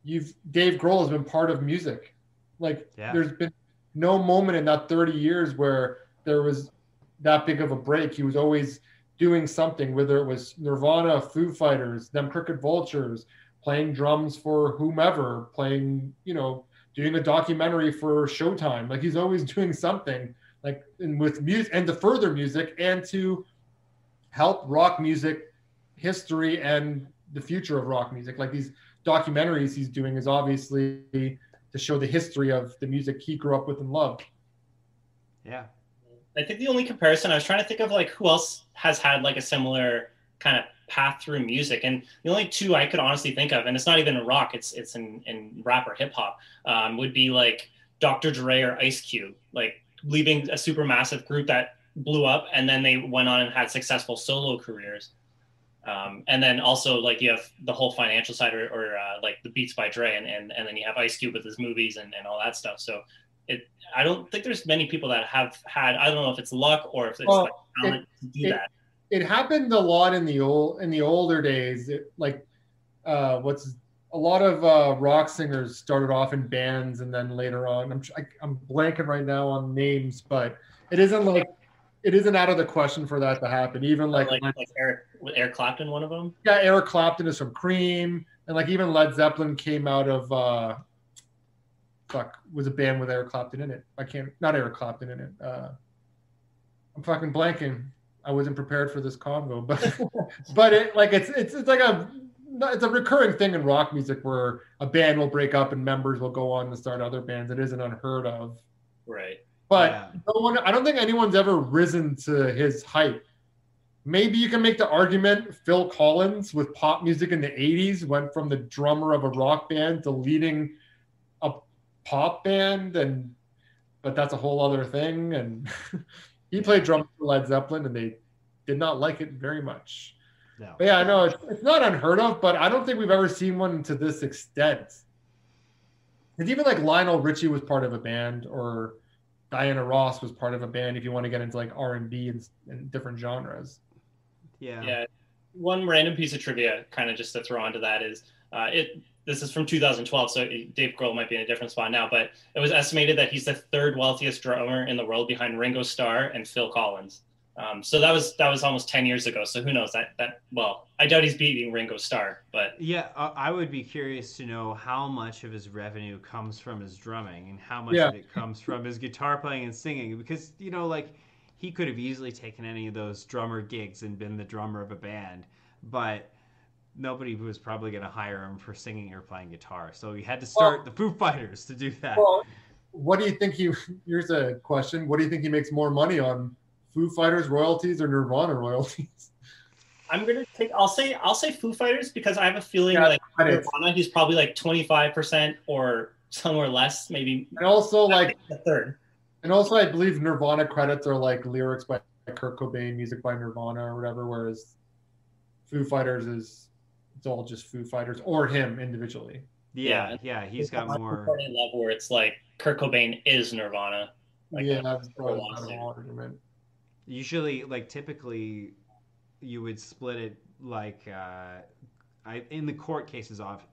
you've Dave Grohl has been part of music. Like Yeah. there's been no moment in that 30 years where there was that big of a break. He was always doing something, whether it was Nirvana, Foo Fighters, them Crooked Vultures, playing drums for whomever, playing, you know, doing a documentary for Showtime. Like he's always doing something, like and with music and to further music and to help rock music history and the future of rock music. Like these documentaries he's doing is obviously to show the history of the music he grew up with and loved. yeah, I think the only comparison I was trying to think of like who else has had like a similar kind of path through music, and the only two I could honestly think of, and it's not even in rock, it's it's in in rap or hip hop, um, would be like Dr. Dre or Ice Cube, like leaving a super massive group that blew up, and then they went on and had successful solo careers. Um, and then also like you have the whole financial side or, or uh, like the Beats by Dre, and, and and then you have Ice Cube with his movies and, and all that stuff. So it I don't think there's many people that have had I don't know if it's luck or if it's Well, like talent to do it- that. it happened a lot in the old in the older days it, like uh what's a lot of uh rock singers started off in bands and then later on i'm I, i'm blanking right now on names but it isn't like it isn't out of the question for that to happen even like, Like like, Eric Eric Clapton, one of them. yeah eric clapton is from cream and like even led zeppelin came out of uh fuck was a band with eric clapton in it i can't not eric clapton in it uh i'm fucking blanking I wasn't prepared for this convo, but but it like it's it's it's like a it's a recurring thing in rock music where a band will break up and members will go on to start other bands. It isn't unheard of. Right. But Yeah. no one, I don't think anyone's ever risen to his height. Maybe you can make the argument Phil Collins with pop music in the 80s went from the drummer of a rock band to leading a pop band and but that's a whole other thing and he played drums for Led Zeppelin and they did not like it very much. no, But yeah, I know it's, it's not unheard of, but I don't think we've ever seen one to this extent. And even like Lionel Richie was part of a band, or Diana Ross was part of a band. If you want to get into like R and B and and different genres. Yeah, Yeah. One random piece of trivia, kind of just to throw onto that, is Uh, it this is from 2012, so Dave Grohl might be in a different spot now, but it was estimated that he's the third wealthiest drummer in the world behind Ringo Starr and Phil Collins. Um, so that was that was almost 10 years ago. So who knows that that well, I doubt he's beating Ringo Starr, but yeah, I would be curious to know how much of his revenue comes from his drumming and how much Yeah. of it comes from his guitar playing and singing because you know like he could have easily taken any of those drummer gigs and been the drummer of a band, but nobody was probably going to hire him for singing or playing guitar. So he had to start the Foo Fighters to do that. Well, what do you think he? Here's a question. What do you think he makes more money on? Foo Fighters royalties or Nirvana royalties? I'm gonna take. I'll say I'll say Foo Fighters because I have a feeling Yeah, like. Nirvana, he's probably like 25 percent or somewhere less, maybe And also, like, a third. And also, I believe Nirvana credits are like lyrics by Kurt Cobain, music by Nirvana, or whatever. Whereas Foo Fighters is it's all just Foo Fighters or him individually. yeah, yeah, he's got more. Courtney Love where it's like Kurt Cobain is Nirvana. Like yeah, that's probably for a not a lawsuit. whole argument. Usually, like typically, you would split it like uh, I in the court cases. Off,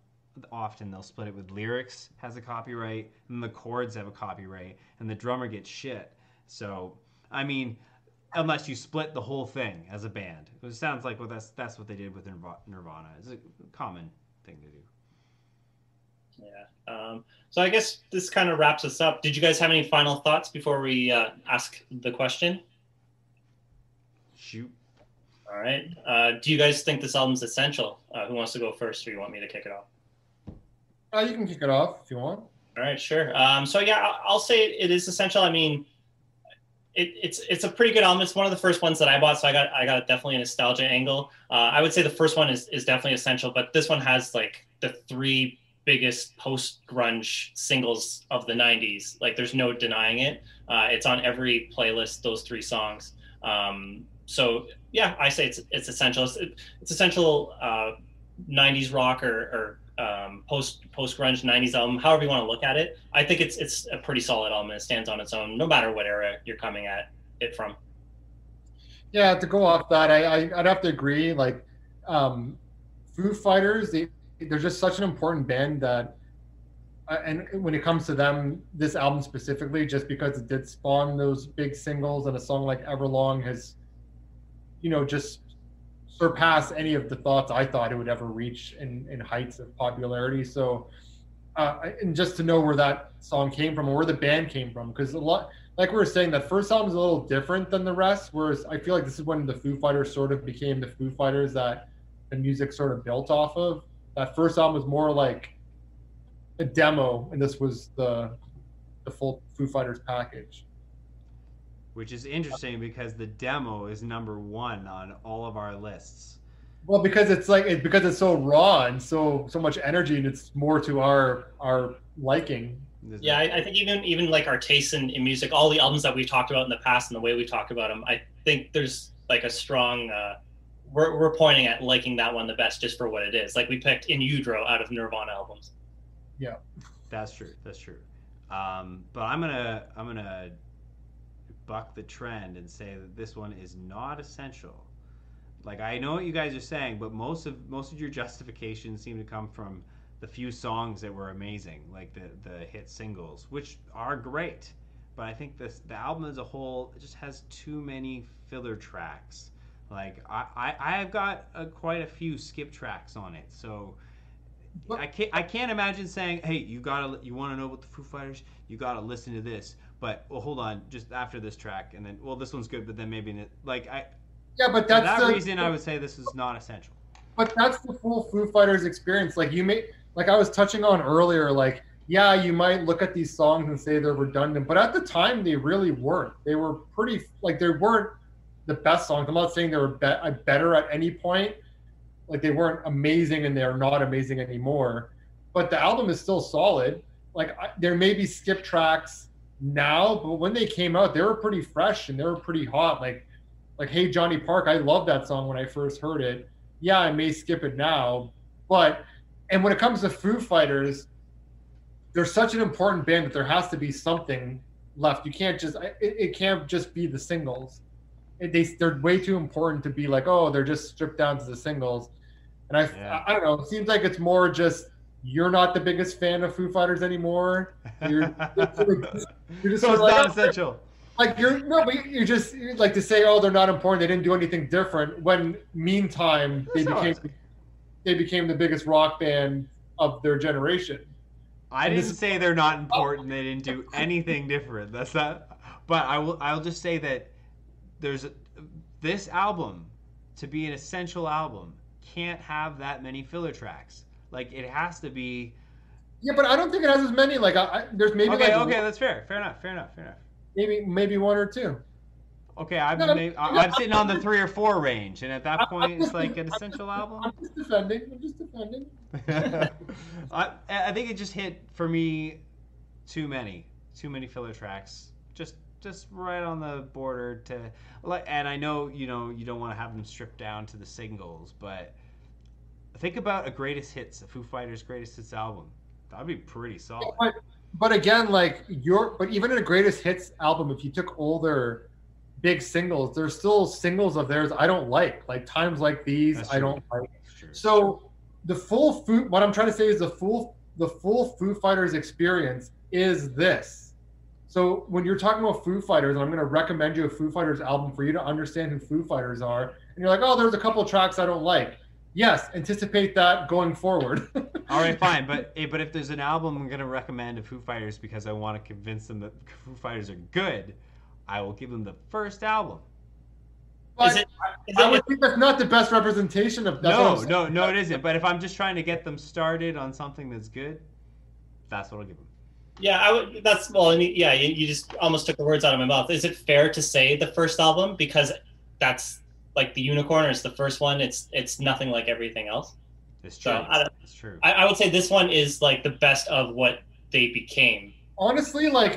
often they'll split it with lyrics has a copyright, and the chords have a copyright, and the drummer gets shit. So, I mean, unless you split the whole thing as a band, it sounds like well, that's that's what they did with Nirvana. It's a common thing to do. Yeah. Um, so I guess this kind of wraps us up. Did you guys have any final thoughts before we uh, ask the question? Shoot. All right. Uh, do you guys think this album's essential? Uh, who wants to go first, or you want me to kick it off? Uh, you can kick it off if you want. All right, sure. Um, so yeah, I'll- say it is essential. I mean, it, it's it's a pretty good album. It's one of the first ones that I bought, so I got I got definitely a nostalgia angle. Uh, I would say the first one is is definitely essential, but this one has like the three biggest post grunge singles of the '90s. Like, there's no denying it. Uh, it's on every playlist. Those three songs. Um, so yeah, I say it's it's essential. It's, it's essential. Uh, 90s rock or, or um, post post grunge 90s album, however you want to look at it. I think it's it's a pretty solid album. It stands on its own, no matter what era you're coming at it from. Yeah, to go off that, I, I I'd have to agree. Like, um, Foo Fighters, they they're just such an important band that, uh, and when it comes to them, this album specifically, just because it did spawn those big singles and a song like Everlong has, you know, just surpassed any of the thoughts I thought it would ever reach in in heights of popularity. So. Uh, and just to know where that song came from or where the band came from, because a lot, like we were saying, that first album is a little different than the rest. Whereas I feel like this is when the Foo Fighters sort of became the Foo Fighters that the music sort of built off of. That first album was more like a demo, and this was the the full Foo Fighters package. Which is interesting because the demo is number one on all of our lists. Well, because it's like it, because it's so raw and so so much energy, and it's more to our our liking. Yeah, I, I think even even like our tastes in, in music, all the albums that we've talked about in the past and the way we talked about them, I think there's like a strong. Uh, we're we're pointing at liking that one the best just for what it is. Like we picked In Utero out of Nirvana albums. Yeah, that's true. That's true. Um, but I'm gonna I'm gonna buck the trend and say that this one is not essential. Like I know what you guys are saying, but most of most of your justifications seem to come from the few songs that were amazing, like the the hit singles, which are great. But I think this the album as a whole just has too many filler tracks. Like I I I've got uh quite a few skip tracks on it, so. But- I can't. I can't imagine saying, "Hey, you gotta. You want to know about the Foo Fighters? You gotta listen to this." But well, hold on. Just after this track, and then well, this one's good, but then maybe like I. Yeah, but For that's that the, reason, I would say this is not essential. but that's the full Foo Fighters experience. Like you may, like I was touching on earlier, like yeah, you might look at these songs and say they're redundant, but at the time they really weren't. They were pretty like they weren't the best songs. I'm not saying they were be- uh, better at any point. Like they weren't amazing and they're not amazing anymore. But the album is still solid. Like I, there may be skip tracks now, but when they came out, they were pretty fresh and they were pretty hot. Like like Hey Johnny Park, I love that song when I first heard it. Yeah, I may skip it now, but and when it comes to Foo Fighters, they're such an important band that there has to be something left. You can't just it, it can't just be the singles. It, they they're way too important to be like oh they're just stripped down to the singles. And I, Yeah. I, I don't know. It seems like it's more just you're not the biggest fan of Foo Fighters anymore. You're, you're just so it's like, not "Oh, essential. like you're no, but you just like to say, oh, they're not important. They didn't do anything different. When meantime, they That's not became they became the biggest rock band of their generation. I And didn't say they're not important. They didn't do anything different. That's not. But I will. I'll just say that there's this album to be an essential album can't have that many filler tracks. Like it has to be. Yeah, but I don't think it has as many. Like, I, I, there's maybe okay. like Okay. That's fair. Fair enough. Fair enough. Fair enough. maybe maybe one or two. Okay, I'm, No, may- no, I'm sitting on the three or four range, and at that point, I'm it's like an essential album. I'm just defending. I'm just defending. I, I think it just hit for me too many, too many filler tracks. Just just right on the border to like. And I know you know you don't want to have them stripped down to the singles, but think about a greatest hits, a Foo Fighters greatest hits album. That'd be pretty solid. But, but again, like your but even in a greatest hits album, if you took all their big singles, there's still singles of theirs I don't like. Like times like these, I don't like. So the full Foo, what I'm trying to say is the full the full Foo Fighters experience is this. So when you're talking about Foo Fighters, and I'm going to recommend you a Foo Fighters album for you to understand who Foo Fighters are, and you're like, oh, there's a couple tracks I don't like. Yes, anticipate that going forward. All right, fine, but eh, but if there's an album I'm gonna recommend of Foo Fighters because I want to convince them that Foo Fighters are good, I will give them the first album. But Is it- Is I it- would think that's not the best representation of that's what No, no, no, it isn't. But if I'm just trying to get them started on something that's good, that's what I'll give them. Yeah, I would. That's well. I mean, yeah, you, you just almost took the words out of my mouth. Is it fair to say the first album because that's like the unicorn, or it's the first one? It's it's nothing like everything else. It's So, true. I don't- It's true. I, I would say this one is like the best of what they became. honestly like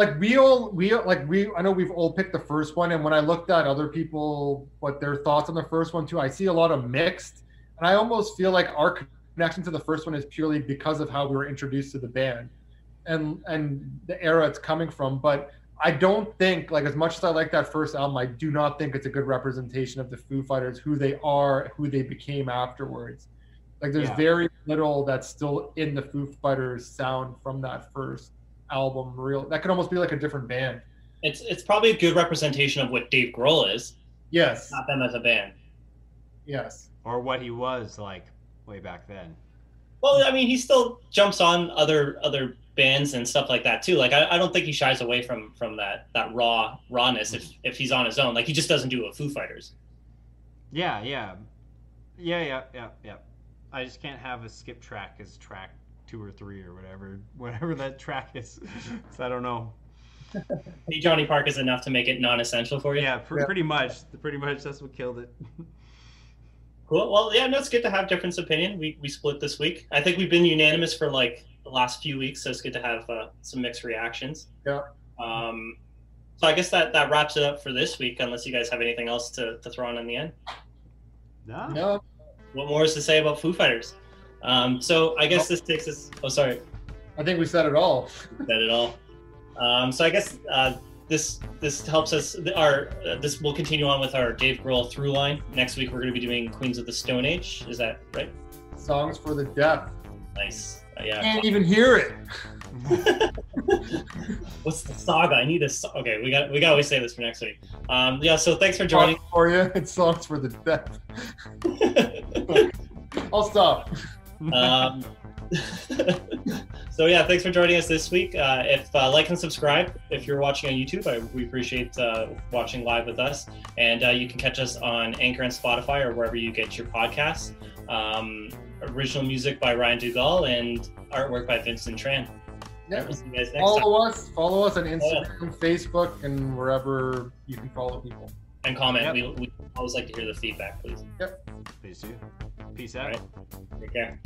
like we all we like we i know we've all picked the first one and when i looked at other people what their thoughts on the first one too i see a lot of mixed and i almost feel like our connection to the first one is purely because of how we were introduced to the band and and the era it's coming from but i don't think like as much as i like that first album i do not think it's a good representation of the foo fighters who they are who they became afterwards like there's Yeah. very little that's still in the foo fighters sound from that first album real that could almost be like a different band It's it's probably a good representation of what Dave Grohl is, yes not them as a band. yes or what he was like way back then. Well, I mean, he still jumps on other other bands and stuff like that too. Like, I, I don't think he shies away from from that that raw rawness if mm-hmm. if he's on his own. Like, he just doesn't do it with Foo Fighters. Yeah, yeah, yeah, yeah, yeah, yeah. I just can't have a skip track as track two or three or whatever, whatever that track is. so I don't know. Hey, Johnny Park is enough to make it non-essential for you. Yeah, pr- Yeah. pretty much. Pretty much that's what killed it. Cool. Well, yeah, no, it's good to have difference opinion. We we split this week. I think we've been unanimous for like the last few weeks, so it's good to have uh, some mixed reactions. Yeah. Um, so I guess that that wraps it up for this week. Unless you guys have anything else to, to throw on in the end. no. no What more is to say about Foo Fighters? Um, so I guess this takes us. Oh, sorry. i think we said it all Said it all. Um, so I guess uh, this this helps us. Our uh, this will continue on with our Dave Grohl through line. Next week we're going to be doing Queens of the Stone Age. Is that right? songs for the deaf Nice. Yeah. can't even hear it What's the saga? I need a. sa- Okay, we got we got to always say this for next week. Um, yeah. So thanks for joining. for you it's songs for the death. i'll stop um, so yeah, thanks for joining us this week. Uh, if uh, like and subscribe if you're watching on YouTube, I, we appreciate uh, watching live with us. And uh, you can catch us on Anchor and Spotify or wherever you get your podcasts. Um, original music by Ryan Dugal and artwork by Vincent Tran. yeah. We'll see you guys next time. follow us follow us on oh, instagram facebook and wherever you can follow people And comment. Yep. We, we always like to hear the feedback, please. Yep. Please do. Peace out. right. Take care.